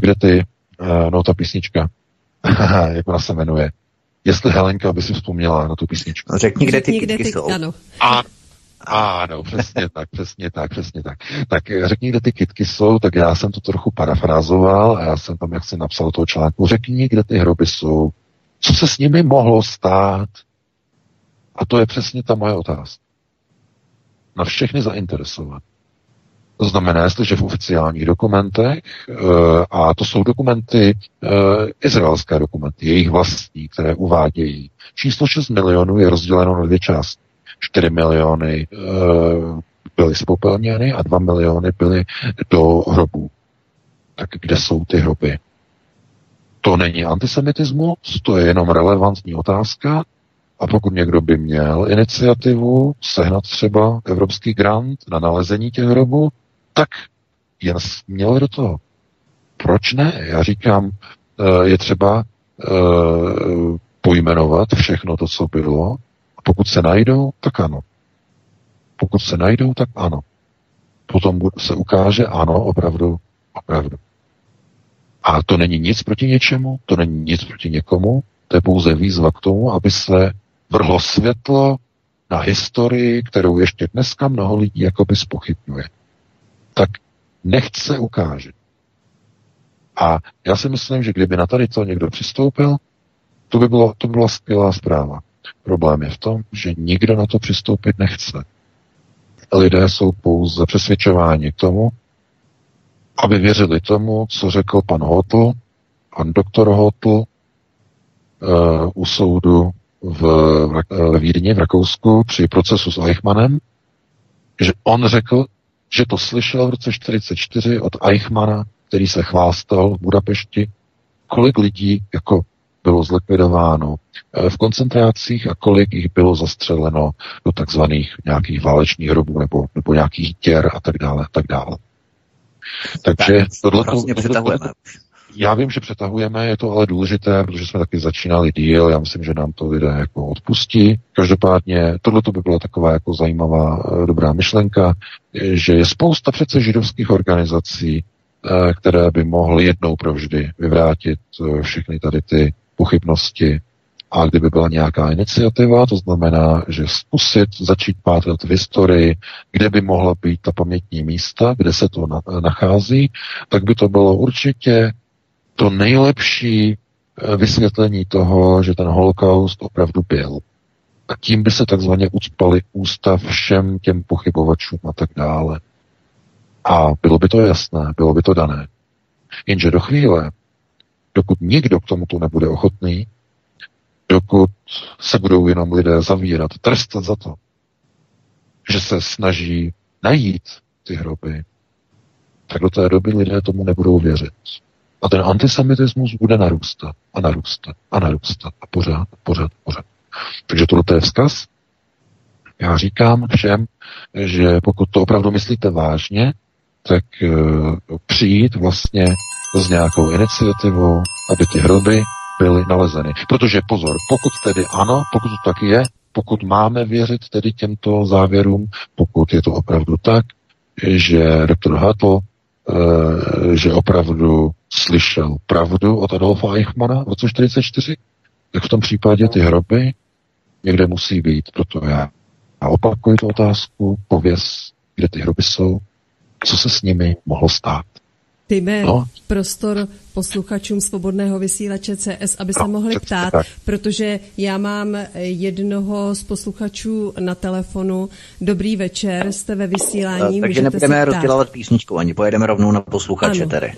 kde ty, e, no ta písnička, jak ona se jmenuje, jestli Helenka by si vzpomněla na tu písničku. Řekni, kde ty, řekni, kde ty jsou. Ano. A ano, přesně tak, přesně tak, přesně tak. Tak řekni, kde ty kitky jsou, tak já jsem to trochu parafrázoval a já jsem tam jak si napsal toho článku, řekni, kde ty hroby jsou, co se s nimi mohlo stát. A to je přesně ta moje otázka. Na všechny zainteresovat. To znamená, jestliže v oficiálních dokumentech, eh, a to jsou dokumenty, eh, izraelské dokumenty, jejich vlastní, které uvádějí, číslo 6 milionů je rozděleno na dvě části. 4 miliony e, byly spopelněny a 2 miliony byly do hrobů. Tak kde jsou ty hroby? To není antisemitismus, to je jenom relevantní otázka. A pokud někdo by měl iniciativu sehnat třeba evropský grant na nalezení těch hrobů, tak jen měl do toho. Proč ne? Já říkám, eh, je třeba eh, pojmenovat všechno to, co bylo, pokud se najdou, tak ano. Pokud se najdou, tak ano. Potom se ukáže, ano, opravdu, opravdu. A to není nic proti něčemu, to není nic proti někomu, to je pouze výzva k tomu, aby se vrhlo světlo na historii, kterou ještě dneska mnoho lidí jakoby spochybňuje. Tak nechce se ukáže. A já si myslím, že kdyby na tady to někdo přistoupil, to by, bylo, to by byla skvělá zpráva. Problém je v tom, že nikdo na to přistoupit nechce. Lidé jsou pouze přesvědčováni k tomu, aby věřili tomu, co řekl pan Hotl, pan doktor Hotl uh, u soudu v, v Vídni v Rakousku při procesu s Eichmannem, že on řekl, že to slyšel v roce 1944 od Eichmana, který se chvástal v Budapešti, kolik lidí jako bylo zlikvidováno eh, v koncentrácích a kolik jich bylo zastřeleno do takzvaných nějakých válečných hrobů nebo, nebo nějakých děr a tak dále a tak dále. Takže tak, tohle vlastně přetahujeme. Já vím, že přetahujeme, je to ale důležité, protože jsme taky začínali díl, já myslím, že nám to lidé jako odpustí. Každopádně tohle by byla taková jako zajímavá, eh, dobrá myšlenka, že je spousta přece židovských organizací, eh, které by mohly jednou provždy vyvrátit všechny tady ty pochybnosti A kdyby byla nějaká iniciativa, to znamená, že zkusit začít pátrat v historii, kde by mohla být ta pamětní místa, kde se to nachází, tak by to bylo určitě to nejlepší eh, vysvětlení toho, že ten holokaust opravdu byl. A tím by se takzvaně ucpali ústa všem těm pochybovačům a tak dále. A bylo by to jasné, bylo by to dané. Jenže do chvíle, dokud nikdo k tomuto nebude ochotný, dokud se budou jenom lidé zavírat, trestat za to, že se snaží najít ty hroby, tak do té doby lidé tomu nebudou věřit. A ten antisemitismus bude narůstat a narůstat a narůstat a pořád, pořád, pořád. Takže tohle je vzkaz. Já říkám všem, že pokud to opravdu myslíte vážně, tak uh, přijít vlastně s nějakou iniciativou, aby ty hroby byly nalezeny. Protože pozor, pokud tedy ano, pokud to tak je, pokud máme věřit tedy těmto závěrům, pokud je to opravdu tak, že doktor Hartl, e, že opravdu slyšel pravdu od Adolfa Eichmana v roce 1944, tak v tom případě ty hroby někde musí být. Proto já, já opakuji tu otázku, pověz, kde ty hroby jsou, co se s nimi mohlo stát. Dejme no. prostor posluchačům svobodného vysílače CS, aby se no, mohli ptát, tak. protože já mám jednoho z posluchačů na telefonu. Dobrý večer, jste ve vysílání. Takže nebudeme rozdělovat písničku, ani pojedeme rovnou na posluchače ano. tedy.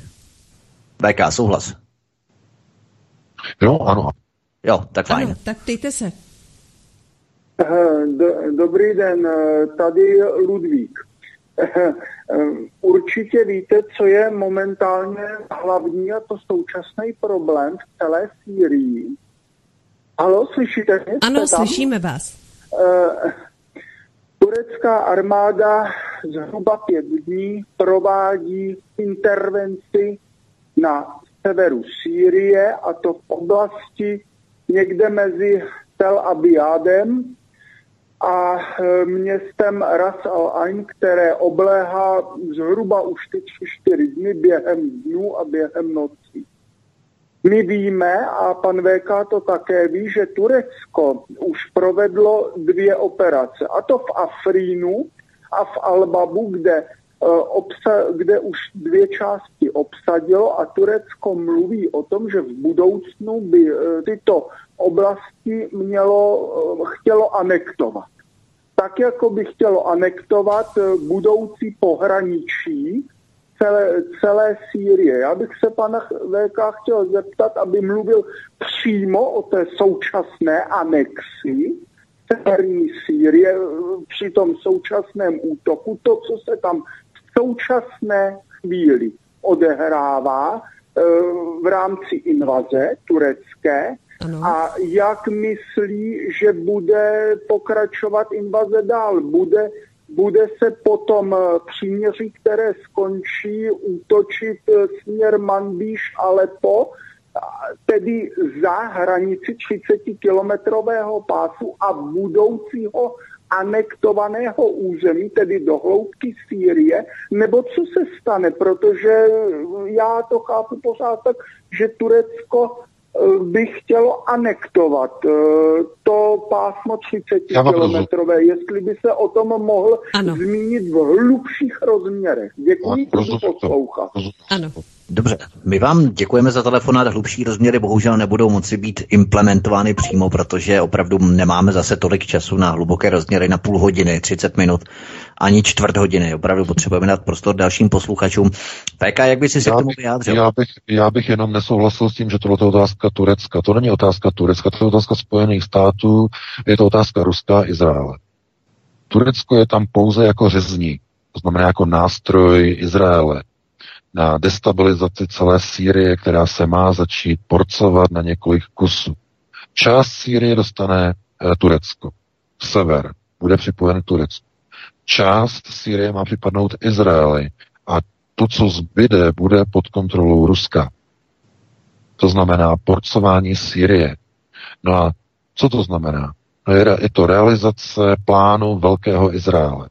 VK, souhlas. Jo, ano. Jo, tak fajn. Ano, tak ptejte se. Eh, dobrý den, eh, tady Ludvík. Eh, určitě víte, co je momentálně hlavní a to současný problém v celé Sýrii. Halo, slyšíte mě? Ano, tam? slyšíme vás. Turecká armáda zhruba pět dní provádí intervenci na severu Sýrie a to v oblasti někde mezi Tel Abiadem a e, městem Ras al Ain, které obléhá zhruba už ty tři, čtyři dny během dnů a během nocí. My víme, a pan VK to také ví, že Turecko už provedlo dvě operace, a to v Afrínu a v Albabu, kde, e, kde už dvě části obsadilo a Turecko mluví o tom, že v budoucnu by e, tyto oblasti mělo, chtělo anektovat tak jako by chtělo anektovat eh, budoucí pohraničí celé, celé Sýrie. Já bych se pana VK chtěl zeptat, aby mluvil přímo o té současné anexi severní Sýrie eh, při tom současném útoku, to, co se tam v současné chvíli odehrává eh, v rámci invaze turecké ano. A jak myslí, že bude pokračovat invaze dál? Bude, bude se potom eh, příměří, které skončí, útočit eh, směr Manbíš Alepo, tedy za hranici 30-kilometrového pásu a budoucího anektovaného území, tedy do hloubky Sýrie, nebo co se stane, protože já to chápu pořád tak, že Turecko by chtělo anektovat eh, to pásmo 30 kilometrové, jestli by se o tom mohl ano. zmínit v hlubších rozměrech. Děkuji, že poslouchat. Ano. Dobře, my vám děkujeme za telefonát. Hlubší rozměry bohužel nebudou moci být implementovány přímo, protože opravdu nemáme zase tolik času na hluboké rozměry na půl hodiny, 30 minut, ani čtvrt hodiny. Opravdu potřebujeme dát prostor dalším posluchačům. PK, jak by si se já k tomu vyjádřil? Já bych, já bych jenom nesouhlasil s tím, že tohle je otázka Turecka. To není otázka Turecka, to je otázka Spojených států, je to otázka Ruska a Izraele. Turecko je tam pouze jako řezní, to znamená jako nástroj Izraele na destabilizaci celé Sýrie, která se má začít porcovat na několik kusů. Část Sýrie dostane e, Turecko, sever bude připojen Turecku. Část Sýrie má připadnout Izraeli a to, co zbyde, bude pod kontrolou Ruska. To znamená porcování Sýrie. No a co to znamená? No je to realizace plánu Velkého Izraele.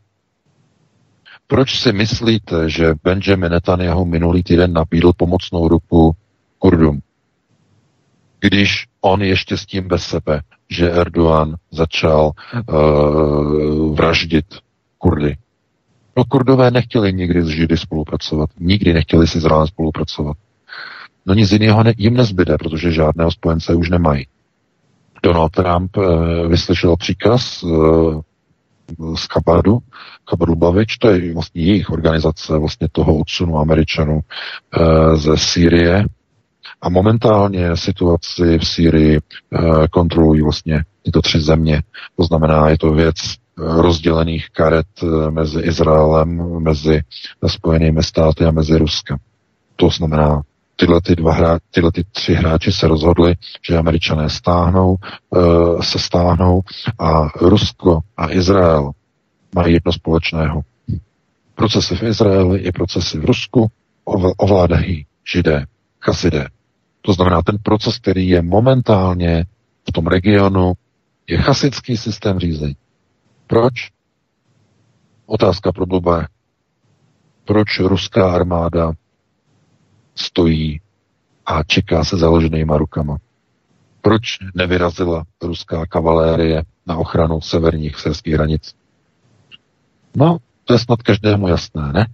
Proč si myslíte, že Benjamin Netanyahu minulý týden nabídl pomocnou ruku Kurdům? když on ještě s tím bez sebe, že Erdogan začal uh, vraždit Kurdy. No Kurdové nechtěli nikdy s Židy spolupracovat. Nikdy nechtěli s Izraelem spolupracovat. No nic jiného ne, jim nezbyde, protože žádného spojence už nemají. Donald Trump uh, vyslyšel příkaz uh, z Kabadu, Kabadu Bavič, to je vlastně jejich organizace vlastně toho odsunu Američanů uh, ze Sýrie, a momentálně situaci v Sýrii uh, kontrolují vlastně tyto tři země. To znamená, je to věc rozdělených karet mezi Izraelem, mezi Spojenými státy a mezi Ruskem. To znamená, tyhle, ty dva hra, tyhle ty tři hráči se rozhodli, že američané stáhnou, uh, se stáhnou a Rusko a Izrael mají jedno společného. Procesy v Izraeli i procesy v Rusku ovládají židé, chasidé. To znamená, ten proces, který je momentálně v tom regionu, je chasický systém řízení. Proč? Otázka pro blbé. Proč ruská armáda stojí a čeká se založenýma rukama. Proč nevyrazila ruská kavalérie na ochranu severních srských hranic? No, to je snad každému jasné, ne?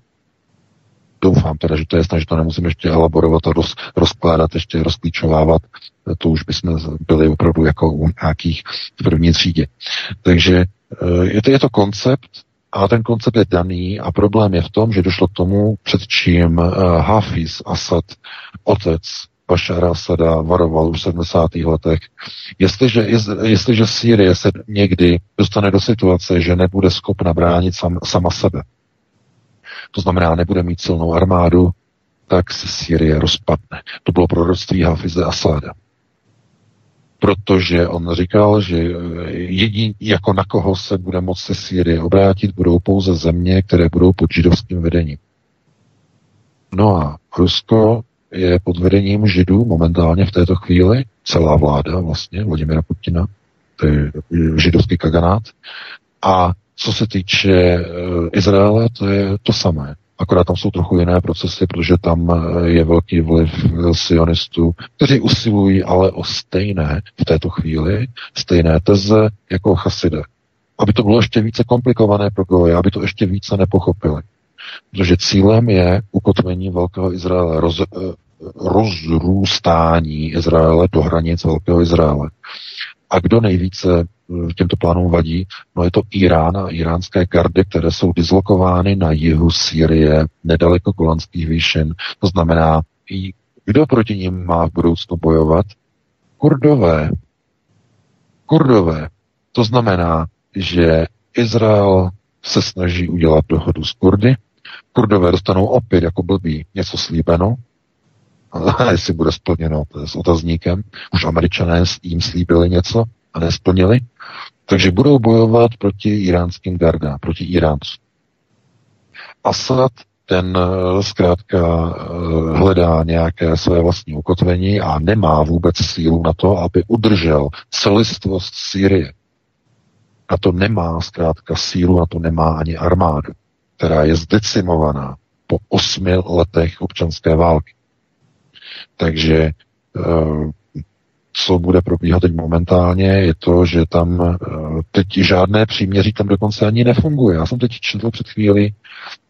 Doufám teda, že to je jasné, že to nemusím ještě elaborovat a roz, rozkládat, ještě rozklíčovávat. To už bychom byli opravdu jako u nějakých v první třídě. Takže eh, je to, je to koncept, a ten koncept je daný a problém je v tom, že došlo k tomu, před čím uh, Hafiz Asad, otec Bašara Asada, varoval už v 70. letech. Jestliže, jestliže Sýrie se někdy dostane do situace, že nebude schopna bránit sam, sama sebe, to znamená, nebude mít silnou armádu, tak se Sýrie rozpadne. To bylo proroctví Hafize Asada protože on říkal, že jediný, jako na koho se bude moci Sýrie obrátit, budou pouze země, které budou pod židovským vedením. No a Rusko je pod vedením židů momentálně v této chvíli, celá vláda vlastně, Vladimira Putina, to je židovský kaganát. A co se týče uh, Izraele, to je to samé. Akorát tam jsou trochu jiné procesy, protože tam eh, je velký vliv sionistů, kteří usilují ale o stejné v této chvíli, stejné teze jako chasidé. Aby to bylo ještě více komplikované pro Goje, aby to ještě více nepochopili. Protože cílem je ukotvení Velkého Izraele, roz, eh, rozrůstání Izraele do hranic Velkého Izraele. A kdo nejvíce těmto plánům vadí? No je to Irán a iránské gardy, které jsou dislokovány na jihu Sýrie, nedaleko Golanských výšin. To znamená, kdo proti ním má v budoucnu bojovat? Kurdové. Kurdové. To znamená, že Izrael se snaží udělat dohodu s Kurdy. Kurdové dostanou opět jako blbý něco slíbeno, jestli bude splněno, s otazníkem. Už američané jim slíbili něco a nesplnili. Takže budou bojovat proti iránským gardám, proti Iráncům. Asad ten eh, zkrátka eh, hledá nějaké své vlastní ukotvení a nemá vůbec sílu na to, aby udržel celistvost Sýrie. Na to nemá zkrátka sílu, na to nemá ani armádu, která je zdecimovaná po osmi letech občanské války. Takže eh, co bude probíhat teď momentálně, je to, že tam eh, teď žádné příměří tam dokonce ani nefunguje. Já jsem teď četl před chvíli,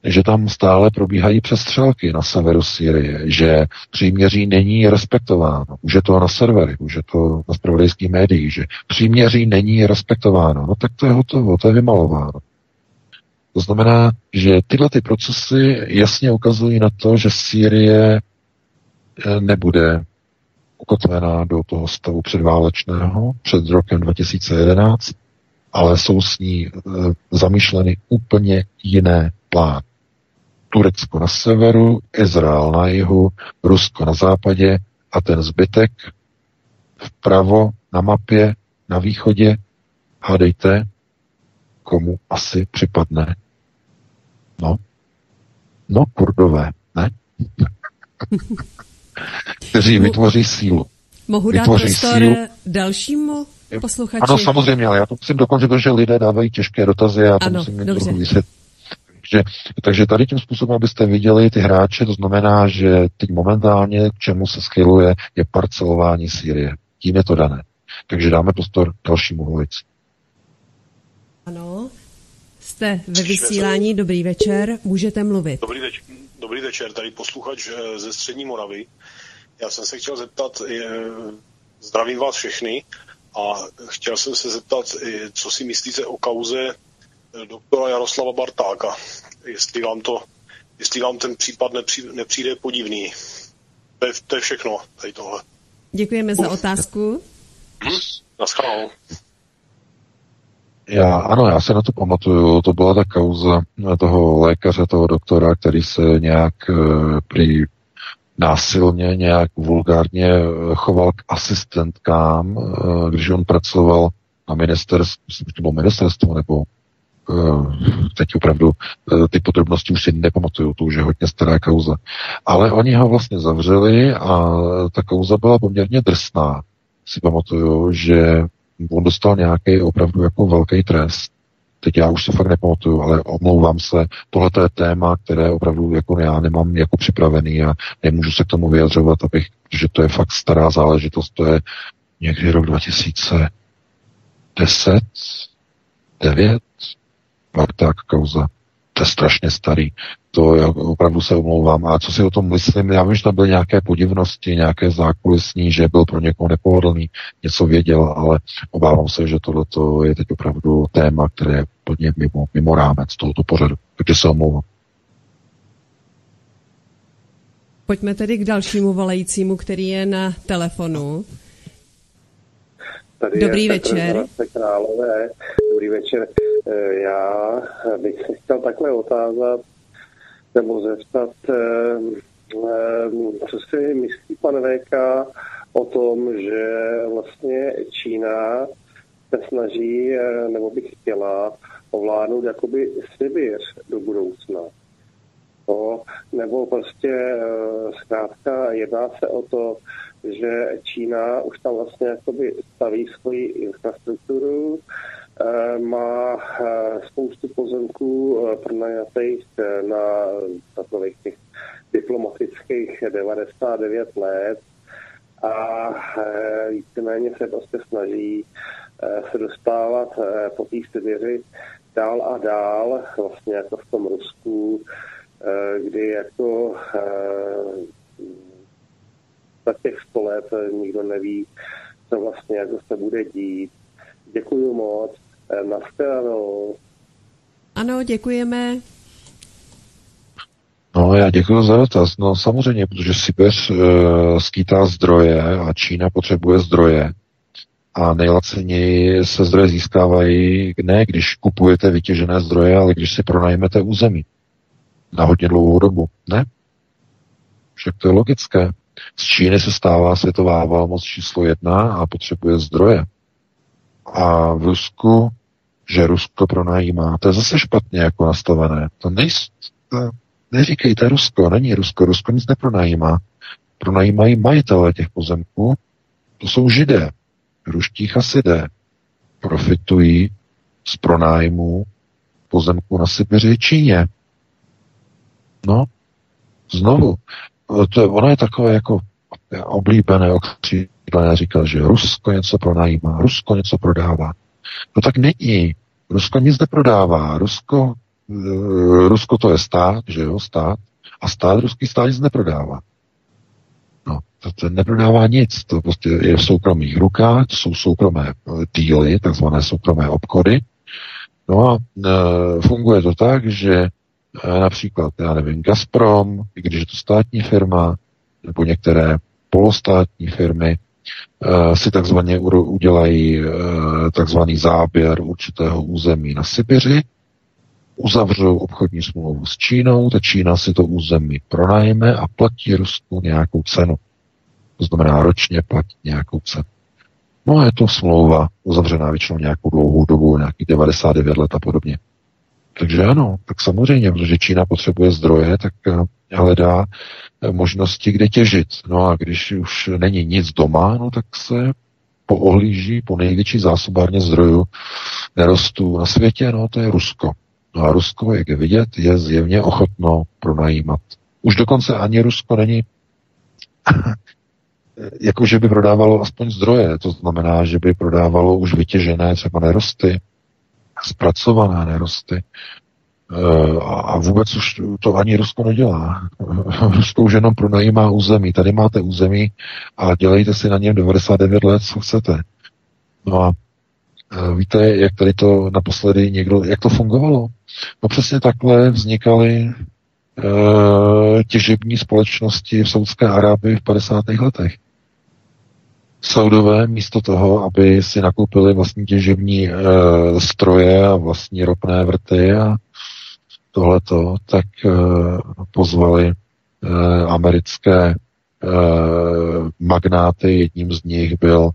že tam stále probíhají přestřelky na severu Syrie, že příměří není respektováno. Už je to na servery, už je to na spravodajských médiích, že příměří není respektováno. No tak to je hotovo, to je vymalováno. To znamená, že tyhle ty procesy jasně ukazují na to, že Sýrie nebude ukotvená do toho stavu předválečného před rokem 2011, ale jsou s ní e, zamýšleny úplně jiné plány. Turecko na severu, Izrael na jihu, Rusko na západě a ten zbytek vpravo na mapě na východě, hádejte, komu asi připadne. No, no kurdové, ne? kteří vytvoří sílu. Mohu dát vytvoří prostor sílu. dalšímu posluchači? Ano, samozřejmě, ale já to musím dokončit, protože lidé dávají těžké dotazy a to ano, musím mít trochu vysvětlit. Takže, takže tady tím způsobem, abyste viděli ty hráče, to znamená, že teď momentálně k čemu se schyluje, je parcelování Sýrie. Tím je to dané. Takže dáme prostor dalšímu volici. Ano, jste ve vysílání, dobrý večer, můžete mluvit. Dobrý večer, dobrý večer tady posluchač eh, ze Střední Moravy. Já jsem se chtěl zeptat, zdravím vás všechny, a chtěl jsem se zeptat, co si myslíte o kauze eh, doktora Jaroslava Bartáka, jestli vám, to, jestli vám ten případ nepřijde, nepřijde podivný. To je, to je všechno, tady tohle. Děkujeme za otázku. Hm? Naschledanou. Já, ano, já se na to pamatuju. To byla ta kauza toho lékaře, toho doktora, který se nějak uh, prý násilně, nějak vulgárně eh, choval k asistentkám, eh, když on pracoval na ministerstvu, myslím, že to bylo ministerstvo, nebo eh, teď opravdu ty podrobnosti už si nepamatuju, to už je hodně stará kauza. Ale oni ho vlastně zavřeli a ta kauza byla poměrně drsná. Si pamatuju, že on dostal nějaký opravdu jako velký trest. Teď já už se fakt nepamatuju, ale omlouvám se, tohle je téma, které opravdu jako já nemám jako připravený a nemůžu se k tomu vyjadřovat, abych, že to je fakt stará záležitost, to je někdy rok 2010, 9, tak kauza. To je strašně starý. To já opravdu se omlouvám. A co si o tom myslím? Já vím, že tam byly nějaké podivnosti, nějaké zákulisní, že byl pro někoho nepohodlný, něco věděl, ale obávám se, že tohle je teď opravdu téma, které je plně mimo, mimo rámec tohoto pořadu. Takže se omlouvám. Pojďme tedy k dalšímu volajícímu, který je na telefonu. Tady Dobrý je večer. Králové. Dobrý večer. E, já bych se chtěl takhle otázat, nebo zeptat, e, e, co si myslí pan VK o tom, že vlastně Čína se snaží, nebo bych chtěla, ovládnout jakoby Sibir do budoucna. No, nebo prostě zkrátka jedná se o to, že Čína už tam vlastně jakoby staví svoji infrastrukturu, eh, má eh, spoustu pozemků eh, pronajatých na takových těch diplomatických 99 let a víceméně se prostě snaží se dostávat po té Sibiři dál a dál, vlastně jako v tom Rusku, kdy jako za těch 100 let nikdo neví, co vlastně jako se bude dít. Děkuji moc. Eh, nashledanou. Ano, děkujeme. No, já děkuji za dotaz. No samozřejmě, protože Sibiř e, skýtá zdroje a Čína potřebuje zdroje. A nejlaceněji se zdroje získávají ne když kupujete vytěžené zdroje, ale když si pronajmete území. Na hodně dlouhou dobu. Ne? Však to je logické. Z Číny se stává světová velmoc číslo jedna a potřebuje zdroje. A v Rusku, že Rusko pronajímá, to je zase špatně jako nastavené. To, nejs, to neříkejte Rusko, není Rusko, Rusko nic nepronajímá. Pronajímají majitele těch pozemků, to jsou židé, ruští chasidé. Profitují z pronájmu pozemku na Sibiři Číně. No, znovu, to, ono je takové jako oblíbené, okřídlené říkat, že Rusko něco pronajímá, Rusko něco prodává. No tak není. Rusko nic neprodává. Rusko, uh, Rusko to je stát, že jo, stát. A stát, ruský stát nic neprodává. No, to, to neprodává nic. To prostě je v soukromých rukách, to jsou soukromé eh, díly, takzvané soukromé obchody. No a e, funguje to tak, že například, já nevím, Gazprom, i když je to státní firma, nebo některé polostátní firmy, eh, si takzvaně udělají eh, takzvaný záběr určitého území na Sibiři, uzavřou obchodní smlouvu s Čínou, ta Čína si to území pronajme a platí Rusku nějakou cenu. To znamená, ročně platí nějakou cenu. No a je to smlouva uzavřená většinou nějakou dlouhou dobu, nějakých 99 let a podobně. Takže ano, tak samozřejmě, protože Čína potřebuje zdroje, tak eh, hledá eh, možnosti, kde těžit. No a když už není nic doma, no tak se poohlíží po největší zásobárně zdrojů nerostů na světě, no to je Rusko. No a Rusko, jak je vidět, je zjevně ochotno pronajímat. Už dokonce ani Rusko není jako že by prodávalo aspoň zdroje, to znamená, že by prodávalo už vytěžené třeba nerosty, zpracované nerosty, Eh, a vůbec už to ani Rusko nedělá. Rusko už jenom pronajímá území. Tady máte území a dělejte si na něm 99 let, co chcete. No a eh, víte, jak tady to naposledy někdo, jak to fungovalo? No přesně takhle vznikaly e, těžební společnosti v Saudské Arábii v 50. letech. Saudové místo toho, aby si nakoupili vlastní těžební e, stroje a vlastní ropné vrty a tohleto, tak uh, pozvali uh, americké uh, magnáty. Jedním z nich byl uh,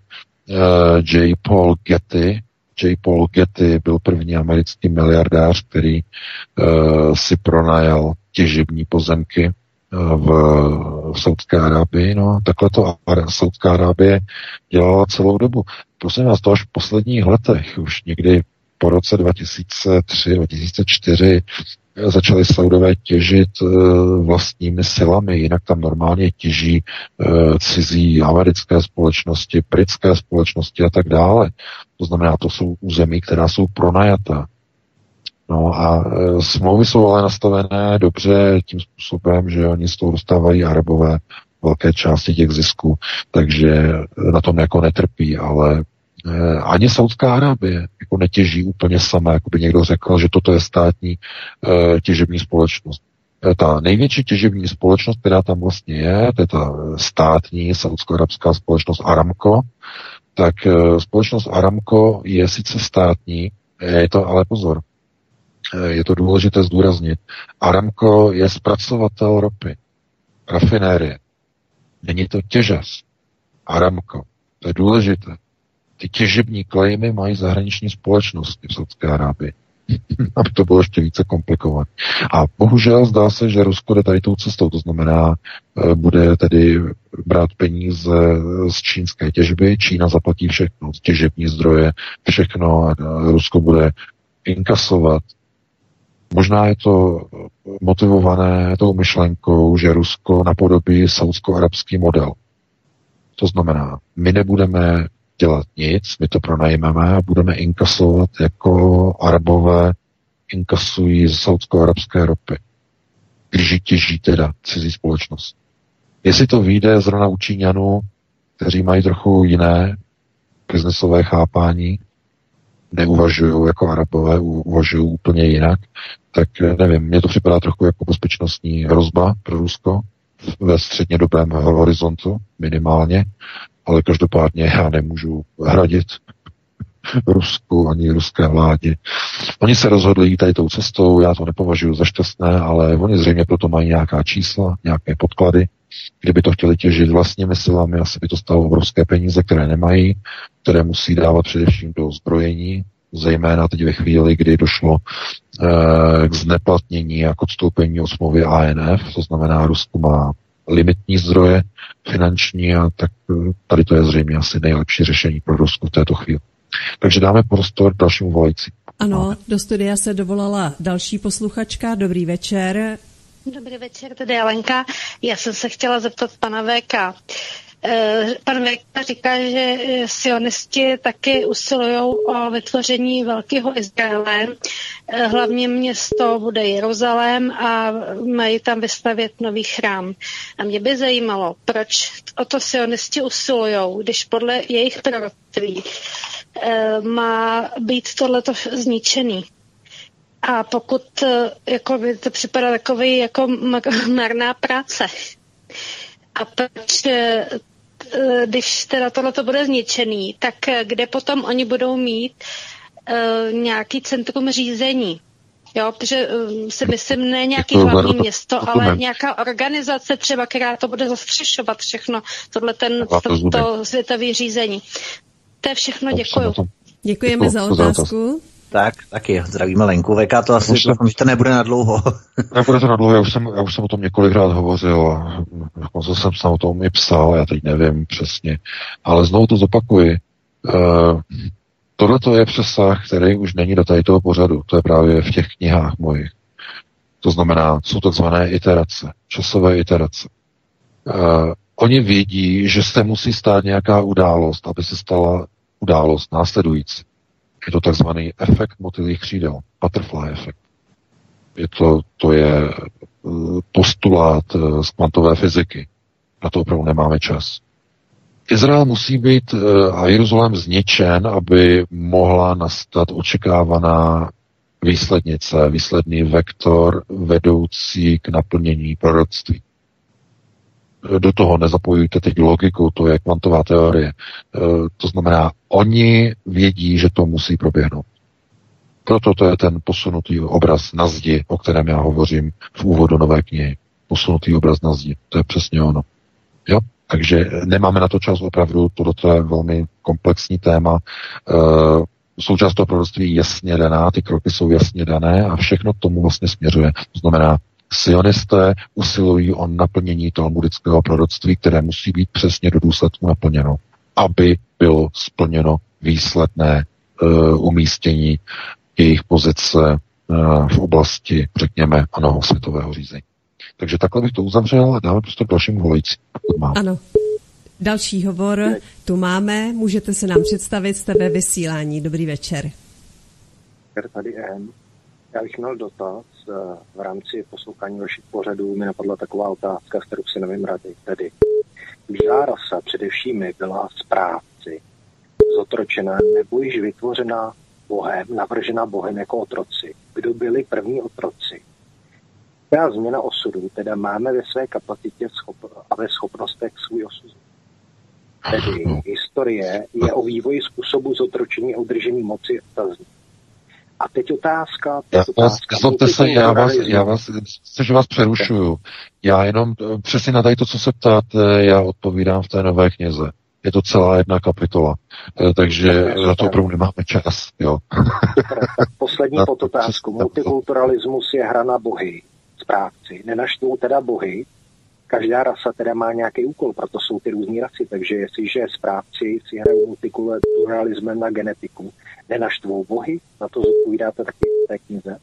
J. Paul Getty. J. Paul Getty byl první americký miliardář, který uh, si pronajal těžební pozemky v, v Saudské Arábii. No, takhle to Saudská Arábie dělala celou dobu. Prosím vás, to až v posledních letech, už někdy po roce 2003, 2004 začali Saudové těžit eh, vlastními silami, jinak tam normálně těží eh, cizí americké společnosti, britské společnosti a tak dále. To znamená, to jsou území, která jsou pronajatá. No a e, smlouvy jsou ale nastavené dobře tím způsobem, že oni z toho dostávají arabové velké části těch zisků, takže na tom jako netrpí, ale Eh, ani Saudská Arábie jako netěží úplně sama, jako by někdo řekl, že toto je státní uh, těžební společnost. Ta největší těžební společnost, která tam vlastně je, to je ta státní saudsko-arabská společnost Aramco, tak společnost Aramco je sice státní, je to ale pozor, je to důležité zdůraznit. Aramco je zpracovatel ropy, rafinérie. Není to těžař. Aramco. To je důležité ty těžební klejmy mají zahraniční společnosti v Saudské Arábii. aby to bylo ještě více komplikované. A bohužel zdá se, že Rusko jde tady tou cestou, to znamená, eh, bude tedy brát peníze z čínské těžby, Čína zaplatí všechno, těžební zdroje, všechno a Rusko bude inkasovat. Možná je to motivované tou myšlenkou, že Rusko napodobí saudsko-arabský model. To znamená, my nebudeme dělat nic, my to pronajmeme a budeme inkasovat jako Arabové inkasují z saudsko-arabské ropy, když ji těží teda cizí společnost. Jestli to vyjde zrovna u Číňanů, kteří mají trochu jiné biznesové chápání, neuvažují jako Arabové, uvažují úplně jinak, tak nevím, mně to připadá trochu jako bezpečnostní hrozba pro Rusko ve střednědobém horizontu minimálně ale každopádně já nemůžu hradit Rusku ani ruské vládě. Oni se rozhodli jít tady tou cestou, já to nepovažuji za šťastné, ale oni zřejmě proto mají nějaká čísla, nějaké podklady. Kdyby to chtěli těžit vlastními silami, asi by to stalo obrovské peníze, které nemají, které musí dávat především do zbrojení, zejména teď ve chvíli, kdy došlo e, k zneplatnění a k odstoupení od smlouvy ANF, to znamená, Rusko má limitní zdroje finanční a tak eh, tady to je zřejmě asi nejlepší řešení pro Rusko v této chvíli. Takže dáme prostor dalšímu volající. Ano, do studia se dovolala další posluchačka. Dobrý večer. Dobrý večer, tady Jelenka. Já jsem se chtěla zeptat pana VK. Eh, pan Veka říká, že eh, sionisti taky usilují o vytvoření velkého Izraele. Eh, hlavně město bude Jeruzalém a mají tam vystavět nový chrám. A mě by zajímalo, proč o to sionisti usilují, když podle jejich proroctví má být tohleto zničený. A pokud jako by to připadá takový jako marná práce. A proč Eh, když teda tohle bude zničený, tak eh, kde potom oni budou mít uh, nějaký centrum řízení? Jo, protože um, si myslím, ne nějaký hlavní město, ale nějaká organizace třeba, která to bude zastřešovat všechno, tohle ten, to, to světové řízení. To je všechno, děkuju. Děkujeme za otázku. Tak, taky zdravíme Lenku. VK to asi už doufám, že to nebude na dlouho. nebude to na dlouho, já už, jsem, já už jsem o tom několikrát hovořil a dokonce jsem se o tom i psal, já teď nevím přesně. Ale znovu to zopakuji. Uh, Tohle to je přesah, který už není do tady toho pořadu. To je právě v těch knihách mojich. To znamená, jsou takzvané iterace, časové iterace. Uh, oni vědí, že se musí stát nějaká událost, aby se stala událost následující. Je to takzvaný efekt motylých křídel, butterfly efekt. Je to, to je eh, postulát eh, z kvantové fyziky. Na to opravdu nemáme čas. Izrael musí být eh, a Jeruzalém zničen, aby mohla nastat očekávaná výslednice, výsledný vektor vedoucí k naplnění proroctví. Do toho nezapojujte teď logiku, to je kvantová teorie. To znamená, oni vědí, že to musí proběhnout. Proto to je ten posunutý obraz na zdi, o kterém já hovořím v úvodu nové knihy. Posunutý obraz na zdi. To je přesně ono. Jo? Takže nemáme na to čas opravdu, toto je velmi komplexní téma. Součást toho proroctví je jasně daná, ty kroky jsou jasně dané a všechno tomu vlastně směřuje. To znamená, sionisté usilují o naplnění talmudického proroctví, které musí být přesně do důsledku naplněno, aby bylo splněno výsledné uh, umístění jejich pozice uh, v oblasti, řekněme, ano, světového řízení. Takže takhle bych to uzavřel a dáme prostě dalšímu volající, pokud mám. Ano. Další hovor tu máme, můžete se nám představit, jste ve vysílání. Dobrý večer. Tady M. Já bych měl dotaz. Eh, v rámci poslouchání vašich pořadů mi napadla taková otázka, kterou si nevím rady. Tedy bílá rasa především byla správci, zotročená nebo již vytvořená Bohem, navržena Bohem jako otroci. Kdo byli první otroci? Ta změna osudu, teda máme ve své kapacitě schop, a ve schopnostech svůj osud. Tedy historie je o vývoji způsobu zotročení a udržení moci otazní. A teď otázka... Teď já vás, zlobte se, já vás, já vás, že vás přerušuju. Já jenom eh, přesně na tady to, co se ptáte, já odpovídám v té nové knize. Je to celá jedna kapitola. Eh, takže na to opravdu nemáme čas. Jo. Poslední podotázku. Multikulturalismus je hra na bohy, správci. Nenaštvou teda bohy, každá rasa teda má nějaký úkol, proto jsou ty různé rasy, takže jestliže správci si hrajou multikulturalismem na genetiku, nenaštvou bohy, na to zodpovídáte taky v té knize?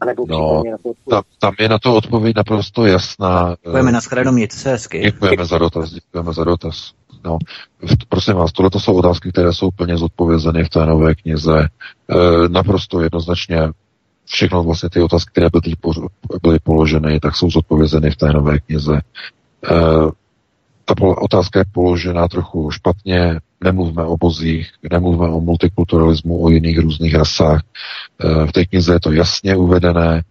A nebo no, na to tam, tam je na to odpověď naprosto jasná. Děkujeme na shledanou, mějte se hezky. Děkujeme za dotaz, děkujeme za dotaz. No, prosím vás, tohle jsou otázky, které jsou plně zodpovězeny v té nové knize. E, naprosto jednoznačně všechno vlastně ty otázky, které byly, byly položeny, tak jsou zodpovězeny v té nové knize. E, ta otázka je položena trochu špatně, nemluvme o bozích, nemluvme o multikulturalismu, o jiných různých rasách. E, v té knize je to jasně uvedené. E,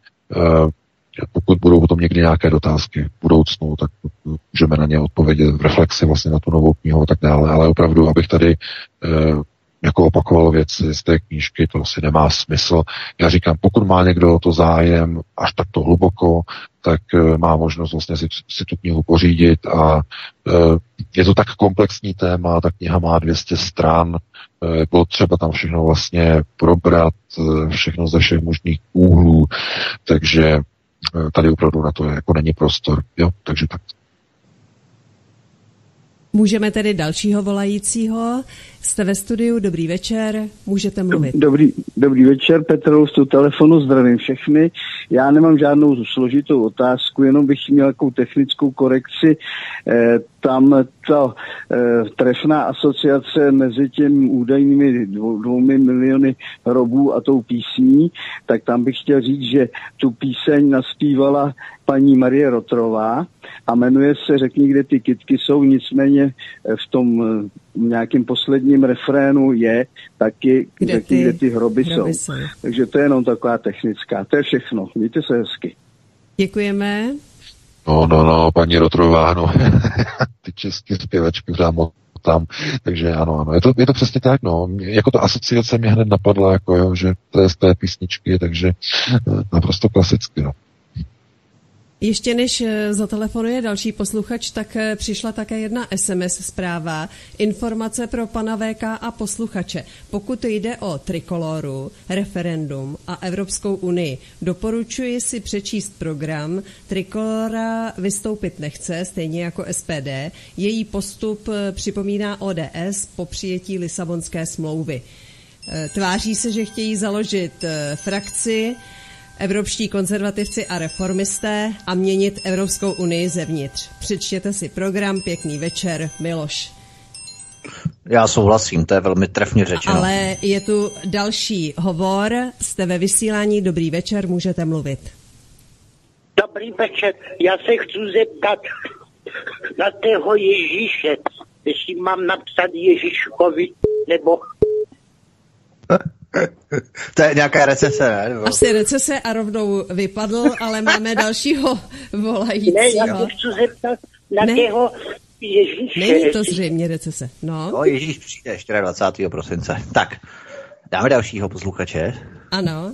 pokud budou potom někdy nějaké dotázky v budoucnu, tak můžeme na ně odpovědět v reflexi vlastně na tu novou knihu a tak dále. Ale opravdu, abych tady jako opakoval věci z té knížky, to asi nemá smysl. Já říkám, pokud má někdo to zájem až takto hluboko, tak uh, má možnost vlastně si, si tu knihu pořídit a uh, je to tak komplexní téma, ta kniha má 200 stran, bylo třeba tam všechno vlastně probrat, všechno ze všech možných úhlů, takže tady opravdu na to jako není prostor, jo, takže tak. Můžeme tedy dalšího volajícího. Jste ve studiu, dobrý večer, můžete mluvit. Dobrý, dobrý večer, Petr z telefonu, zdravím všechny. Já nemám žádnou složitou otázku, jenom bych měl nějakou technickou korekci. Eh, tam ta eh, trefná asociace mezi těmi údajnými dvou, dvoumi miliony hrobů a tou písní, tak tam bych chtěl říct, že tu píseň naspívala paní Marie Rotrová a jmenuje se Řekni, kde ty kitky jsou, nicméně v tom eh, nějakým posledním refrénu je taky, kde taky, ty, kde ty hroby, hroby jsou. jsou. Takže to je jenom taková technická. To je všechno. Mějte se hezky. Děkujeme. No, no, no, paní Rotrová, no. ty české zpěvačky přímo tam, takže ano, ano, je to, je to přesně tak, no, jako to asociace mě hned napadla, jako jo, že to je z té písničky, takže eh, naprosto klasicky, no. Ještě než eh, zatelefonuje další posluchač, tak eh, přišla také jedna SMS zpráva. Informace pro pana VK a posluchače. Pokud jde o trikoloru, referendum a Evropskou unii, doporučuji si přečíst program. Trikolora vystoupit nechce, stejně jako SPD. Její postup eh, připomíná ODS po přijetí Lisabonské smlouvy. Tváří se, že chtějí založit frakci, evropští konzervativci a reformisté a měnit Evropskou unii zevnitř. Přečtěte si program, pěkný večer, Miloš. Já souhlasím, to je velmi trefně řečeno. Ale je tu další hovor, jste ve vysílání, dobrý večer, můžete mluvit. Dobrý večer, já se chci zeptat na tého Ježíše, jestli mám napsat Ježíškovi, nebo... to je nějaká recese, ne? Nebo... Asi recese a rovnou vypadl, ale máme dalšího volajícího. Ne, já se chci zeptat na ne. tého Ježíše. Není to zřejmě recese, no. No, Ježíš přijde 24. prosince. Tak, dáme dalšího posluchače. Ano.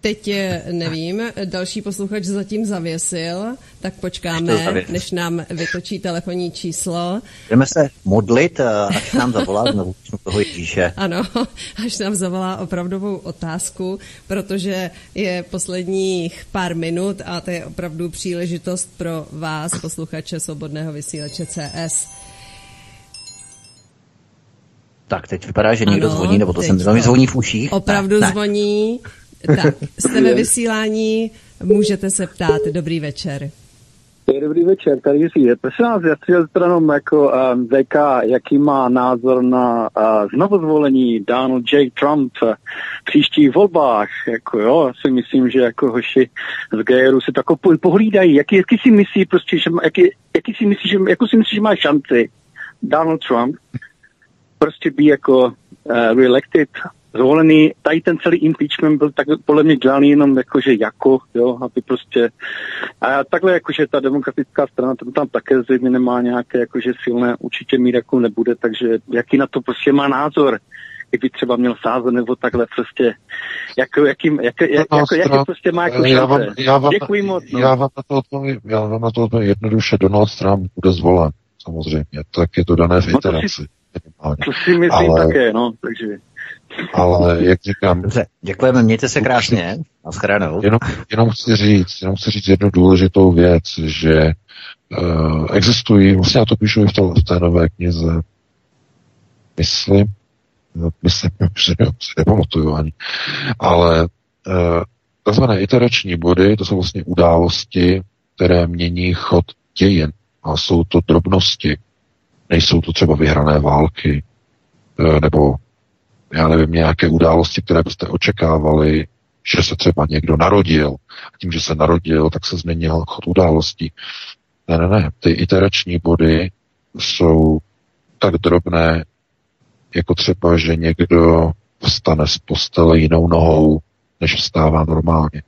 Teď nevím, další posluchač zatím zavěsil, tak počkáme, než nám vytočí telefonní číslo. Jdeme se modlit, až nám zavolá znovu toho Ježíše. Ano, až nám zavolá opravdovou otázku, protože je posledních pár minut a to je opravdu příležitost pro vás, posluchače Svobodného vysílače CS. Tak, teď vypadá, že někdo ano, zvoní, nebo to jsem mi zvoní v uších. Opravdu ne, zvoní. Tak, jste ve vysílání, můžete se ptát. Dobrý večer. Dobrý večer, tady je. Prosím vás, já chci jenom jako um, VK, jaký má názor na uh, znovu zvolení Donald J. Trump v příštích volbách. Jako jo, já si myslím, že jako hoši z GRu se tak pohlídají. Jaký, jaký si myslí prostě, že, jaký, jaký si myslí, že, jako si myslí, že má šanci Donald Trump prostě být jako uh, reelected zvolený, tady ten celý impeachment byl tak podle mě dělaný jenom jakože jako, jo, aby prostě, a takhle jakože ta demokratická strana tam, tam také zřejmě nemá nějaké jakože silné, určitě mír jako nebude, takže jaký na to prostě má názor, kdyby třeba měl sázet nebo takhle prostě, jako, jaký, jak, jak, jako, jaký prostě má jako já vám, já vám, Děkuji moc. No. Já vám na to odpovím, já vám na to odpovím jednoduše, Donald Trump bude zvolen, samozřejmě, tak je to dané v iteraci. No to si, to si myslím ale, také, no, takže... Ale jak říkám... Dobře, děkujeme, mějte se krásně. Naschranou. Jenom, jenom chci říct, jenom chci říct jednu důležitou věc, že uh, existují, vlastně já to píšu i v, to, v té nové knize, myslím, no, myslím, že si nepamatuju ani, ale uh, takzvané iterační body, to jsou vlastně události, které mění chod dějin a jsou to drobnosti. Nejsou to třeba vyhrané války, uh, nebo já nevím, nějaké události, které byste očekávali, že se třeba někdo narodil. A tím, že se narodil, tak se změnil chod událostí. Ne, ne, ne. Ty iterační body jsou tak drobné, jako třeba, že někdo vstane z postele jinou nohou, než vstává normálně.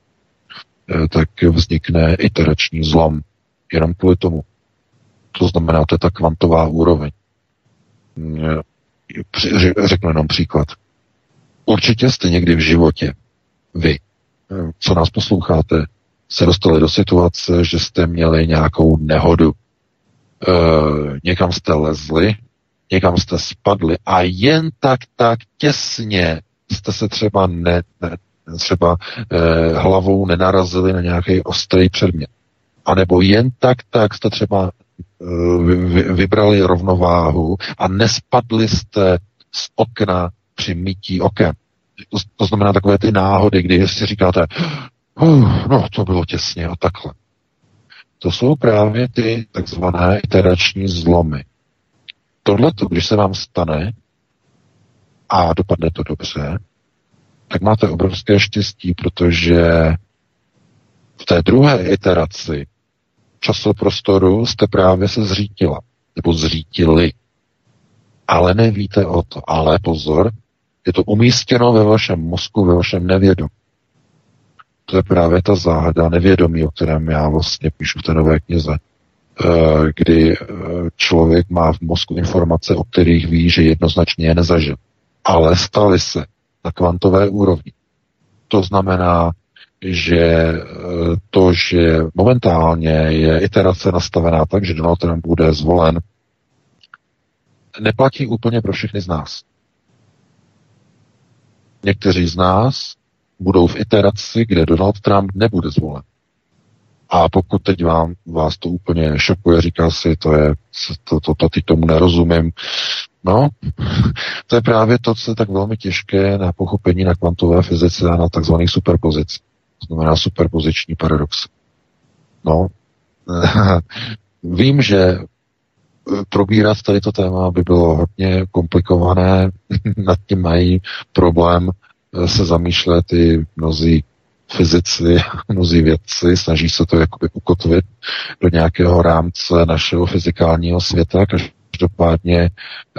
E, tak vznikne iterační zlom. Jenom kvůli tomu. To znamená, to je ta kvantová úroveň. Řeknu jenom příklad. Určitě jste někdy v životě, vy, co nás posloucháte, se dostali do situace, že jste měli nějakou nehodu. E, někam jste lezli, někam jste spadli a jen tak, tak těsně jste se třeba ne, ne třeba e, hlavou nenarazili na nějaký ostrý předmět. A nebo jen tak, tak jste třeba vybrali rovnováhu a nespadli jste z okna při mytí oken. To, to znamená takové ty náhody, kdy si říkáte, no to bylo těsně a takhle. To jsou právě ty takzvané iterační zlomy. Tohle, když se vám stane a dopadne to dobře, tak máte obrovské štěstí, protože v té druhé iteraci časoprostoru jste právě se zřítila, nebo zřítili. Ale nevíte o to. Ale pozor, je to umístěno ve vašem mozku, ve vašem nevědomí. To je právě ta záhada nevědomí, o kterém já vlastně píšu v té nové knize, eh, kdy eh, člověk má v mozku informace, o kterých ví, že jednoznačně je nezažil. Ale staly se na kvantové úrovni. To znamená, že eh, to, že momentálně je iterace nastavená tak, že Donald Trump bude zvolen, neplatí úplně pro všechny z nás. Někteří z nás budou v iteraci, kde Donald Trump nebude zvolen. A pokud teď vám, vás to úplně šokuje, říká si, to je, to, to, to, teď tomu nerozumím, No, to je právě to, co je tak velmi těžké na pochopení na kvantové fyzice a na takzvaných superpozici. To znamená superpoziční paradox. No, vím, že probírat tady to téma by bylo hodně komplikované, nad tím mají problém eh, se zamýšlet i mnozí fyzici, mnozí vědci, snaží se to jakoby ukotvit do nějakého rámce našeho fyzikálního světa. Každopádně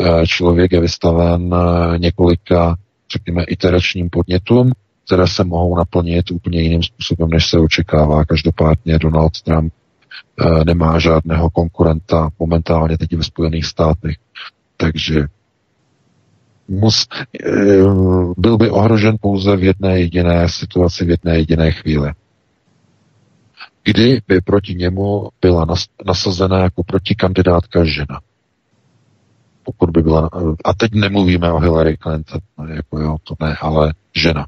eh, člověk je vystaven eh, několika, řekněme, iteračním podnětům, které se mohou naplnit úplně jiným způsobem, než se očekává. Každopádně Donald Trump eh, nemá žádného konkurenta momentálně teď ve Spojených státech. Takže mus, byl by ohrožen pouze v jedné jediné situaci, v jedné jediné chvíli. Kdy by proti němu byla nasazena jako protikandidátka žena pokud by byla, a teď nemluvíme o Hillary Clinton, jako jo, to ne, ale žena.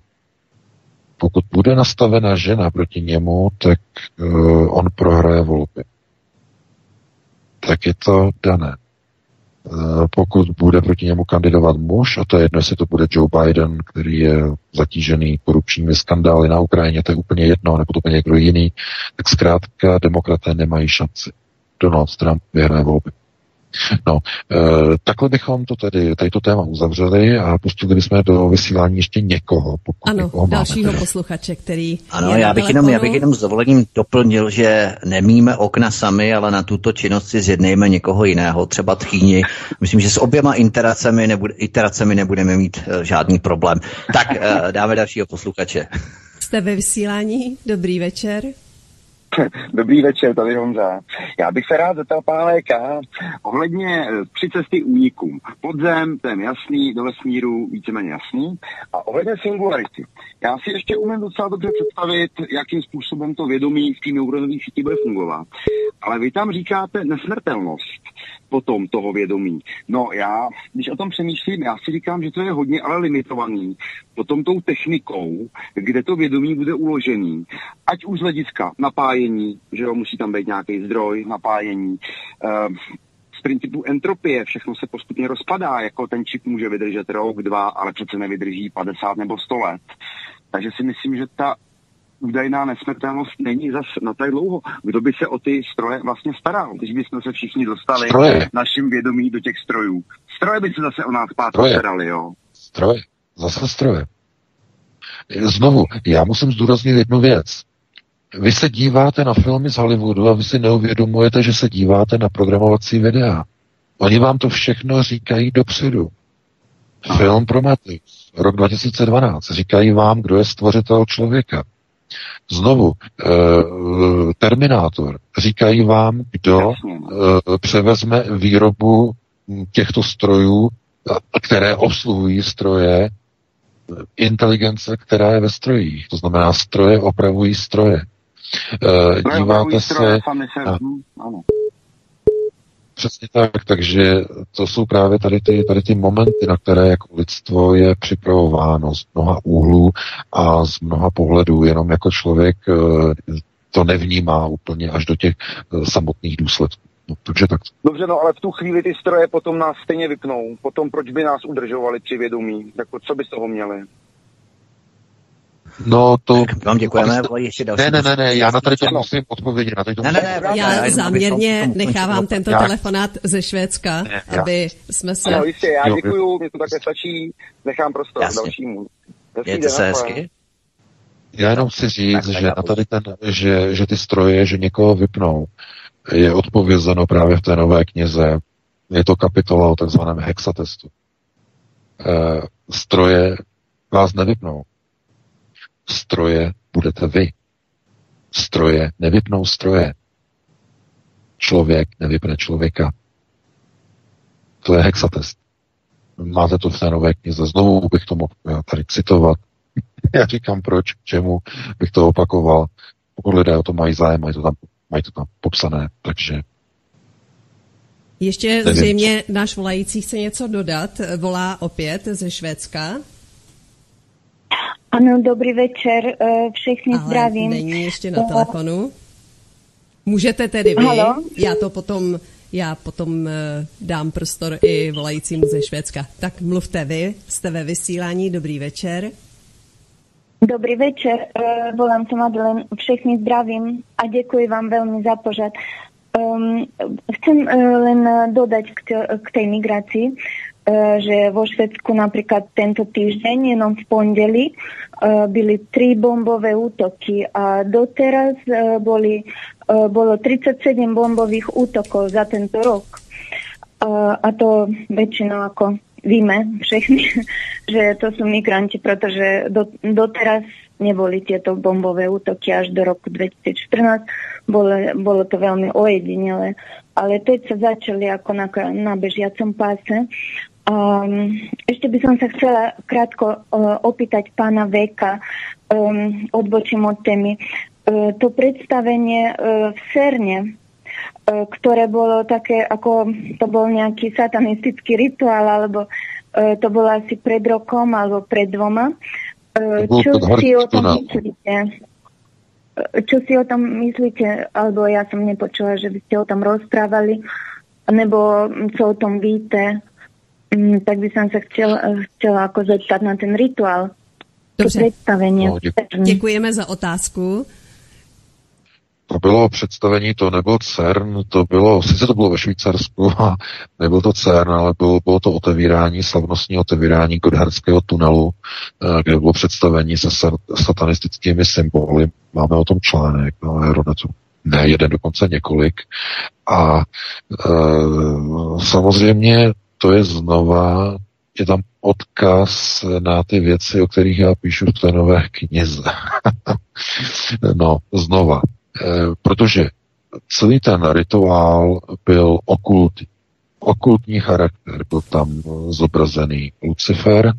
Pokud bude nastavena žena proti němu, tak uh, on prohraje volby. Tak je to dané. Uh, pokud bude proti němu kandidovat muž, a to je jedno, jestli to bude Joe Biden, který je zatížený korupčními skandály na Ukrajině, to je úplně jedno, nebo to bude někdo jiný, tak zkrátka demokraté nemají šanci. Donald Trump vyhraje volby. No, e, takhle bychom to tedy, tady to téma uzavřeli a pustili bychom do vysílání ještě někoho, pokud ano, někoho dalšího máme, posluchače, který Ano, já bych, jenom, já bych jenom s dovolením doplnil, že nemíme okna sami, ale na tuto činnost si zjednejme někoho jiného, třeba tchýni. Myslím, že s oběma interacemi, nebude, iteracemi nebudeme mít uh, žádný problém. Tak uh, dáme dalšího posluchače. Jste ve vysílání, dobrý večer. Dobrý večer, tady Honza. Já bych se rád zeptal pana VK ohledně eh, tři cesty úniků. Podzem, ten jasný, do vesmíru víceméně jasný. A ohledně singularity. Já si ještě umím docela dobře představit, jakým způsobem to vědomí v té neuronové síti bude fungovat. Ale vy tam říkáte nesmrtelnost potom toho vědomí. No já, když o tom přemýšlím, já si říkám, že to je hodně ale limitovaný potom tou technikou, kde to vědomí bude uložený. Ať už z hlediska napájení, že jo, musí tam být nějaký zdroj napájení, uh, z principu entropie všechno se postupně rozpadá, jako ten čip může vydržet rok, dva, ale přece nevydrží 50 nebo 100 let. Takže si myslím, že ta údajná nesmrtelnost není zas na tak dlouho. Kdo by se o ty stroje vlastně staral, když bychom se všichni dostali stroje. naším vědomí do těch strojů? Stroje by se zase o nás pátro starali, jo? Stroje. Zase stroje. Znovu, já musím zdůraznit jednu věc. Vy se díváte na filmy z Hollywoodu a vy si neuvědomujete, že se díváte na programovací videa. Oni vám to všechno říkají dopředu. Film Prometheus, rok 2012, říkají vám, kdo je stvořitel člověka. Znovu, e, Terminátor, říkají vám, kdo e, převezme výrobu těchto strojů, které obsluhují stroje, inteligence, která je ve strojích. To znamená, stroje opravují stroje. E, díváte se... Na, Přesně tak, takže to jsou právě tady ty, tady ty momenty, na které jako lidstvo je připravováno z mnoha úhlů a z mnoha pohledů, jenom jako člověk e, to nevnímá úplně až do těch e, samotných důsledků. No, takže tak. Dobře, no ale v tu chvíli ty stroje potom nás stejně vypnou. Potom proč by nás udržovali při vědomí? Jako co by z toho měli? No to... Tak vám děkujeme, ještě další. Ne, ne, ne, ne, já na tady to musím odpovědět. Na tady to ne, ne, ne, já, já záměrně nechávám tento já... telefonát ze Švédska, ne, já... aby jsme se... No jistě, já děkuju, mě to také stačí, nechám prostor Jasně. dalšímu. Mějte se hezky. Já jenom chci říct, tak, že, na tady ten, že, že ty stroje, že někoho vypnou, je odpovězeno právě v té nové knize. Je to kapitola o takzvaném hexatestu. E, stroje vás nevypnou. Stroje budete vy. Stroje nevypnou stroje. Člověk nevypne člověka. To je hexatest. Máte to v té nové knize. Znovu bych to mohl tady citovat. Já říkám proč, k čemu bych to opakoval. Pokud lidé o to mají zájem, mají to tam mají to tam popsané, takže ještě zřejmě náš volající chce něco dodat. Volá opět ze Švédska. Ano, dobrý večer, eh, všechny Ale zdravím. není ještě na telefonu. Můžete tedy vy, Halo? já to potom já potom eh, dám prostor i volajícímu ze Švédska. Tak mluvte vy, jste ve vysílání, dobrý večer. Dobrý večer, volám se Madeleine, všechny zdravím a děkuji vám velmi za pořad. Um, chcem len dodať k, tej migrácii, že vo Švedsku napríklad tento týždeň, jenom v pondeli, uh, byli tri bombové útoky a doteraz uh, boli, bolo 37 bombových útokov za tento rok. A to väčšinou ako víme všechny, že to sú migranti, pretože do, doteraz neboli tieto bombové útoky až do roku 2014. Bolo, bolo to veľmi ojedinele. Ale teď sa začali ako na, na bežiacom páse. Um, ešte by som sa chcela krátko uh, opýtať pána Veka, um, odbočím od témy. Uh, to predstavenie uh, v Serne, uh, ktoré bolo také, ako to bol nejaký satanistický rituál, alebo uh, to bolo asi pred rokom, alebo pred dvoma. Uh, čo si o tom myslíte? Čo si o tom myslíte? Alebo ja som nepočula, že by ste o tom rozprávali, nebo co o tom víte? Mm, tak by som sa chcela, chcela ako zeptat na ten rituál. Dobře. představení. No, Děkujeme za otázku. To bylo představení, to nebyl CERN, to bylo, sice to bylo ve Švýcarsku, a nebyl to CERN, ale bylo, bylo to otevírání, slavnostní otevírání Godhardského tunelu, eh, kde bylo představení se satanistickými symboly. Máme o tom článek na Aeronetu. Ne jeden, dokonce několik. A e, samozřejmě to je znova, je tam odkaz na ty věci, o kterých já píšu v té nové knize. no, znova. E, protože celý ten rituál byl okultní. Okultní charakter. Byl tam zobrazený Lucifer,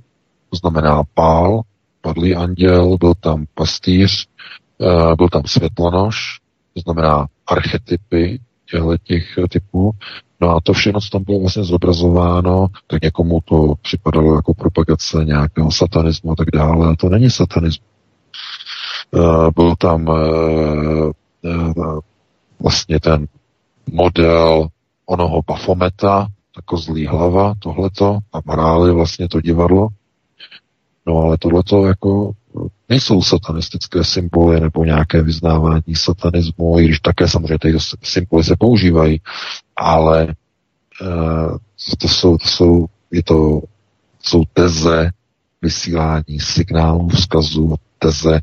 to znamená pál, padlý anděl, byl tam pastýř, e, byl tam světlonož, to znamená archetypy těchto těch typů. No a to všechno, co tam bylo vlastně zobrazováno, tak někomu to připadalo jako propagace nějakého satanismu a tak dále. A to není satanismus. Uh, byl tam uh, uh, vlastně ten model onoho Bafometa, jako zlý hlava, tohleto, a marály vlastně to divadlo. No ale tohleto jako nejsou satanistické symboly nebo nějaké vyznávání satanismu, i když také samozřejmě ty symboly se používají, ale uh, to jsou, to jsou, je to, jsou teze vysílání signálů, vzkazů, teze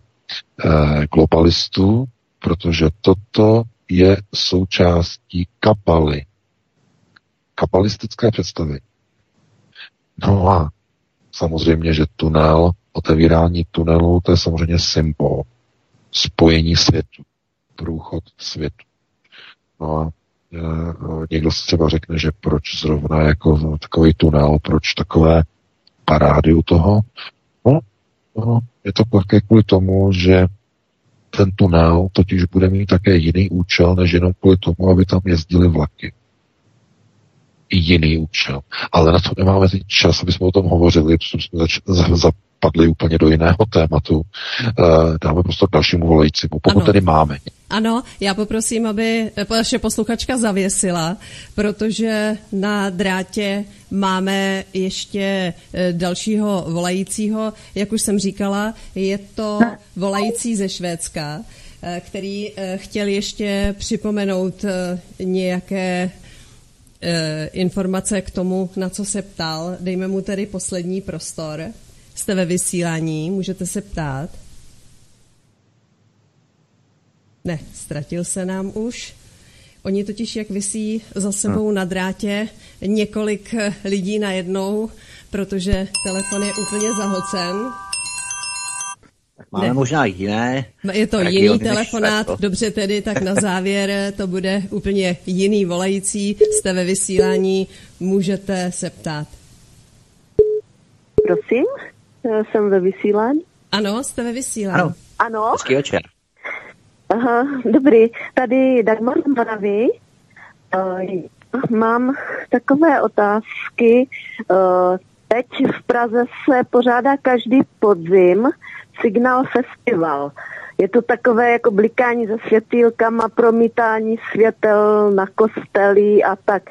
uh, globalistů, protože toto je součástí kapaly, kapalistické představy. No a samozřejmě, že tunel otevírání tunelu, to je samozřejmě symbol spojení světu, průchod světu. No a někdo si třeba řekne, že proč zrovna jako takový tunel, proč takové parády u toho. No, no je to také kvůli tomu, že ten tunel totiž bude mít také jiný účel, než jenom kvůli tomu, aby tam jezdili vlaky. I jiný účel. Ale na to nemáme teď čas, aby jsme o tom hovořili, protože jsme zač- za- za- spadli úplně do jiného tématu. Eh, dáme prostor dalšímu volajícímu, pokud ano. tedy máme. Ano, já poprosím, aby naše posluchačka zavěsila, protože na drátě máme ještě eh, dalšího volajícího. Jak už jsem říkala, je to volající ze Švédska, eh, který chtěl ještě připomenout nějaké informace k tomu, na co se ptal. Dejme mu tedy poslední prostor. Jste ve vysílání, můžete se ptát. Ne, ztratil se nám už. Oni totiž, jak vysí za sebou na drátě několik lidí najednou, protože telefon je úplně zahlcen. Tak máme ne. možná jiné. Je to jiný telefonát, dobře tedy, tak na závěr to bude úplně jiný volající. Jste ve vysílání, můžete se ptát. Prosím? jsem ve vysílání. Ano, jste ve vysílání. Ano. Ano. Hezký večer. Aha, dobrý. Tady Dagmar Moravy. Uh, mám takové otázky. Uh, teď v Praze se pořádá každý podzim Signál Festival. je to takové jako blikání se světýlkama, promítání světel na kostely a tak.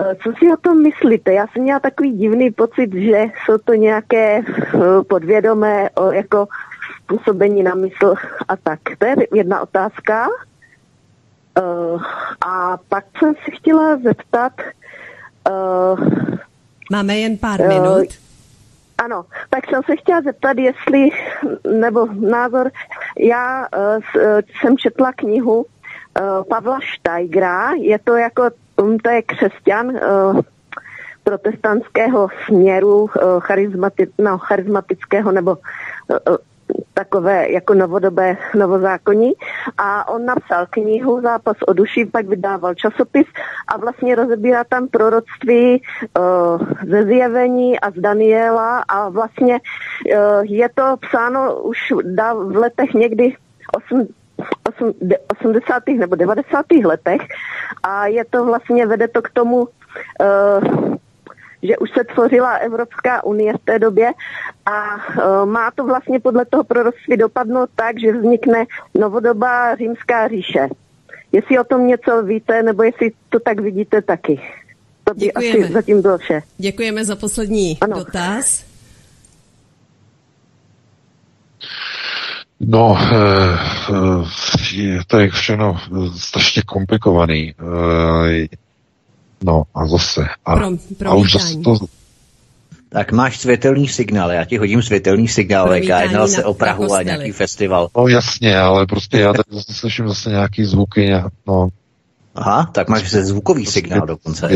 Eh, co si o tom myslíte? Já jsem měla takový divný pocit, že jsou to nějaké eh, podvědomé jako působení na mysl a tak. To je jedna otázka. A pak jsem si chtěla zeptat... Máme jen pár minut. Ano, tak jsem se chtěla zeptat, jestli, nebo názor, já uh, jsem četla knihu uh, Pavla Štajgra, je to jako, um, to je křesťan uh, protestantského směru, uh, charizmati, no, charizmatického nebo uh, takové jako novodobé novozákonní a on napsal knihu Zápas o duši, pak vydával časopis a vlastně rozebírá tam proroctví uh, ze zjevení a z Daniela a vlastně uh, je to psáno už v letech někdy 8, 8, 80. nebo 90. letech a je to vlastně, vede to k tomu uh, že už se tvořila Evropská unie v té době a uh, má to vlastně podle toho proroctví dopadnout tak, že vznikne novodobá římská říše. Jestli o tom něco víte, nebo jestli to tak vidíte taky. To by Děkujeme. asi zatím bylo vše. Děkujeme za poslední ano. dotaz. No, to je všechno strašně komplikovaný. No a zase. A, Prom, a už zase to, tak máš světelný signál, já ti hodím světelný signál, VK, jednal se o Prahu a nějaký festival. No jasně, ale prostě já tady zase slyším zase nějaký zvuky, no. Aha, tak máš se zvukový signál dokonce.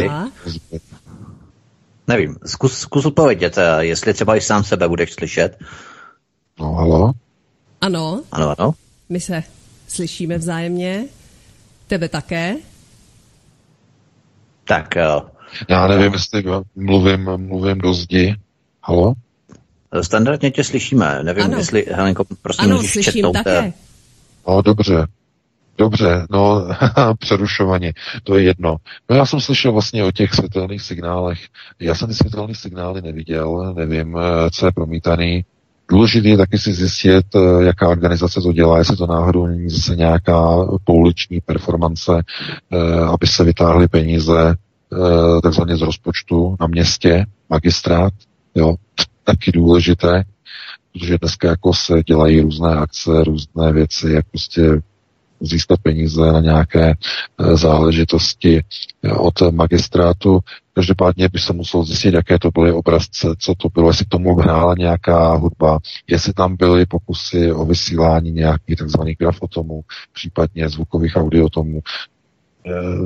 Nevím, zkus, zkus odpovědět, eh, jestli třeba i sám sebe budeš slyšet. No, halo? Ano. Ano, ano. My se slyšíme vzájemně. Tebe také. Tak jo. Já nevím, jestli mluvím, mluvím do zdi. Halo? Standardně tě slyšíme. Nevím, ano. jestli, Helenko, prosím, ano, můžeš slyším četnout. také. Eh, no, dobře. Dobře, no přerušovaně, to je jedno. No já jsem slyšel vlastně o těch světelných signálech. Já jsem ty světelné signály neviděl, nevím, eh, co je promítaný. Důležité je taky si zjistit, eh, jaká organizace to dělá, jestli to náhodou není zase nějaká pouliční performance, aby se vytáhly peníze takzvaně z rozpočtu na městě, magistrát, jo, taky důležité, protože dneska jako se dělají různé akce, různé věci, jak prostě získat peníze na nějaké záležitosti od magistrátu. Každopádně by se musel zjistit, jaké to byly obrazce, co to bylo, jestli k tomu hrála nějaká hudba, jestli tam byly pokusy o vysílání nějakých takzvaných grafotomů, případně zvukových audiotomů.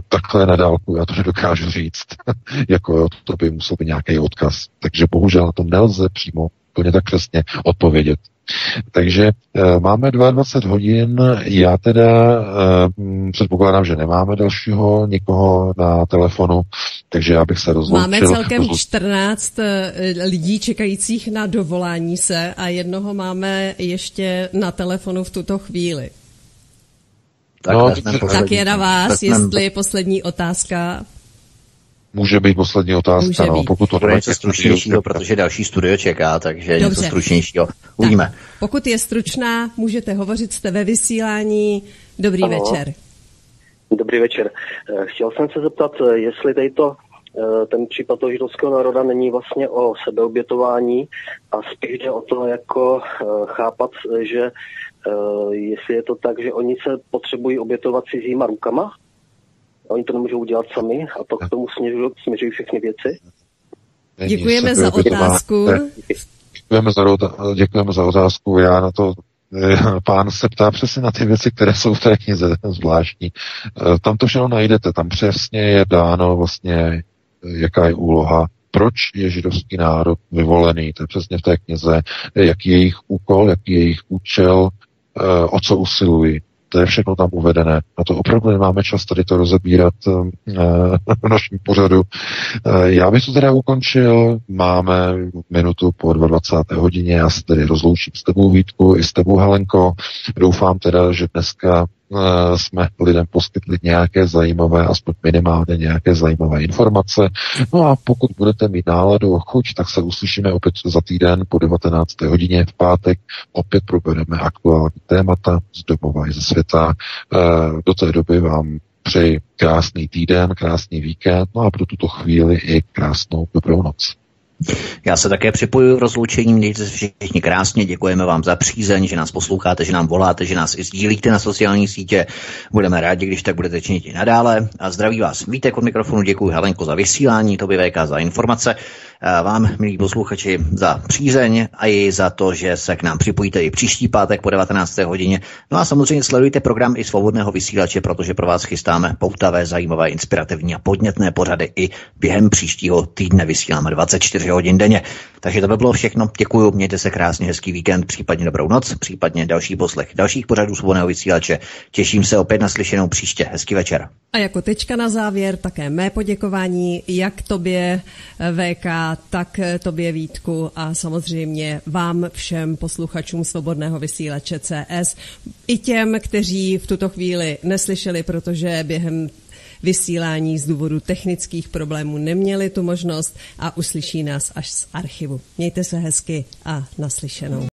Takhle na dálku já to nedokážu říct. jako to by musel být nějaký odkaz. Takže bohužel na to nelze přímo úplně tak přesně odpovědět. Takže e, máme 22 hodin, já teda e, předpokládám, že nemáme dalšího nikoho na telefonu, takže já bych se rozloučil. Máme celkem rozloučil. 14 lidí čekajících na dovolání se a jednoho máme ještě na telefonu v tuto chvíli. Tak, no, tak je na vás, vezmem... jestli je poslední otázka. Může být poslední otázka, Může no, být. pokud to Bude něco stručnějšího, protože další studio čeká, takže Dobře. něco stručnějšího. Uvidíme. Tak, pokud je stručná, můžete hovořit, jste ve vysílání. Dobrý Ano. večer. Dobrý večer. Eh, Chtěl jsem se zeptat, eh, jestli tejto eh, ten případ toho židovského národa není vlastně o sebeobětování a spíš jde o to jako chápat, že jestli je to tak, že oni se potřebují obětovat cizíma rukama, oni to nemůžou udělat sami a to k tomu směřují, směřují všechny věci. Děkujeme za otázku. Děkujeme za, děkujeme za otázku. Já na to pán se ptá přesně na ty věci, které jsou v té knize zvláštní. Tam to všechno najdete, tam přesně je dáno vlastně, jaká je úloha, proč je židovský národ vyvolený, to je přesně v té knize, jaký je jejich úkol, jaký je jejich účel, o co usilují. To je všechno tam uvedené. Na to opravdu nemáme čas tady to rozebírat v našem pořadu. Já bych to teda ukončil. Máme minutu po 22. hodině. Já se tedy rozloučím s tebou, Vítku, i s tebou, Helenko. Doufám teda, že dneska jsme lidem poskytli nějaké zajímavé, aspoň minimálně nějaké zajímavé informace. No a pokud budete mít náladu a chuť, tak se uslyšíme opět za týden po 19. hodině v pátek. Opět probereme aktuální témata z domova i ze světa. Do té doby vám přeji krásný týden, krásný víkend, no a pro tuto chvíli i krásnou dobrou noc. Já se také připojuji rozloučení, mějte se všichni krásně, děkujeme vám za přízeň, že nás posloucháte, že nám voláte, že nás i sdílíte na sociální sítě. Budeme rádi, když tak budete činit i nadále. A zdraví vás Vítek od mikrofonu, děkuji Helenko za vysílání, to VK za informace vám, milí posluchači, za přízeň a i za to, že se k nám připojíte i příští pátek po 19. hodině. No a samozřejmě sledujte program i svobodného vysílače, protože pro vás chystáme poutavé, zajímavé, inspirativní a podnětné pořady i během příštího týdne vysíláme 24 hodin denně. Takže to by bylo všechno. Děkuji, mějte se krásně, hezký víkend, případně dobrou noc, případně další poslech dalších pořadů svobodného vysílače. Těším se opět na slyšenou příště. Hezký večer. A jako tečka na závěr také mé poděkování jak tobě VK, tak tobě Vítku a samozřejmě vám všem posluchačům Svobodného vysílače CS, i těm, kteří v tuto chvíli neslyšeli, protože během vysílání z důvodu technických problémů neměli tu možnost a uslyší nás až z archivu. Mějte se hezky a naslyšenou.